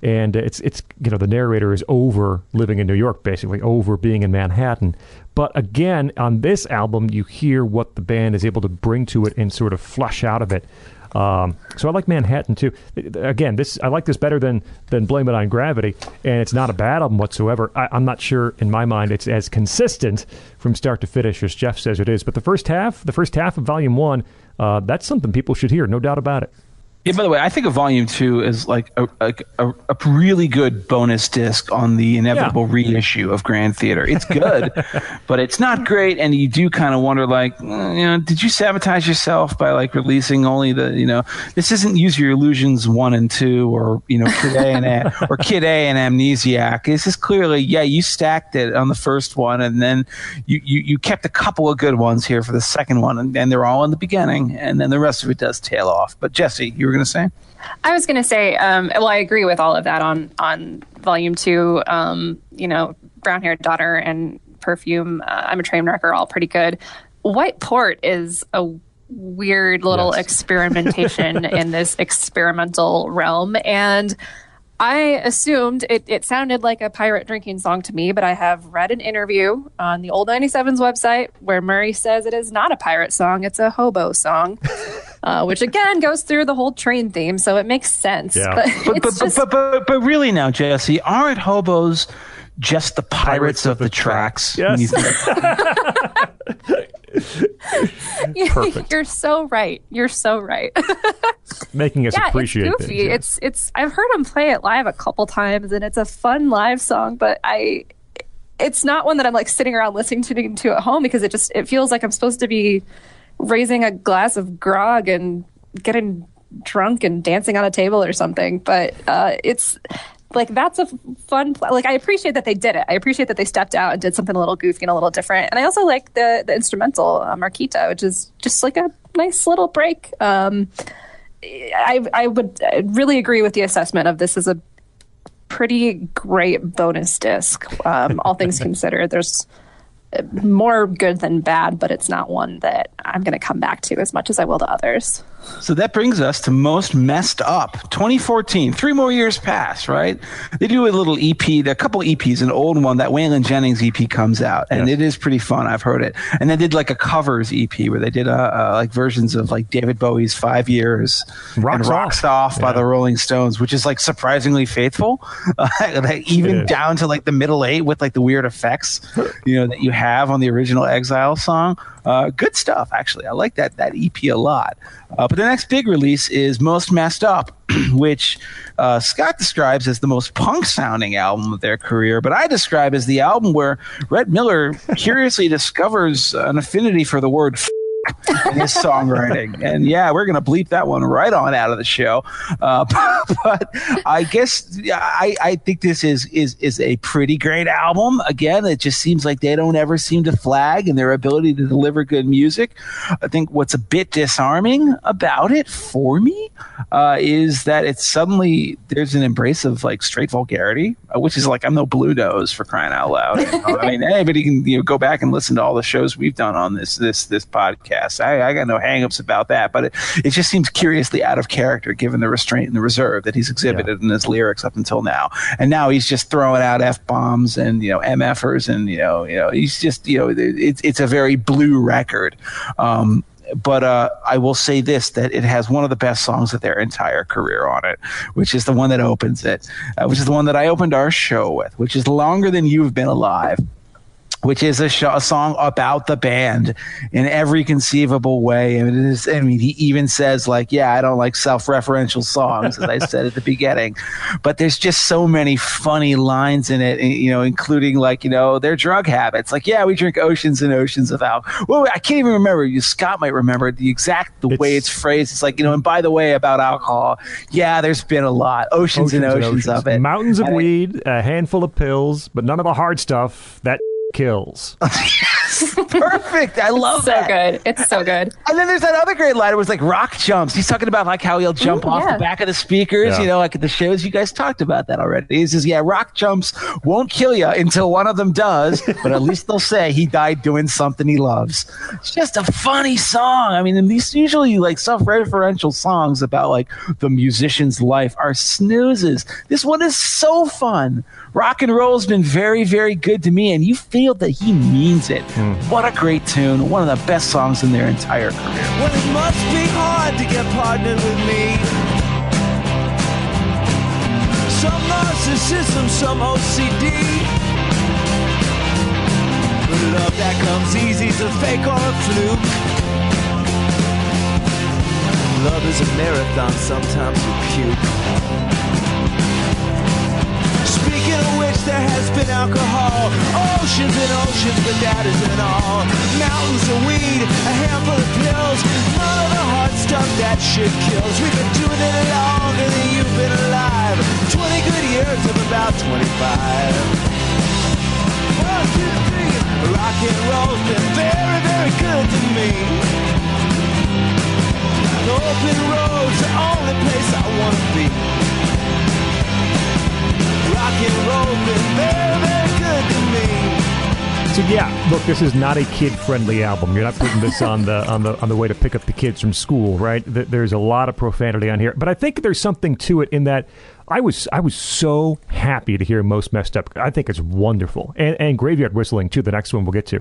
and it's it's you know the narrator is over living in New York, basically over being in Manhattan. But again, on this album, you hear what the band is able to bring to it and sort of flush out of it. Um, so I like Manhattan too. Again, this I like this better than than Blame It on Gravity, and it's not a bad album whatsoever. I, I'm not sure in my mind it's as consistent from start to finish as Jeff says it is. But the first half, the first half of Volume One, uh, that's something people should hear, no doubt about it. Yeah, by the way, I think of Volume Two as like a, a, a, really good bonus disc on the inevitable reissue of Grand Theater. It's good, but it's not great, and you do kind of wonder, like, mm, you know, did you sabotage yourself by like releasing only the, you know, this isn't Use Your Illusions one and two, or you know, Kid A and A, or Kid A and Amnesiac. This is clearly, yeah, you stacked it on the first one, and then you you, you kept a couple of good ones here for the second one, and, and they're all in the beginning, and then the rest of it does tail off. But Jessie, you were going to say? I was going to say, um, well, I agree with all of that on on volume two. Um, you know, brown haired daughter and perfume. Uh, I'm a train wreck are all pretty good. White port is a weird little Yes. experimentation in this experimental realm, and I assumed it, it sounded like a pirate drinking song to me, but I have read an interview on the old 97's website where Murry says it is not a pirate song, it's a hobo song, uh, which again goes through the whole train theme, so it makes sense. Yeah. But, But, but, just, but, but, but really now, Jessie, aren't hobos just the pirates, of, the, tracks? Yes. You think- Perfect. you're so right. You're so right. Making us yeah, appreciate it's goofy. things. yeah. It's it's. I've heard him play it live a couple times, and it's a fun live song. But I, it's not one that I'm like sitting around listening to to at home because it just it feels like I'm supposed to be raising a glass of grog and getting drunk and dancing on a table or something. But uh, it's like that's a fun pl- like i appreciate that they did it. I appreciate that they stepped out and did something a little goofy and a little different. And i also like the the instrumental uh, marquita which is just like a nice little break. Um i i would really agree with the assessment of this is a pretty great bonus disc um all things considered. There's more good than bad but it's not one that i'm going to come back to as much as i will to others So that brings us to most messed up 2014. Three more years pass, right? They do a little EP, a couple EPs, an old one that Waylon Jennings EP comes out, and Yes. it is pretty fun. I've heard it. And they did like a covers EP where they did uh, uh, like versions of like David Bowie's Five Years Rocks and Rocks Off. Off, by Yeah. the Rolling Stones, which is like surprisingly faithful, uh, even is. down to like the middle eight with like the weird effects, you know, that you have on the original Exile song. Uh, good stuff, actually. I like that that EP a lot. Uh, but the next big release is Most Messed Up, which uh, Scott describes as the most punk sounding album of their career, but I describe as the album where Rhett Miller curiously discovers an affinity for the word f- in his songwriting. And yeah, we're going to bleep that one right on out of the show. Uh, but I guess I, I think this is, is, is a pretty great album. Again, it just seems like they don't ever seem to flag in their ability to deliver good music. I think what's a bit disarming about it for me uh, is that it's suddenly there's an embrace of like straight vulgarity, uh, which is like I'm no blue nose for crying out loud. I mean, anybody can you know go back and listen to all the shows we've done on this this this podcast. I, I got no hangups about that, but it, it just seems curiously out of character given the restraint and the reserve that he's exhibited in his lyrics up until now. And now he's just throwing out f bombs and you know mfers and you know you know he's just you know it's it's a very blue record. Um, but uh, I will say this: that it has one of the best songs of their entire career on it, which is the one that opens it, uh, which is the one that I opened our show with, which is "Longer Than You've Been Alive." Which is a, sh- a song about the band in every conceivable way. And it is, I mean, he even says like, yeah, I don't like self-referential songs, as I said at the beginning, but there's just so many funny lines in it, you know, including like, you know, their drug habits. Like, yeah, we drink oceans and oceans of alcohol. Well, I can't even remember. You, Scott might remember the exact, the way It's- it's phrased. It's like, you know, and by the way, about alcohol, yeah, there's been a lot, oceans, and oceans, of it. Mountains of And it- weed, a handful of pills, but none of the hard stuff. That kills. Perfect. I love so that. good. It's so good. And then there's that other great line. It was like rock jumps. He's talking about like how he'll jump Ooh, off yeah. the back of the speakers, Yeah. you know, like at the shows. You guys talked about that already. He says, yeah, rock jumps won't kill you until one of them does, but at least they'll say he died doing something he loves. It's just a funny song. I mean, and these usually like self-referential songs about like the musician's life are snoozes. This one is so fun. Rock and roll has been very, very good to me, and you feel that he means it. Hmm. What a great tune. One of the best songs in their entire career. Well, it must be hard to get partnered with me. Some narcissism, some OCD. But love that comes easy is a fake or a fluke. Love is a marathon, sometimes you puke. There has been alcohol. Oceans and oceans, but that isn't all. Mountains of weed, a handful of pills. None of the hard stuff that shit kills. We've been doing it longer than you've been alive. 20 good years of about 25. One, two, three. Rock and roll's been very, very good to me. The open road's the only place I wanna be. So yeah, look, this is not a kid-friendly album. You're not putting this on the on the on the way to pick up the kids from school, right? There's a lot of profanity on here, but I think there's something to it in that I was I was so happy to hear most messed up. I think it's wonderful, and and graveyard whistling too. The next one we'll get to.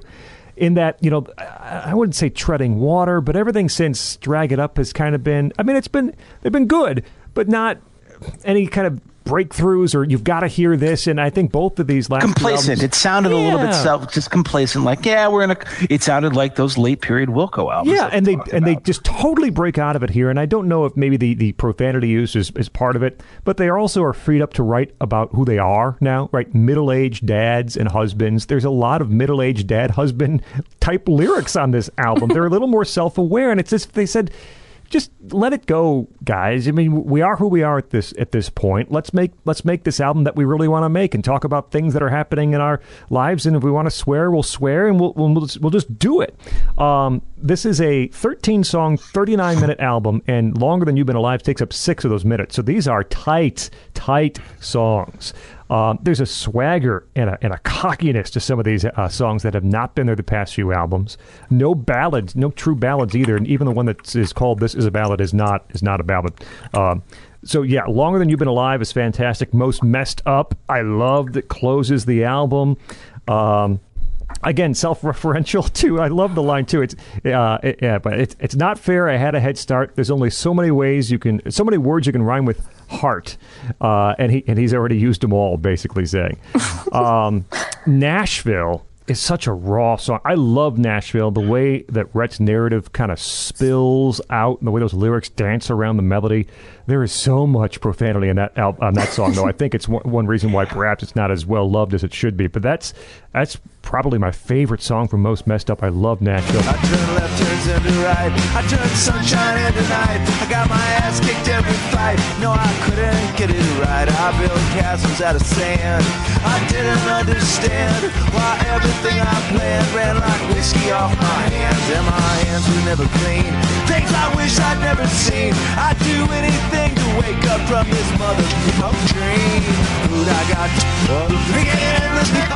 In that, you know, I I wouldn't say treading water, but everything since Drag It Up has kind of been. I mean, it's been they've been good, but not any kind of breakthroughs or you've got to hear this. And I think both of these last complacent. albums- It sounded a little bit self, just complacent. Like, yeah, we're in a. It sounded like those late period Wilco albums. Yeah, and they and they just totally break out of it here. And I don't know if maybe the, the profanity use is, is part of it, but they also are freed up to write about who they are now, right? Middle aged dads and husbands. There's a lot of middle aged dad husband type lyrics on this album. They're a little more self aware, and it's just they said. Just let it go, guys. I mean, we are who we are at this at this point. Let's make let's make this album that we really want to make and talk about things that are happening in our lives. And if we want to swear, we'll swear, and we'll we'll, just, we'll just do it. Um, this is a 13 song, 39 minute album, and longer than you've been alive takes up six of those minutes. So these are tight, tight songs. Um, there's a swagger and a, and a cockiness to some of these uh, songs that have not been there the past few albums. No ballads, no true ballads either, and even the one that is called "This Is a Ballad" is not is not a ballad. Um, so yeah, longer than you've been alive is fantastic. Most messed up, I love that closes the album. Um, again self-referential too i love the line too it's uh it- yeah but it's it's not fair i had a head start there's only so many ways you can so many words you can rhyme with heart uh and he and he's already used them all basically saying um nashville is such a raw song. I love Nashville. The way that Rhett's narrative kind of spills out, and the way those lyrics dance around the melody. There is so much profanity in that al- on that song, though. I think it's one, one reason why perhaps it's not as well loved as it should be. But that's that's probably my favorite song from Most Messed Up. I love Nashville. I turn left, turns into right. I turn sunshine into night. I got my ass kicked every fight. No, I couldn't get it right. I built castles out of sand. I didn't understand why everything I planned ran like whiskey off my hands. And my hands were never clean. Things I wish I'd never seen. I'd do anything to wake up from this motherfucking dream. I got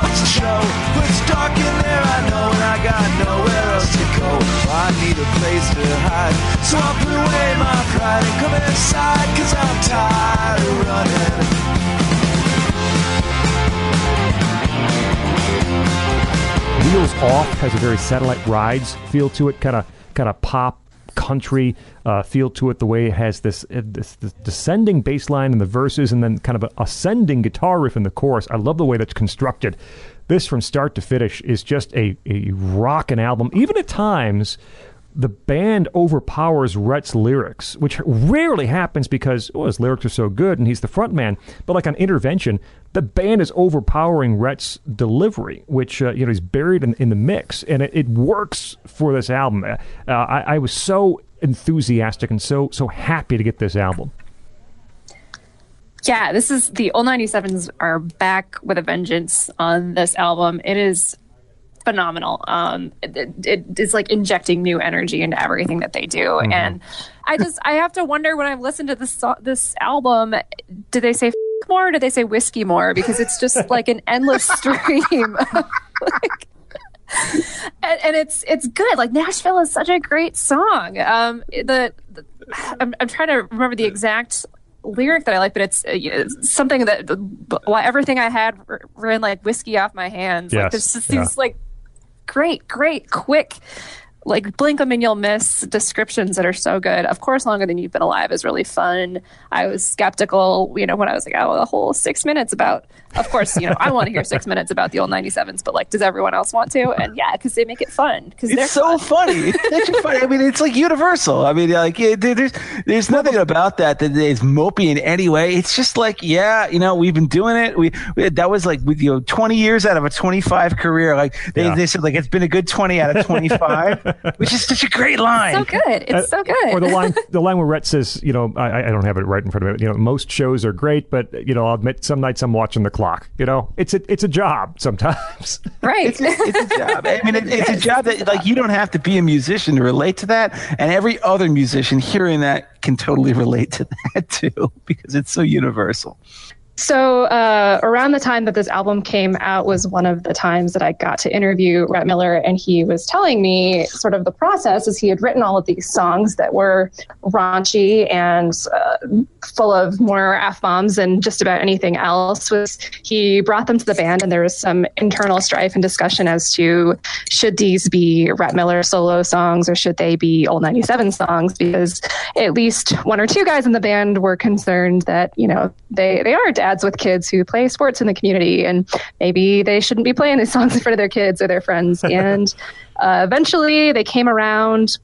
house show. It's dark in there, I know, and I got nowhere else to go. I need a place to hide. So I put away my pride and come inside, cause I'm tired of running. Wheels Off has a very Satellite Rides feel to it, kind of kind of pop country uh, feel to it. The way it has this, uh, this, this descending bass line in the verses, and then kind of an ascending guitar riff in the chorus. I love the way that's constructed. this from start to finish is just a, a rockin' album. Even at times, the band overpowers Rhett's lyrics, which rarely happens because well, his lyrics are so good and he's the front man. But like on Intervention, the band is overpowering Rhett's delivery, which uh, you know he's buried in, in the mix, and it, it works for this album. Uh, I, I was so enthusiastic and so so happy to get this album. Yeah, this is the old 97s are back with a vengeance on this album. It is phenomenal. Um, it, it is like injecting new energy into everything that they do, and I just I have to wonder when I've listened to this this album, did they say f- more? Or did they say whiskey more? Because it's just like an endless stream. of, like, and, and it's it's good. Like Nashville is such a great song. Um, the, the I'm, I'm trying to remember the exact lyric that I like, but it's, uh, it's something that well, everything I had r- ran like whiskey off my hands. Yes, Like there's just yeah. these like great, great, quick. Like blink them and you'll miss descriptions that are so good. Of course, longer than you've been alive is really fun. I was skeptical, you know, when I was like, oh, a whole six minutes about. Of course, you know, I want to hear six minutes about the old '97s, but like, does everyone else want to? And yeah, because they make it fun. Because they're It's so fun. funny. It's actually funny. I mean, it's like universal. I mean, like it, there's there's nothing about that that is mopey in any way. It's just like, yeah, you know, we've been doing it. We, we that was like with you know 20 years out of a 25 career. Like they, Yeah. they said, like it's been a good 20 out of 25, which is such a great line. so good. It's uh, so good. Or the line, the line where Rhett says, you know, I, I don't have it right in front of me. You know, most shows are great, but you know, I'll admit some nights I'm watching the clock. You know, it's a it's a job sometimes. right. It's a, it's a job. I mean, it, it's a job that like you don't have to be a musician to relate to that, and every other musician hearing that can totally relate to that too because it's so universal. So, uh, around the time that this album came out was one of the times that I got to interview Rhett Miller, and he was telling me sort of the process as he had written all of these songs that were raunchy and uh, full of more f bombs than just about anything else. Was he brought them to the band, and there was some internal strife and discussion as to should these be Rhett Miller solo songs or should they be old 97 songs? Because at least one or two guys in the band were concerned that, you know, they, they are dads with kids who play sports in the community and maybe they shouldn't be playing these songs in front of their kids or their friends. And uh, eventually they came around.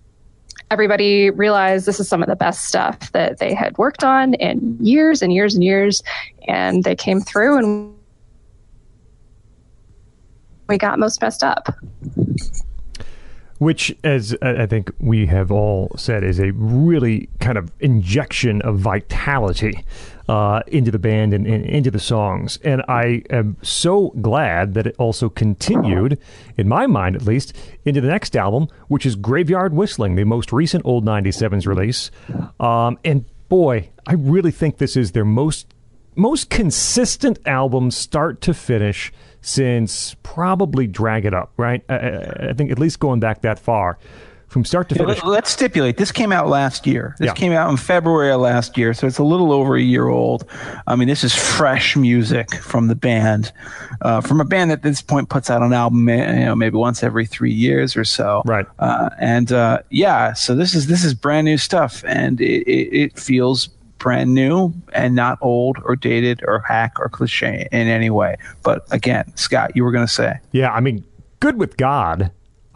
Everybody realized this is some of the best stuff that they had worked on in years and years and years. And they came through and we got most messed up. Which, as I think we have all said, is a really kind of injection of vitality uh, into the band and, and into the songs. And I am so glad that it also continued, in my mind at least, into the next album, which is Graveyard Whistling, the most recent Old 97s release. Um, and boy, I really think this is their most most consistent album start to finish since probably drag it up right I- I, think at least going back that far from start to finish Let- Let's stipulate. This came out last year. This Yeah. came out in February of last year, so it's a little over a year old. I mean, this is fresh music from the band, uh, from a band that at this point puts out an album, you know, maybe once every three years or so. Right. Uh, and uh, yeah, so this is this is brand new stuff, and it, it, it feels brand new and not old or dated or hack or cliche in any way. But again, Scott, you were going to say. yeah i mean good with god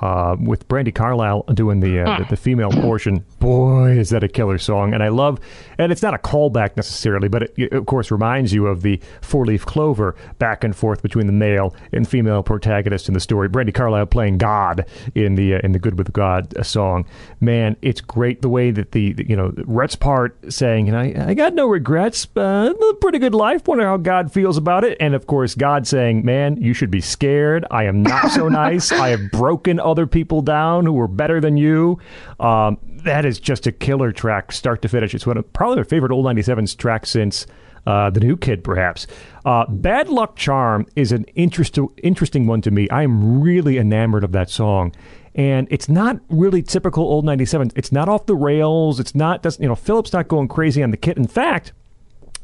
uh, with Brandi Carlile doing the, uh, the the female portion, boy, is that a killer song! And I love, and it's not a callback necessarily, but it, it, of course reminds you of the four leaf clover back and forth between the male and female protagonist in the story. Brandi Carlile playing God in the uh, in the Good with God uh, song. Man, it's great the way that the, the you know Rhett's part saying, "And I I got no regrets, uh, a pretty good life. Wonder how God feels about it." And of course, God saying, "Man, you should be scared. I am not so nice. I have broken other people down who were better than you." Um, that is just a killer track, start to finish. It's one of probably my favorite old '97s track since uh, the new kid, perhaps. Uh, Bad Luck Charm is an interest- interesting one to me. I am really enamored of that song. And it's not really typical old 97. It's not off the rails. It's not, doesn't, you know, Philip's not going crazy on the kit. In fact,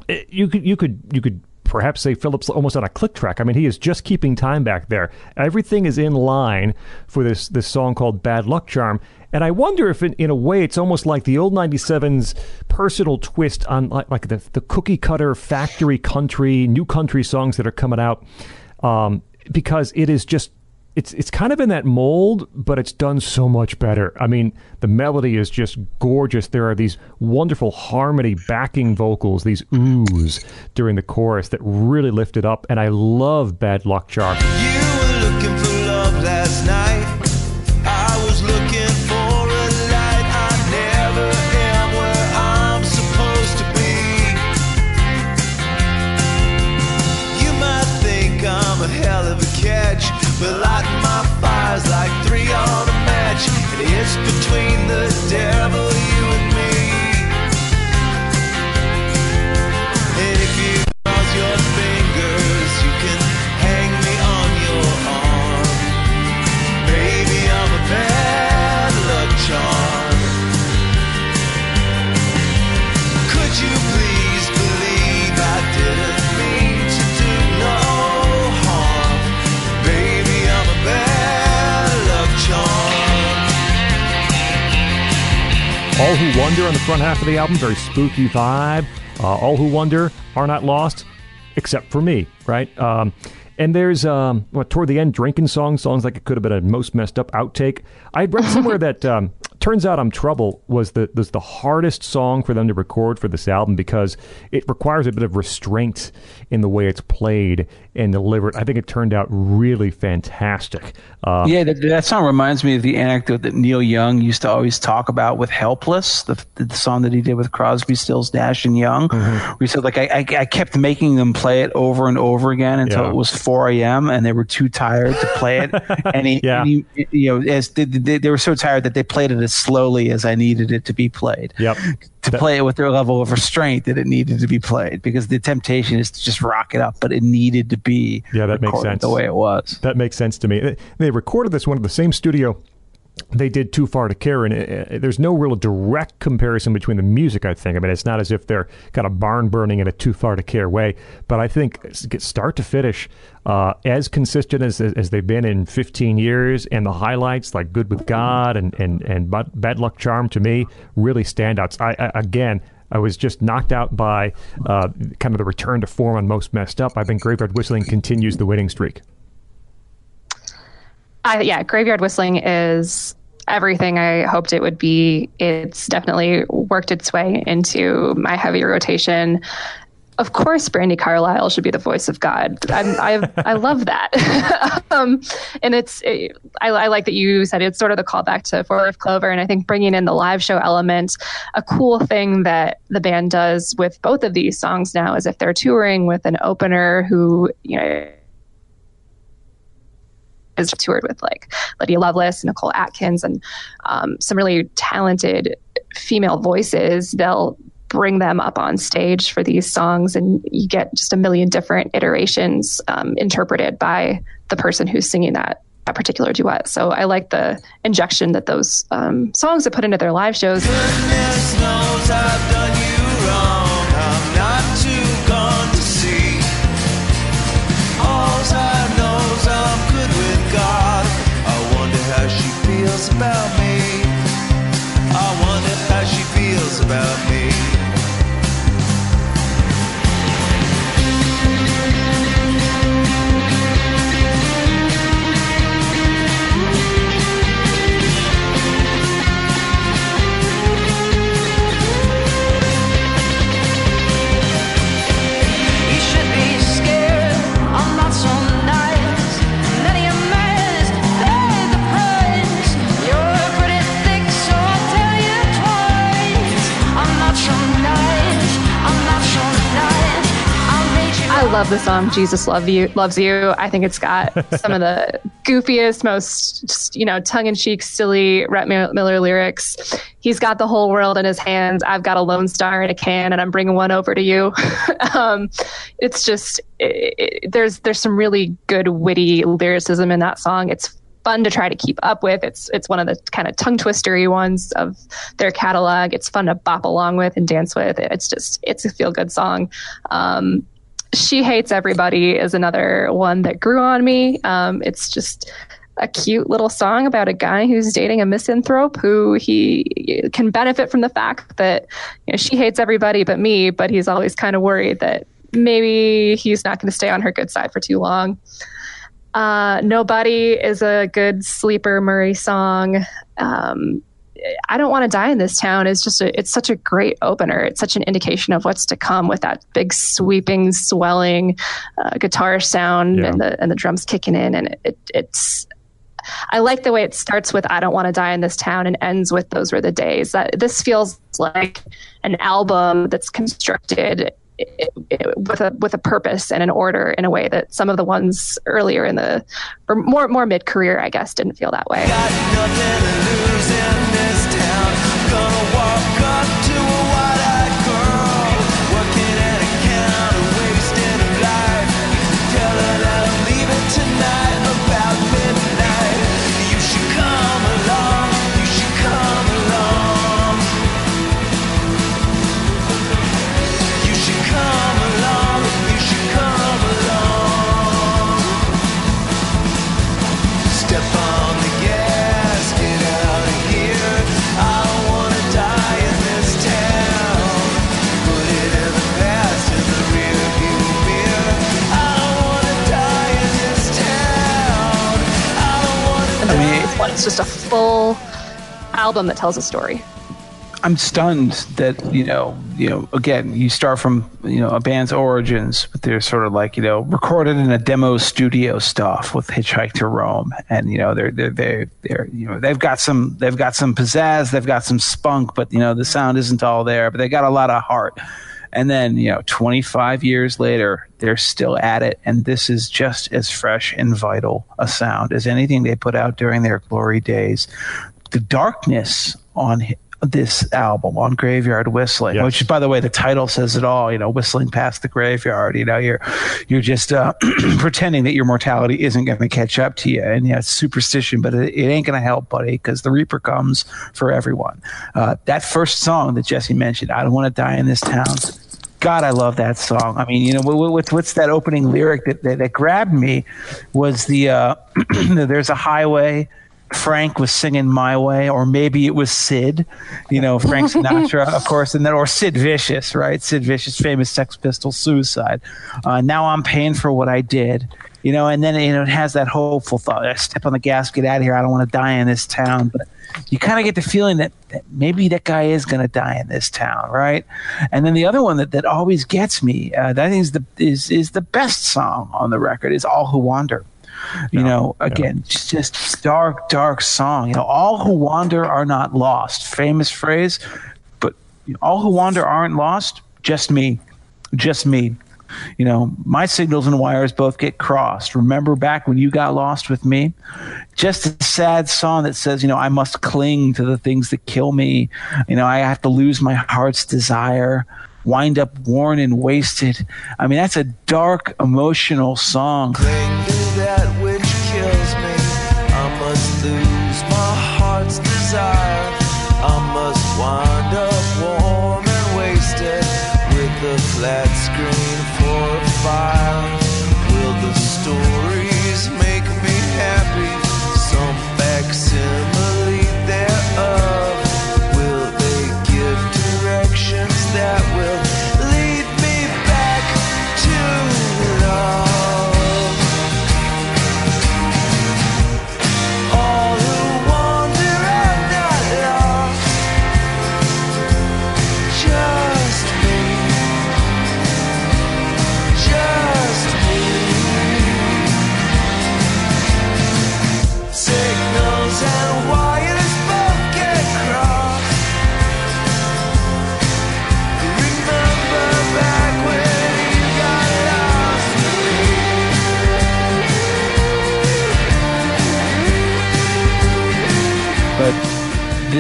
it- you could, you could, you could perhaps say Philip's almost on a click track. I mean, he is just keeping time back there. Everything is in line for this, this song called Bad Luck Charm. And I wonder if, in, in a way, it's almost like the old 97's personal twist on like, like the, the cookie cutter factory country, new country songs that are coming out. Um, because it is just it's it's kind of in that mold, but it's done so much better. I mean, the melody is just gorgeous. There are these wonderful harmony backing vocals, these oohs during the chorus that really lift it up, and I love Bad Luck Charm. You front half of the album, very spooky vibe. Uh, All Who Wonder are not lost, except for me, right? Um, and there's um, what toward the end, drinking songs, songs like it could have been a most messed up outtake. I read somewhere that um, turns out I'm Trouble was the was the hardest song for them to record for this album because it requires a bit of restraint in the way it's played and delivered. I think it turned out really fantastic. Uh, Yeah, that, that song reminds me of the anecdote that Neil Young used to always talk about with "Helpless," the, the song that he did with Crosby, Stills, Nash and Young. Where he said, like, I, I, I kept making them play it over and over again until Yeah. it was 4 a.m. and they were too tired to play it. and he, Yeah. and he you know, as they, they, they were so tired that they played it as slowly as I needed it to be played. Yep. To play it with their level of restraint that it needed to be played, because the temptation is to just rock it up, but it needed to be Yeah, that makes sense. the way it was. That makes sense to me. They- They recorded this one at the same studio they did Too Far to Care, and uh, there's no real direct comparison between the music. I think. I mean, it's not as if they're kind of barn burning in a Too Far to Care way, but I think start to finish, uh, as consistent as as they've been in 15 years, and the highlights like Good with God and and and Bad Luck Charm to me really standouts. I, I again. I was just knocked out by uh, kind of the return to form on Most Messed Up. I think Graveyard Whistling continues the winning streak. I, yeah, graveyard whistling is everything I hoped it would be. It's definitely worked its way into my heavy rotation. Of course, Brandi Carlile should be the voice of God. I'm, I I love that, um, and it's it, I, I like that you said it's sort of the callback to Four Leaf Clover, and I think bringing in the live show element. A cool thing that the band does with both of these songs now is if they're touring with an opener who you know has toured with like Lydia Loveless, Nicole Atkins, and um, some really talented female voices. They'll bring them up on stage for these songs, and you get just a million different iterations um, interpreted by the person who's singing that. That particular duet. So I like the injection that those um, songs have put into their live shows. About me. I wonder how she feels about me. Love the song "Jesus Love You Loves You." I think it's got some of the goofiest, most you know tongue-in-cheek, silly Rhett Miller lyrics. He's got the whole world in his hands. I've got a Lone Star in a can, and I'm bringing one over to you. um, it's just it, it, there's there's some really good witty lyricism in that song. It's fun to try to keep up with. It's it's one of the kind of tongue twistery ones of their catalog. It's fun to bop along with and dance with. It's just it's a feel good song. Um, she hates everybody is another one that grew on me. Um, it's just a cute little song about a guy who's dating a misanthrope who he can benefit from the fact that you know, she hates everybody but me, but he's always kind of worried that maybe he's not going to stay on her good side for too long. Uh, Nobody is a good sleeper Murry song. Um, I don't want to die in this town is just a, it's such a great opener. It's such an indication of what's to come with that big sweeping, swelling uh, guitar sound Yeah. and the and the drums kicking in, and it, it's. I like the way it starts with "I don't want to die in this town" and ends with "Those were the days." That this feels like an album that's constructed i- i- with a with a purpose and an order in a way that some of the ones earlier in the or more more mid career, I guess, didn't feel that way. Is just a full album that tells a story. I'm stunned that you know, you know, again, you start from you know a band's origins, but they're sort of like you know recorded in a demo studio stuff with Hitchhike to Rome, and you know they're they're they're, they're you know they've got some they've got some pizzazz, they've got some spunk, but you know the sound isn't all there, but they got a lot of heart. And then you know, 25 years later, they're still at it, and this is just as fresh and vital a sound as anything they put out during their glory days. The darkness on this album on Graveyard Whistling, Yes. which by the way, the title says it all. You know, whistling past the graveyard. You know, you're you're just uh, pretending that your mortality isn't going to catch up to you, and yeah, it's superstition, but it, it ain't going to help, buddy, because the Reaper comes for everyone. Uh, that first song that Jessie mentioned, "I Don't Want to Die in This Town." God, I love that song. I mean, you know, what, what, what's that opening lyric that, that, that grabbed me was the uh, "There's a highway." Frank was singing "My Way," or maybe it was Sid, you know, Frank Sinatra, of course, and then or Sid Vicious, right? Sid Vicious, famous Sex Pistols suicide. Uh, now I'm paying for what I did, you know, and then you know it has that hopeful thought: I step on the gas, get out of here. I don't want to die in this town, but you kind of get the feeling that, that maybe that guy is going to die in this town, right? And then the other one that, that always gets me, uh, that I think is the is is the best song on the record is "All Who Wander." You know, again, just, just dark, dark song. You know, all who wander are not lost. Famous phrase, but you know, all who wander aren't lost. Just me, just me. You know, my signals and wires both get crossed. Remember back when you got lost with me? Just a sad song that says, you know, I must cling to the things that kill me. You know, I have to lose my heart's desire, wind up worn and wasted. I mean, that's a dark, emotional song. cling to that which kills me. I must lose my heart's desire. I must wind up warm and wasted with a flat screen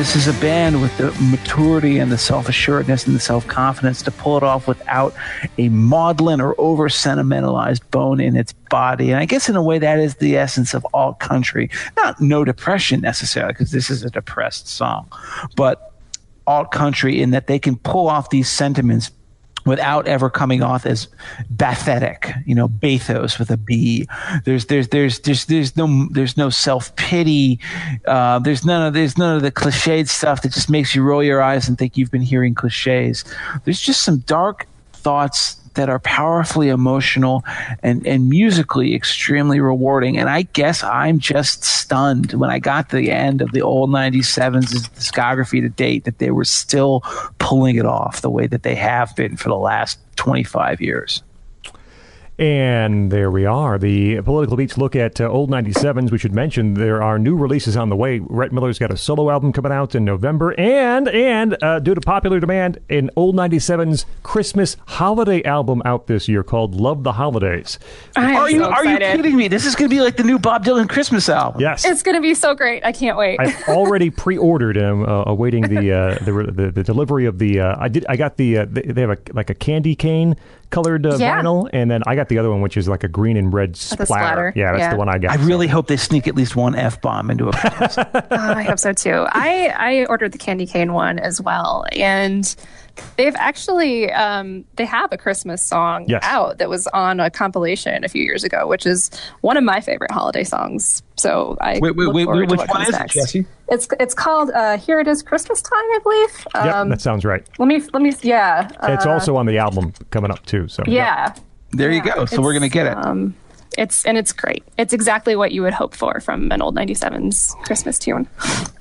this is a band with the maturity and the self-assuredness and the self-confidence to pull it off without a maudlin or over sentimentalized bone in its body. And i guess in a way that is the essence of alt country. Not no depression necessarily because this is a depressed song but alt country in that they can pull off these sentiments without ever coming off as pathetic, you know, bathos with a B. There's there's there's there's there's no there's no self pity. Uh, there's none of there's none of the cliched stuff that just makes you roll your eyes and think you've been hearing cliches. There's just some dark thoughts that are powerfully emotional and, and musically extremely rewarding. And I guess I'm just stunned when I got to the end of the old 97's discography to date that they were still pulling it off the way that they have been for the last 25 years. And there we are. The Political Beats look at uh, old 97s. We should mention there are new releases on the way. Rhett Miller's got a solo album coming out in November. And, and uh, due to popular demand, an old 97s Christmas holiday album out this year called Love the Holidays. I am Are you so are you kidding me? This is going to be like the new Bob Dylan Christmas album. Yes. It's going to be so great. I can't wait. I've already pre-ordered and uh, awaiting the, uh, the the the delivery of the. Uh, I did. I got the. Uh, they, they have a like a candy cane colored uh, Yeah. vinyl, and then I got the other one, which is like a green and red splatter. splatter. Yeah, that's Yeah. the one I got. I really hope they sneak at least one f bomb into a. Oh, I hope so too. I I ordered the candy cane one as well, and they've actually um, they have a Christmas song Yes. out that was on a compilation a few years ago, which is one of my favorite holiday songs. So I Wait, wait, look wait, forward wait, to which what one comes is it. Jessie? It's it's called uh, "Here It Is Christmas Time," I believe. Yep, Um, that sounds right. let me let me yeah. it's uh, also on the album coming up too. So yeah. There you go. So we're going to get it. Um, it's and it's great. It's exactly what you would hope for from an old '97's Christmas tune.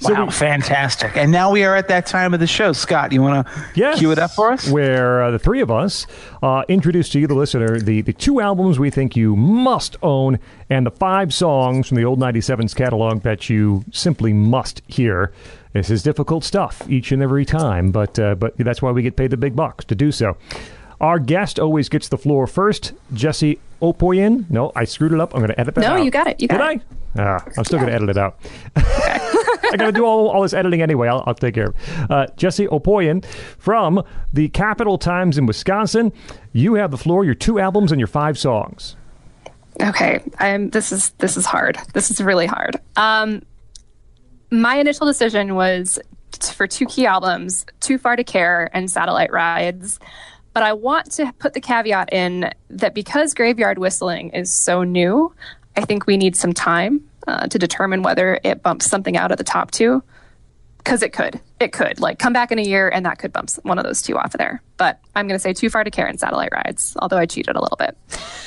wow, fantastic. And now we are at that time of the show. Scott, you want to Yes. cue it up for us? Where uh, the three of us uh, introduce to you, the listener, the, the two albums we think you must own and the five songs from the old 97's catalog that you simply must hear. This is difficult stuff each and every time, but uh, but that's why we get paid the big bucks to do so. Our guest always gets the floor first. Jessie Opoien. No, I screwed it up. I'm going to edit that No, out. you got it. You got Did it. I? Ah, I'm still going to edit it out. I got to do all, all this editing anyway. I'll, I'll take care of it. Uh, Jessie Opoien from the Capital Times in Wisconsin. You have the floor, your two albums and your five songs. Okay, I'm. This is this is hard. This is really hard. Um, my initial decision was t- for two key albums, "Too Far to Care" and "Satellite Rides." But I want to put the caveat in that because Graveyard Whistling is so new, I think we need some time uh, to determine whether it bumps something out of the top two. Because it could, it could like come back in a year, and that could bump one of those two off of there. But I'm going to say "Too Far to Care" and "Satellite Rides," although I cheated a little bit.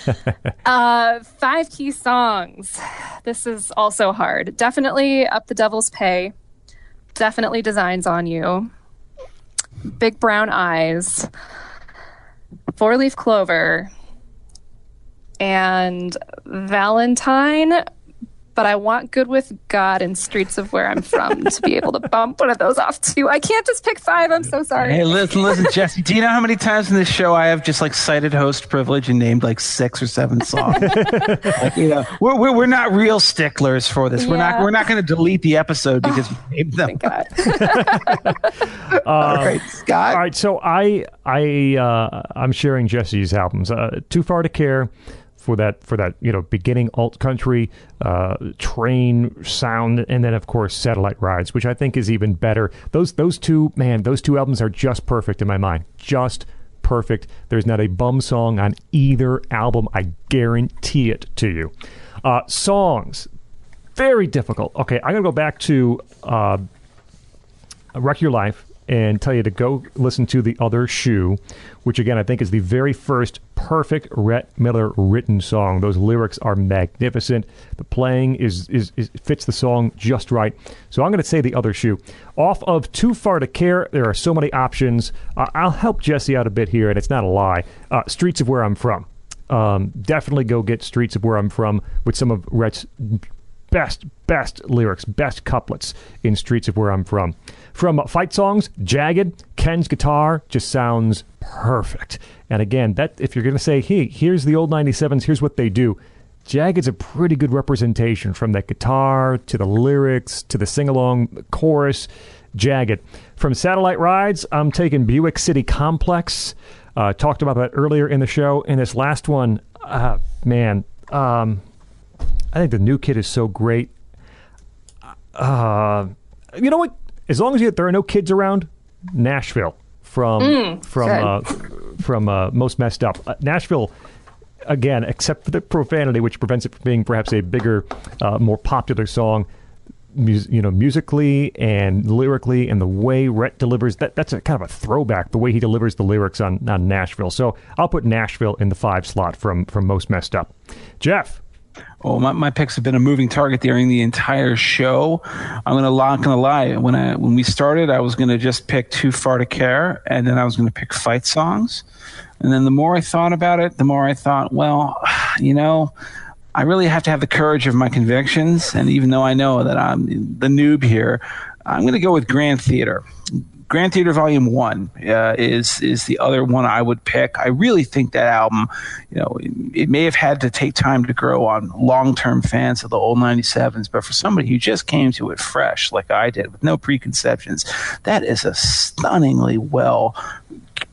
Uh, five key songs. This is also hard. Definitely Up the Devil's Pay. Definitely Designs on You. Big Brown Eyes. Four Leaf Clover. And Valentine. But I want Good with God and Streets of Where I'm From to be able to bump one of those off too. I can't just pick five. I'm so sorry. Hey, listen, listen, Jessie. Do you know how many times in this show I have just like cited host privilege and named like six or seven songs? like, you know, we're, we're we're not real sticklers for this. We're not we're not going to delete the episode because we named them. God. All right, Scott. All right, so I I uh, I'm sharing Jessie's albums. Uh, Too Far to Care for that for that you know beginning alt country uh, train sound, and then of course Satellite Rides, which I think is even better. Those those two man, those two albums are just perfect in my mind. Just perfect. There's not a bum song on either album. I guarantee it to you. Uh, songs very difficult. Okay, I'm gonna go back to. Uh, Wreck Your Life and tell you to go listen to The Other Shoe, which again I think is the very first perfect Rhett Miller written song. Those lyrics are magnificent. The playing is, is, is fits the song just right. So I'm going to say The Other Shoe. Off of Too Far to Care, there are so many options. Uh, I'll help Jessie out a bit here, and it's not a lie. Uh, Streets of Where I'm From. Um, definitely go get Streets of Where I'm From with some of Rhett's best, best lyrics, best couplets in Streets of Where I'm From. From fight songs, Jagged, Ken's guitar just sounds perfect. And again, that if you're going to say, hey, here's the old 97s, here's what they do. Jagged's a pretty good representation from that guitar to the lyrics to the sing along chorus. Jagged. From Satellite Rides, I'm taking Buick City Complex. Uh, talked about that earlier in the show. And this last one, uh, man, um, I think the new kid is so great. Uh, you know what? As long as you, there are no kids around, Nashville from from uh, from uh, most messed up. Uh, Nashville again, except for the profanity, which prevents it from being perhaps a bigger, uh, more popular song. mus- you know, musically and lyrically, and the way Rhett delivers that that's a kind of a throwback. The way he delivers the lyrics on on Nashville. So I'll put Nashville in the five slot from from most messed up. Jeff. Oh, my, my picks have been a moving target during the entire show. I'm gonna not gonna lie. When I when we started, I was gonna just pick Too Far to Care, and then I was gonna pick fight songs. And then the more I thought about it, the more I thought, well, you know, I really have to have the courage of my convictions. And even though I know that I'm the noob here, I'm gonna go with Grand Theater. Grand Theater Volume One uh, is is the other one I would pick. I really think that album, you know, it, it may have had to take time to grow on long term fans of the old '97s, but for somebody who just came to it fresh, like I did, with no preconceptions, that is a stunningly well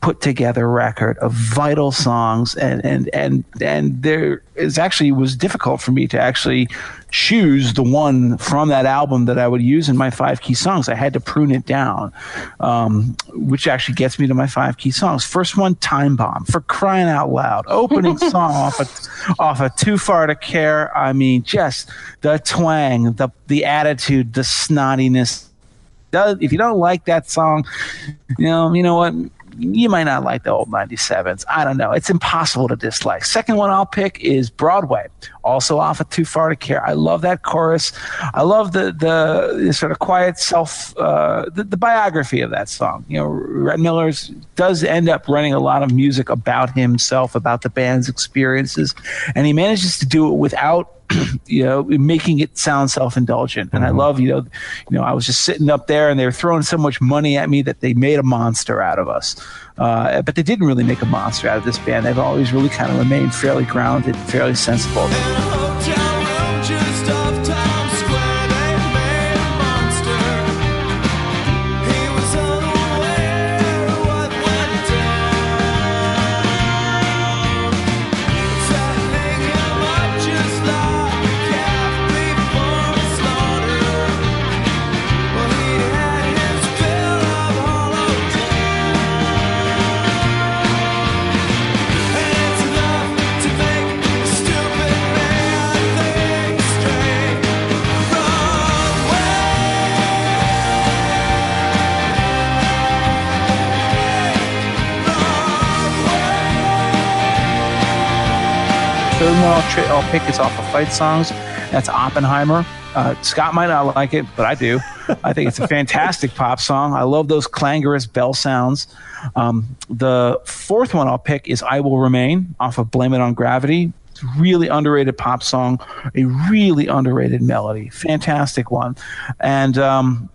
put together record of vital songs and and and and there is actually was difficult for me to actually choose the one from that album that I would use in my five key songs. I had to prune it down, um, which actually gets me to my five key songs. First one, Time Bomb, for crying out loud. Opening song off of, off of Too Far to Care. I mean, just the twang, the the attitude, the snottiness. Does, if you don't like that song, you know, you know what? You might not like the old 97s. I don't know. It's impossible to dislike. Second one I'll pick is Broadway, also off of Too Far to Care. I love that chorus. I love the the, the sort of quiet self, uh, the, the biography of that song. You know, Rhett Miller's does end up running a lot of music about himself, about the band's experiences, and he manages to do it without you know, making it sound self-indulgent. And I love, you know, you know, I was just sitting up there and they were throwing so much money at me that they made a monster out of us. Uh, but they didn't really make a monster out of this band. They've always really kind of remained fairly grounded, fairly sensible. I'll, I'll pick is off of Fight Songs. That's Oppenheimer. Uh, Scott might not like it, but I do. I think it's a fantastic pop song. I love those clangorous bell sounds. Um, the fourth one I'll pick is I Will Remain off of Blame It on Gravity. It's a really underrated pop song, a really underrated melody. Fantastic one. And um,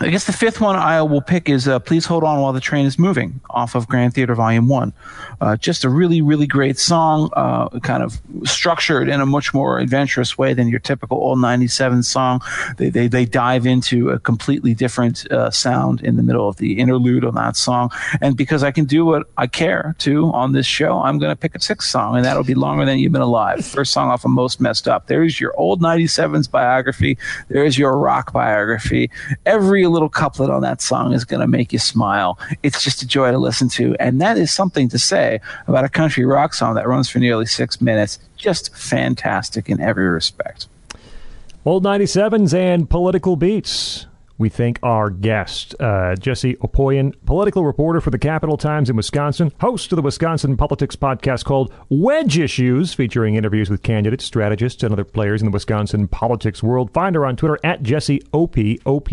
I guess the fifth one I will pick is uh, Please Hold On While the Train is Moving off of Grand Theater Volume 1. Uh, just a really, really great song, uh, kind of structured in a much more adventurous way than your typical old 97 song. They, they, they dive into a completely different uh, sound in the middle of the interlude on that song. And because I can do what I care to on this show, I'm going to pick a sixth song, and that'll be Longer Than You've Been Alive. First song off of Most Messed Up. There's your old 97's biography. There's your rock biography. Every little couplet on that song is going to make you smile. It's just a joy to listen to. And that is something to say about a country rock song that runs for nearly six minutes. Just fantastic in every respect. Old 97s and political beats. We thank our guest, uh, Jessie Opoien, political reporter for the Capital Times in Wisconsin, host of the Wisconsin Politics podcast called Wedge Issues, featuring interviews with candidates, strategists, and other players in the Wisconsin politics world. Find her on Twitter at Jessie OP, OP.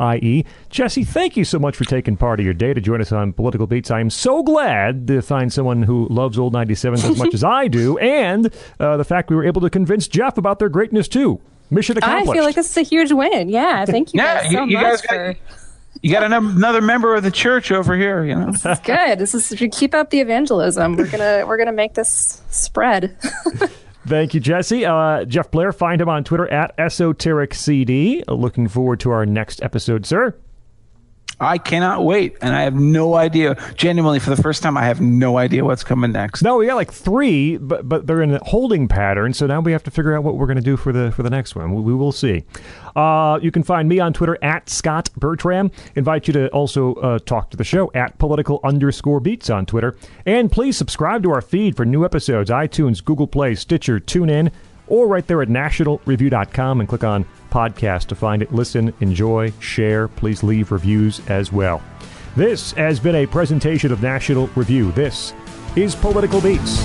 IE. Jessie, thank you so much for taking part of your day to join us on Political Beats. I am so glad to find someone who loves old 97s as much as I do, and uh, the fact we were able to convince Jeff about their greatness too. Mission accomplished. I feel like this is a huge win. Yeah, thank you Yeah, guys so you- you much guys got- for You got another, another member of the church over here, you know. this is good. This is if you keep up the evangelism, we're gonna we're gonna make this spread. Thank you, Jessie. Uh, Jeff Blehar, find him on Twitter at EsotericCD. Looking forward to our next episode, sir. I cannot wait, and I have no idea. Genuinely, for the first time, I have no idea what's coming next. No, we got like three, but but they're in a holding pattern. So now we have to figure out what we're going to do for the for the next one. We, we will see. Uh, you can find me on Twitter at Scott Bertram. Invite you to also uh, talk to the show at political underscore beats on Twitter. And please subscribe to our feed for new episodes: iTunes, Google Play, Stitcher, TuneIn, or right there at nationalreview.com and click on podcast to find it. Listen, enjoy, share. Please leave reviews as well. This has been a presentation of National Review. This is Political Beats.